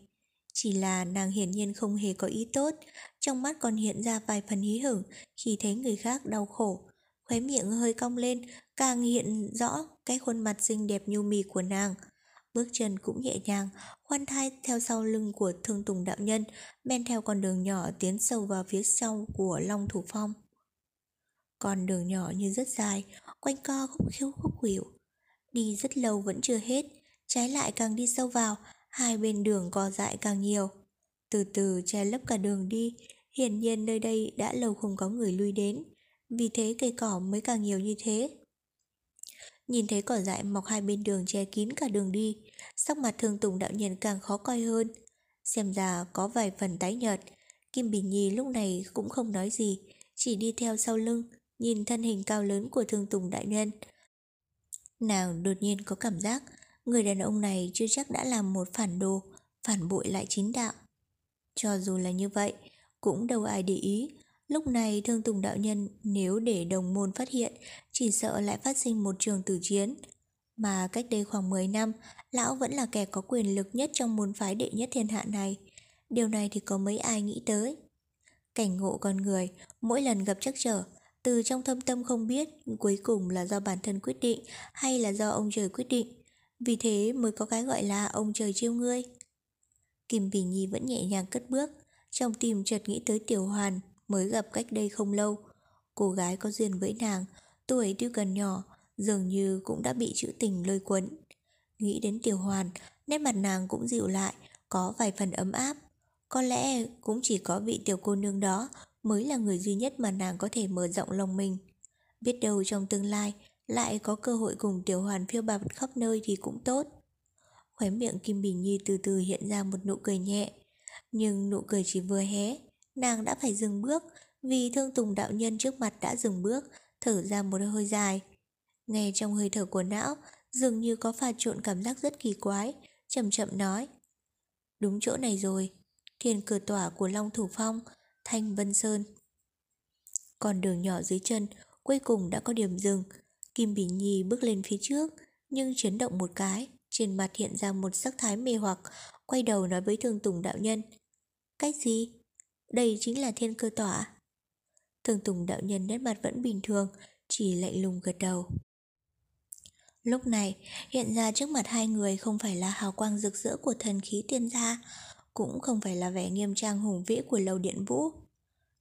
Chỉ là nàng hiển nhiên không hề có ý tốt, trong mắt còn hiện ra vài phần hí hửng khi thấy người khác đau khổ. Khóe miệng hơi cong lên, càng hiện rõ cái khuôn mặt xinh đẹp nhu mì của nàng. Bước chân cũng nhẹ nhàng, khoan thai theo sau lưng của thương tùng đạo nhân, men theo con đường nhỏ tiến sâu vào phía sau của Long Thủ Phong. Con đường nhỏ như rất dài, quanh co khúc khiếu khúc khuỷu. Đi rất lâu vẫn chưa hết, trái lại càng đi sâu vào, hai bên đường co dại càng nhiều. Từ từ che lấp cả đường đi, hiển nhiên nơi đây đã lâu không có người lui đến, vì thế cây cỏ mới càng nhiều như thế. Nhìn thấy cỏ dại mọc hai bên đường che kín cả đường đi, sắc mặt thương tùng đạo nhân càng khó coi hơn. Xem ra có vài phần tái nhợt, Kim Bình Nhi lúc này cũng không nói gì, chỉ đi theo sau lưng, nhìn thân hình cao lớn của thương tùng đại nhân. Nàng đột nhiên có cảm giác người đàn ông này chưa chắc đã làm một phản đồ, phản bội lại chính đạo. Cho dù là như vậy, cũng đâu ai để ý. Lúc này thương tùng đạo nhân nếu để đồng môn phát hiện, chỉ sợ lại phát sinh một trường tử chiến. Mà cách đây khoảng 10 năm, lão vẫn là kẻ có quyền lực nhất trong môn phái đệ nhất thiên hạ này. Điều này thì có mấy ai nghĩ tới. Cảnh ngộ con người, mỗi lần gặp trắc trở, từ trong thâm tâm không biết cuối cùng là do bản thân quyết định hay là do ông trời quyết định. Vì thế mới có cái gọi là ông trời chiêu ngươi. Kim Bình Nhi vẫn nhẹ nhàng cất bước, trong tim chợt nghĩ tới Tiểu Hoàn mới gặp cách đây không lâu. Cô gái có duyên với nàng, tuổi tuy gần nhỏ, dường như cũng đã bị chữ tình lôi cuốn. Nghĩ đến Tiểu Hoàn, nét mặt nàng cũng dịu lại, có vài phần ấm áp. Có lẽ cũng chỉ có vị tiểu cô nương đó mới là người duy nhất mà nàng có thể mở rộng lòng mình. Biết đâu trong tương lai lại có cơ hội cùng Tiểu Hoàn phiêu bạt khắp nơi thì cũng tốt. Khóe miệng Kim Bình Nhi từ từ hiện ra một nụ cười nhẹ, nhưng nụ cười chỉ vừa hé, nàng đã phải dừng bước vì thương tùng đạo nhân trước mặt đã dừng bước, thở ra một hơi dài. Nghe trong hơi thở của não, dường như có pha trộn cảm giác rất kỳ quái, chậm chậm nói. Đúng chỗ này rồi, thiên cửa tỏa của Long Thủ Phong, Thanh Vân Sơn. Còn đường nhỏ dưới chân, cuối cùng đã có điểm dừng. Kim Bỉ Nhi bước lên phía trước, nhưng chấn động một cái, trên mặt hiện ra một sắc thái mê hoặc, quay đầu nói với Thương Tùng đạo nhân. Cách gì? Đây chính là thiên cơ tỏa. thường Tùng đạo nhân nét mặt vẫn bình thường, chỉ lạnh lùng gật đầu. Lúc này, hiện ra trước mặt hai người không phải là hào quang rực rỡ của thần khí tiên gia, cũng không phải là vẻ nghiêm trang hùng vĩ của lầu điện vũ.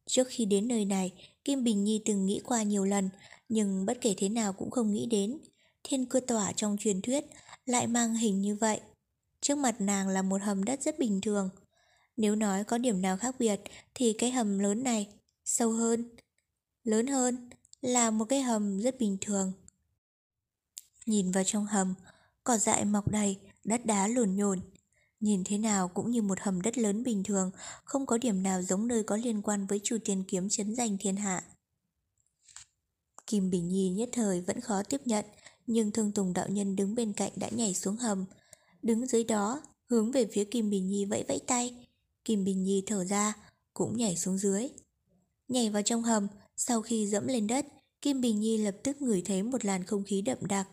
Trước khi đến nơi này, Kim Bình Nhi từng nghĩ qua nhiều lần, nhưng bất kể thế nào cũng không nghĩ đến. Thiên cơ tỏa trong truyền thuyết lại mang hình như vậy. Trước mặt nàng là một hầm đất rất bình thường. Nếu nói có điểm nào khác biệt thì cái hầm lớn này sâu hơn, lớn hơn là một cái hầm rất bình thường. Nhìn vào trong hầm, cỏ dại mọc đầy, đất đá lùn nhồn. Nhìn thế nào cũng như một hầm đất lớn bình thường, không có điểm nào giống nơi có liên quan với chủ tiền kiếm chấn giành thiên hạ. Kim Bình Nhi nhất thời vẫn khó tiếp nhận, nhưng Thương Tùng đạo nhân đứng bên cạnh đã nhảy xuống hầm. Đứng dưới đó, hướng về phía Kim Bình Nhi vẫy vẫy tay. Kim Bình Nhi thở ra, cũng nhảy xuống dưới. Nhảy vào trong hầm, sau khi dẫm lên đất, Kim Bình Nhi lập tức ngửi thấy một làn không khí đậm đặc.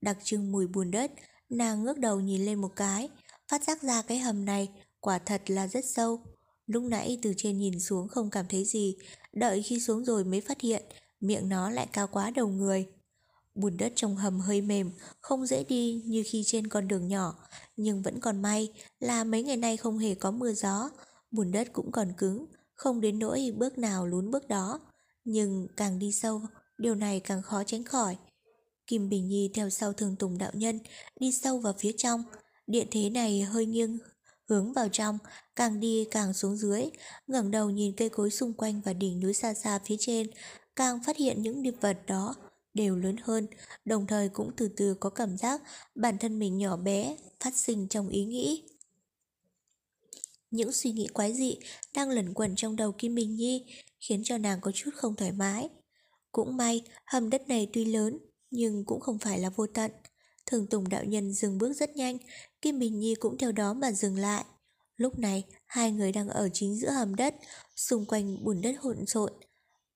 Đặc trưng mùi bùn đất, nàng ngước đầu nhìn lên một cái, phát giác ra cái hầm này quả thật là rất sâu. Lúc nãy từ trên nhìn xuống không cảm thấy gì, đợi khi xuống rồi mới phát hiện miệng nó lại cao quá đầu người. Bùn đất trong hầm hơi mềm, không dễ đi như khi trên con đường nhỏ, nhưng vẫn còn may là mấy ngày nay không hề có mưa gió, bùn đất cũng còn cứng, không đến nỗi bước nào lún bước đó. Nhưng càng đi sâu, điều này càng khó tránh khỏi. Kim Bình Nhi theo sau thường tùng đạo nhân, đi sâu vào phía trong. địa thế này hơi nghiêng, hướng vào trong, càng đi càng xuống dưới, ngẩng đầu nhìn cây cối xung quanh và đỉnh núi xa xa phía trên, càng phát hiện những điệp vật đó đều lớn hơn, đồng thời cũng từ từ có cảm giác bản thân mình nhỏ bé, phát sinh trong ý nghĩ. Những suy nghĩ quái dị đang lẩn quẩn trong đầu Kim Bình Nhi khiến cho nàng có chút không thoải mái. Cũng may, hầm đất này tuy lớn, nhưng cũng không phải là vô tận. Thường Tùng đạo nhân dừng bước rất nhanh, Kim Bình Nhi cũng theo đó mà dừng lại. Lúc này, hai người đang ở chính giữa hầm đất, xung quanh bùn đất hỗn xộn.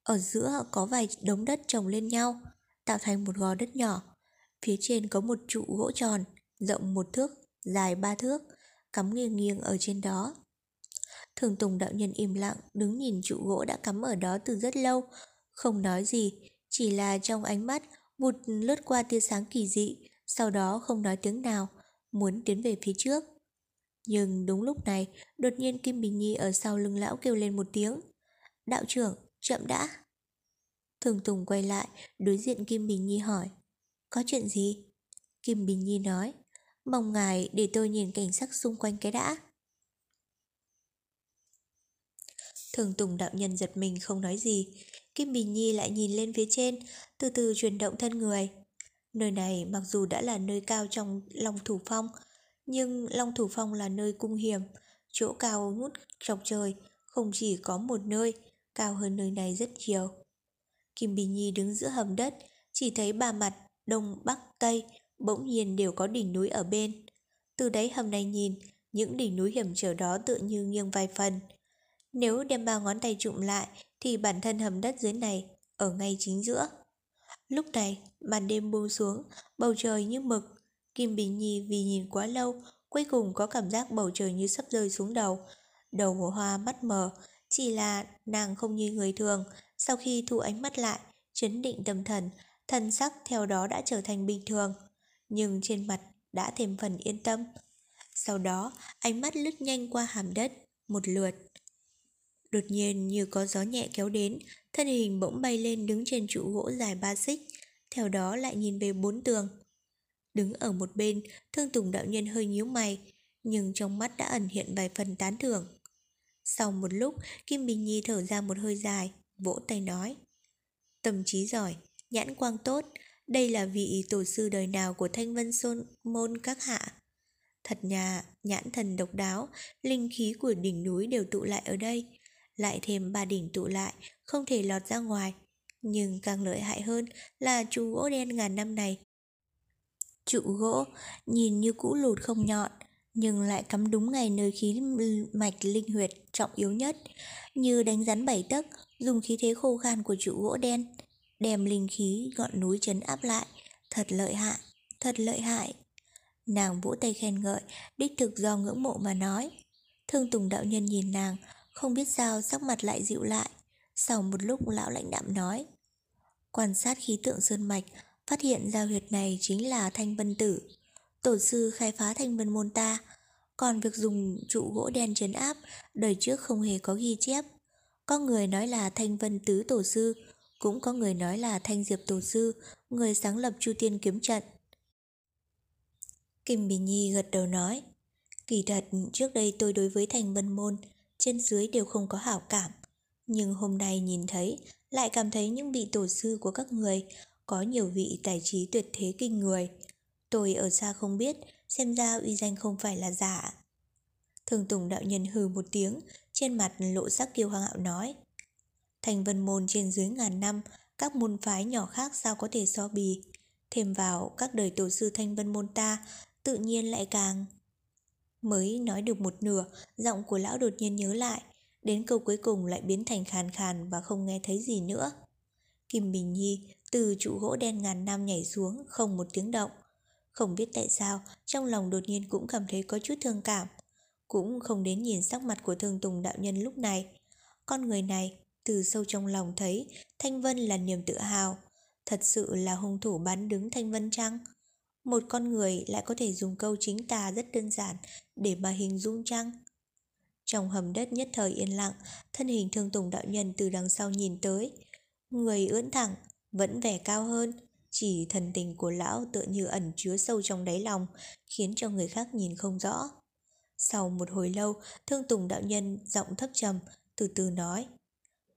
Ở giữa có vài đống đất chồng lên nhau, tạo thành một gò đất nhỏ. Phía trên có một trụ gỗ tròn, rộng một thước, dài ba thước, cắm nghiêng nghiêng ở trên đó. Thường Tùng đạo nhân im lặng, đứng nhìn trụ gỗ đã cắm ở đó từ rất lâu, không nói gì, chỉ là trong ánh mắt vụt lướt qua tia sáng kỳ dị, sau đó không nói tiếng nào, muốn tiến về phía trước. Nhưng đúng lúc này, đột nhiên Kim Bình Nhi ở sau lưng lão kêu lên một tiếng. Đạo trưởng, chậm đã. Thường Tùng quay lại, đối diện Kim Bình Nhi hỏi. Có chuyện gì? Kim Bình Nhi nói. Mong ngài để tôi nhìn cảnh sắc xung quanh cái đã. Thường Tùng đạo nhân giật mình không nói gì. Kim Bình Nhi lại nhìn lên phía trên, từ từ chuyển động thân người. Nơi này mặc dù đã là nơi cao trong Long Thủ Phong, nhưng Long Thủ Phong là nơi cung hiểm, chỗ cao ngút dọc trời, không chỉ có một nơi, cao hơn nơi này rất nhiều. Kim Bình Nhi đứng giữa hầm đất, chỉ thấy ba mặt, đông, bắc, tây, bỗng nhiên đều có đỉnh núi ở bên. Từ đáy hầm này nhìn, những đỉnh núi hiểm trở đó tựa như nghiêng vài phần. Nếu đem ba ngón tay trụm lại thì bản thân hầm đất dưới này ở ngay chính giữa. Lúc này, màn đêm buông xuống, bầu trời như mực. Kim Bình Nhi vì nhìn quá lâu, cuối cùng có cảm giác bầu trời như sắp rơi xuống đầu. Đầu của hoa mắt mờ, chỉ là nàng không như người thường. Sau khi thu ánh mắt lại, chấn định tâm thần, thần sắc theo đó đã trở thành bình thường. Nhưng trên mặt đã thêm phần yên tâm. Sau đó, ánh mắt lướt nhanh qua hàm đất, một lượt. Đột nhiên như có gió nhẹ kéo đến, thân hình bỗng bay lên đứng trên trụ gỗ dài ba xích, theo đó lại nhìn về bốn tường. Đứng ở một bên, thương tùng đạo nhân hơi nhíu mày, nhưng trong mắt đã ẩn hiện vài phần tán thưởng. Sau một lúc, Kim Bình Nhi thở ra một hơi dài, vỗ tay nói. Tâm trí giỏi, nhãn quang tốt, đây là vị tổ sư đời nào của Thanh Vân Sơn Môn các hạ. Thật nhà, nhãn thần độc đáo, linh khí của đỉnh núi đều tụ lại ở đây. Lại thêm ba đỉnh tụ lại, không thể lọt ra ngoài. Nhưng càng lợi hại hơn là trụ gỗ đen ngàn năm này. Trụ gỗ nhìn như cũ lụt không nhọn, nhưng lại cắm đúng ngay nơi khí mạch linh huyệt trọng yếu nhất, như đánh rắn bảy tấc, dùng khí thế khô khan của trụ gỗ đen, đem linh khí gọn núi chấn áp lại, thật lợi hại, thật lợi hại. Nàng vỗ tay khen ngợi, đích thực do ngưỡng mộ mà nói. Thương Tùng đạo nhân nhìn nàng, không biết sao sắc mặt lại dịu lại. Sau một lúc lão lãnh đạm nói, quan sát khí tượng sơn mạch, phát hiện giao huyệt này chính là thanh vân tử. Tổ sư khai phá thanh vân môn ta, còn việc dùng trụ gỗ đen trấn áp, đời trước không hề có ghi chép. Có người nói là thanh vân tứ tổ sư, cũng có người nói là thanh diệp tổ sư, người sáng lập chu tiên kiếm trận. Kim Bình Nhi gật đầu nói, kỳ thật trước đây tôi đối với thành vân môn, trên dưới đều không có hảo cảm. Nhưng hôm nay nhìn thấy, lại cảm thấy những vị tổ sư của các người có nhiều vị tài trí tuyệt thế kinh người. Tôi ở xa không biết, xem ra uy danh không phải là giả. Thường Tùng đạo nhân hừ một tiếng, trên mặt lộ sắc kiêu hăng nói. Thành vân môn trên dưới ngàn năm, các môn phái nhỏ khác sao có thể so bì. Thêm vào các đời tổ sư thanh vân môn ta, tự nhiên lại càng... Mới nói được một nửa, giọng của lão đột nhiên nhớ lại, đến câu cuối cùng lại biến thành khàn khàn và không nghe thấy gì nữa. Kim Bình Nhi từ trụ gỗ đen ngàn năm nhảy xuống, không một tiếng động. Không biết tại sao, trong lòng đột nhiên cũng cảm thấy có chút thương cảm. Cũng không đến nhìn sắc mặt của thương tùng đạo nhân lúc này. Con người này, từ sâu trong lòng thấy Thanh Vân là niềm tự hào. Thật sự là hung thủ bắn đứng Thanh Vân chăng? Một con người lại có thể dùng câu chính tà rất đơn giản để mà hình dung chăng? Trong hầm đất nhất thời yên lặng, thân hình thương tùng đạo nhân từ đằng sau nhìn tới. Người ưỡn thẳng, vẫn vẻ cao hơn, chỉ thần tình của lão tựa như ẩn chứa sâu trong đáy lòng, khiến cho người khác nhìn không rõ. Sau một hồi lâu, thương tùng đạo nhân giọng thấp trầm, từ từ nói.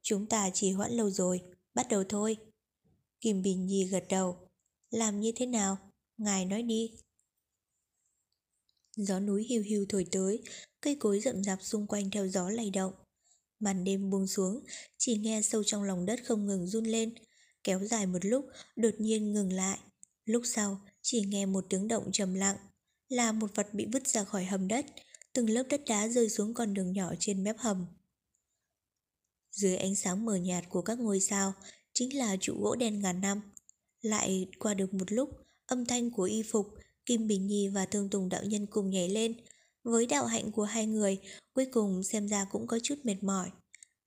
Chúng ta chỉ hoãn lâu rồi, bắt đầu thôi. Kim Bình Nhi gật đầu. Làm như thế nào? Ngài nói đi. Gió núi hiu hiu thổi tới, cây cối rậm rạp xung quanh theo gió lay động. Màn đêm buông xuống, chỉ nghe sâu trong lòng đất không ngừng run lên, kéo dài một lúc, đột nhiên ngừng lại. Lúc sau, chỉ nghe một tiếng động trầm lặng, là một vật bị vứt ra khỏi hầm đất, từng lớp đất đá rơi xuống con đường nhỏ trên mép hầm. Dưới ánh sáng mờ nhạt của các ngôi sao, chính là trụ gỗ đen ngàn năm. Lại qua được một lúc, âm thanh của y phục, Kim Bình Nhi và Thương Tùng đạo nhân cùng nhảy lên. Với đạo hạnh của hai người, cuối cùng xem ra cũng có chút mệt mỏi.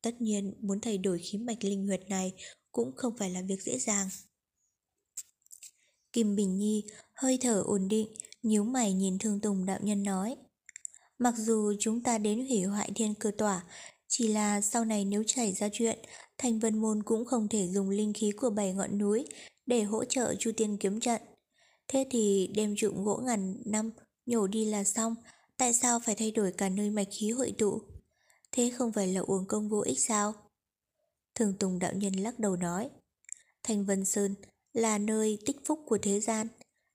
Tất nhiên, muốn thay đổi khí mạch linh huyệt này cũng không phải là việc dễ dàng. Kim Bình Nhi hơi thở ổn định, nhíu mày nhìn Thương Tùng đạo nhân nói. Mặc dù chúng ta đến hủy hoại thiên cơ tỏa, chỉ là sau này nếu xảy ra chuyện, Thành Vân Môn cũng không thể dùng linh khí của bảy ngọn núi để hỗ trợ Chu Tiên kiếm trận. Thế thì đem trụng gỗ ngàn năm nhổ đi là xong, tại sao phải thay đổi cả nơi mạch khí hội tụ? Thế không phải là uống công vô ích sao? Thường Tùng đạo nhân lắc đầu nói, Thanh Vân Sơn là nơi tích phúc của thế gian,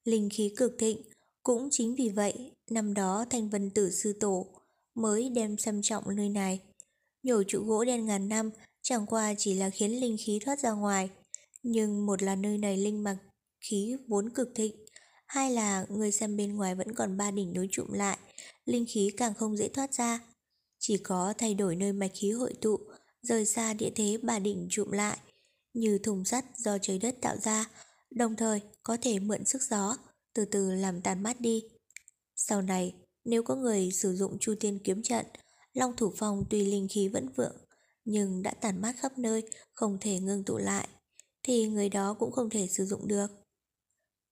linh khí cực thịnh, cũng chính vì vậy, năm đó Thanh Vân Tử Sư Tổ mới đem xâm trọng nơi này. Nhổ trụ gỗ đen ngàn năm chẳng qua chỉ là khiến linh khí thoát ra ngoài, nhưng một là nơi này linh mạch khí vốn cực thịnh, hai là người xem bên ngoài vẫn còn ba đỉnh đối trụm lại, linh khí càng không dễ thoát ra. Chỉ có thay đổi nơi mạch khí hội tụ, rời xa địa thế bà đỉnh trụm lại, như thùng sắt do trời đất tạo ra, đồng thời có thể mượn sức gió, từ từ làm tàn mát đi. Sau này, nếu có người sử dụng chu tiên kiếm trận, Long Thủ Phong tuy linh khí vẫn vượng, nhưng đã tàn mát khắp nơi, không thể ngưng tụ lại, thì người đó cũng không thể sử dụng được.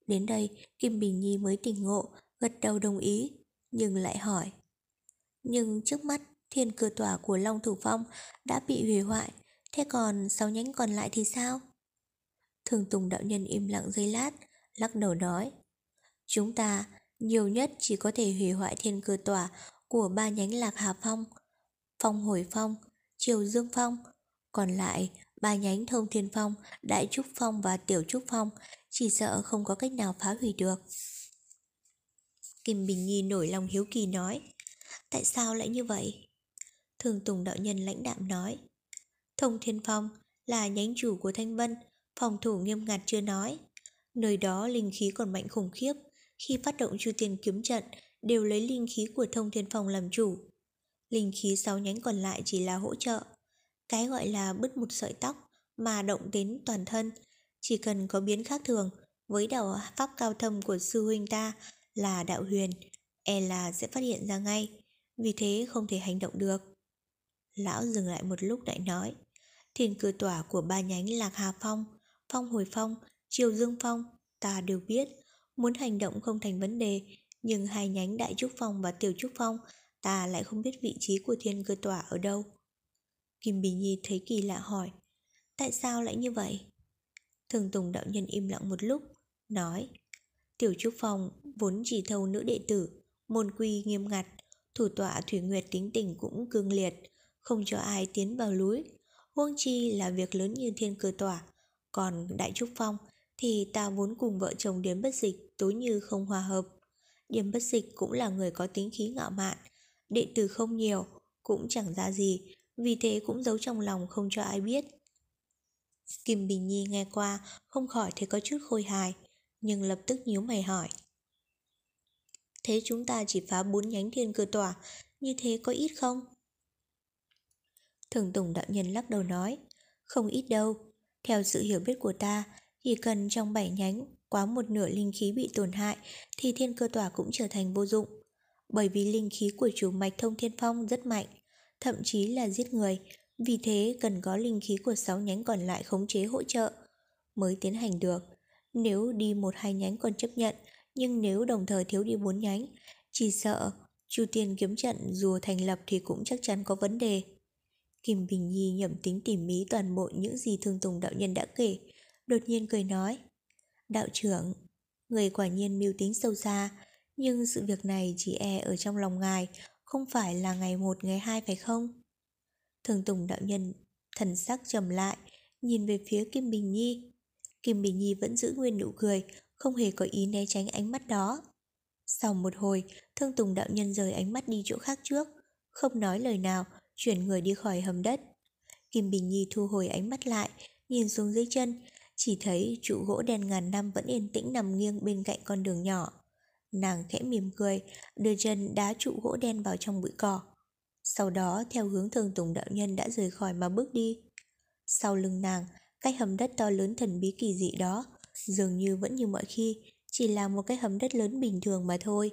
Đến đây, Kim Bình Nhi mới tỉnh ngộ, gật đầu đồng ý. Nhưng lại hỏi Nhưng trước mắt thiên cửa tỏa của Long Thủ Phong đã bị hủy hoại Thế còn sáu nhánh còn lại thì sao? Thường Tùng đạo nhân im lặng giây lát Lắc đầu nói Chúng ta nhiều nhất chỉ có thể hủy hoại thiên cửa tỏa của ba nhánh Lạc Hà Phong, Phong Hồi Phong, Triều Dương Phong. Còn lại, ba nhánh Thông Thiên Phong, Đại Trúc Phong và Tiểu Trúc Phong chỉ sợ không có cách nào phá hủy được. Kim Bình Nhi nổi lòng hiếu kỳ nói Tại sao lại như vậy? Thường Tùng đạo nhân lãnh đạm nói. Thông Thiên Phong là nhánh chủ của Thanh Vân, Phòng thủ nghiêm ngặt chưa nói. Nơi đó linh khí còn mạnh khủng khiếp, Khi phát động chu tiên kiếm trận, Đều lấy linh khí của Thông Thiên Phong làm chủ. Linh khí sáu nhánh còn lại chỉ là hỗ trợ. Cái gọi là bứt một sợi tóc Mà động đến toàn thân, Chỉ cần có biến khác thường Với đạo pháp cao thâm của sư huynh ta Là đạo huyền E là sẽ phát hiện ra ngay, Vì thế không thể hành động được. Lão dừng lại một lúc lại nói Thiên cư tỏa của ba nhánh Lạc Hà Phong Phong Hồi Phong, Triều Dương Phong Ta đều biết. Muốn hành động không thành vấn đề Nhưng hai nhánh Đại Trúc Phong và Tiểu Trúc Phong Ta lại không biết vị trí của thiên cơ tỏa ở đâu. Kim Bì Nhi thấy kỳ lạ hỏi Tại sao lại như vậy? Thường Tùng đạo nhân im lặng một lúc Nói Tiểu Trúc Phong vốn chỉ thâu nữ đệ tử Môn quy nghiêm ngặt Thủ tọa Thủy Nguyệt tính tình cũng cương liệt. Không cho ai tiến vào núi. Huông chi là việc lớn như thiên cơ tỏa. Còn Đại Trúc Phong Thì ta vốn cùng vợ chồng Điếm Bất Dịch Tối như không hòa hợp. Điếm Bất Dịch cũng là người có tính khí ngạo mạn, Đệ tử không nhiều, Cũng chẳng ra gì, Vì thế cũng giấu trong lòng không cho ai biết. Kim Bình Nhi nghe qua, Không khỏi thấy có chút khôi hài, Nhưng lập tức nhíu mày hỏi. Thế chúng ta chỉ phá bốn nhánh thiên cơ tỏa, Như thế có ít không? Thường Tùng đạo nhân lắc đầu nói, Không ít đâu. Theo sự hiểu biết của ta, Chỉ cần trong bảy nhánh Quá một nửa linh khí bị tổn hại Thì thiên cơ tỏa cũng trở thành vô dụng. Bởi vì linh khí của chủ mạch thông thiên phong rất mạnh, Thậm chí là giết người, Vì thế cần có linh khí của sáu nhánh còn lại khống chế hỗ trợ. Mới tiến hành được. Nếu đi một hai nhánh còn chấp nhận, Nhưng nếu đồng thời thiếu đi bốn nhánh, Chỉ sợ Chu tiên kiếm trận dù thành lập thì cũng chắc chắn có vấn đề. Kim Bình Nhi nhẩm tính tỉ mí toàn bộ những gì Thương Tùng đạo nhân đã kể, đột nhiên cười nói. Đạo trưởng, người quả nhiên mưu tính sâu xa, nhưng sự việc này chỉ e ở trong lòng ngài, không phải là ngày một ngày hai phải không? Thương Tùng đạo nhân thần sắc trầm lại, nhìn về phía Kim Bình Nhi. Kim Bình Nhi vẫn giữ nguyên nụ cười, không hề có ý né tránh ánh mắt đó. Sau một hồi, Thương Tùng đạo nhân rời ánh mắt đi chỗ khác trước, không nói lời nào, chuyển người đi khỏi hầm đất. Kim Bình Nhi thu hồi ánh mắt lại, nhìn xuống dưới chân, chỉ thấy trụ gỗ đèn ngàn năm vẫn yên tĩnh nằm nghiêng bên cạnh con đường nhỏ. Nàng khẽ mỉm cười, đưa chân đá trụ gỗ đen vào trong bụi cỏ. Sau đó theo hướng thường tùng đạo nhân đã rời khỏi mà bước đi. Sau lưng nàng, cái hầm đất to lớn thần bí kỳ dị đó, dường như vẫn như mọi khi, chỉ là một cái hầm đất lớn bình thường mà thôi.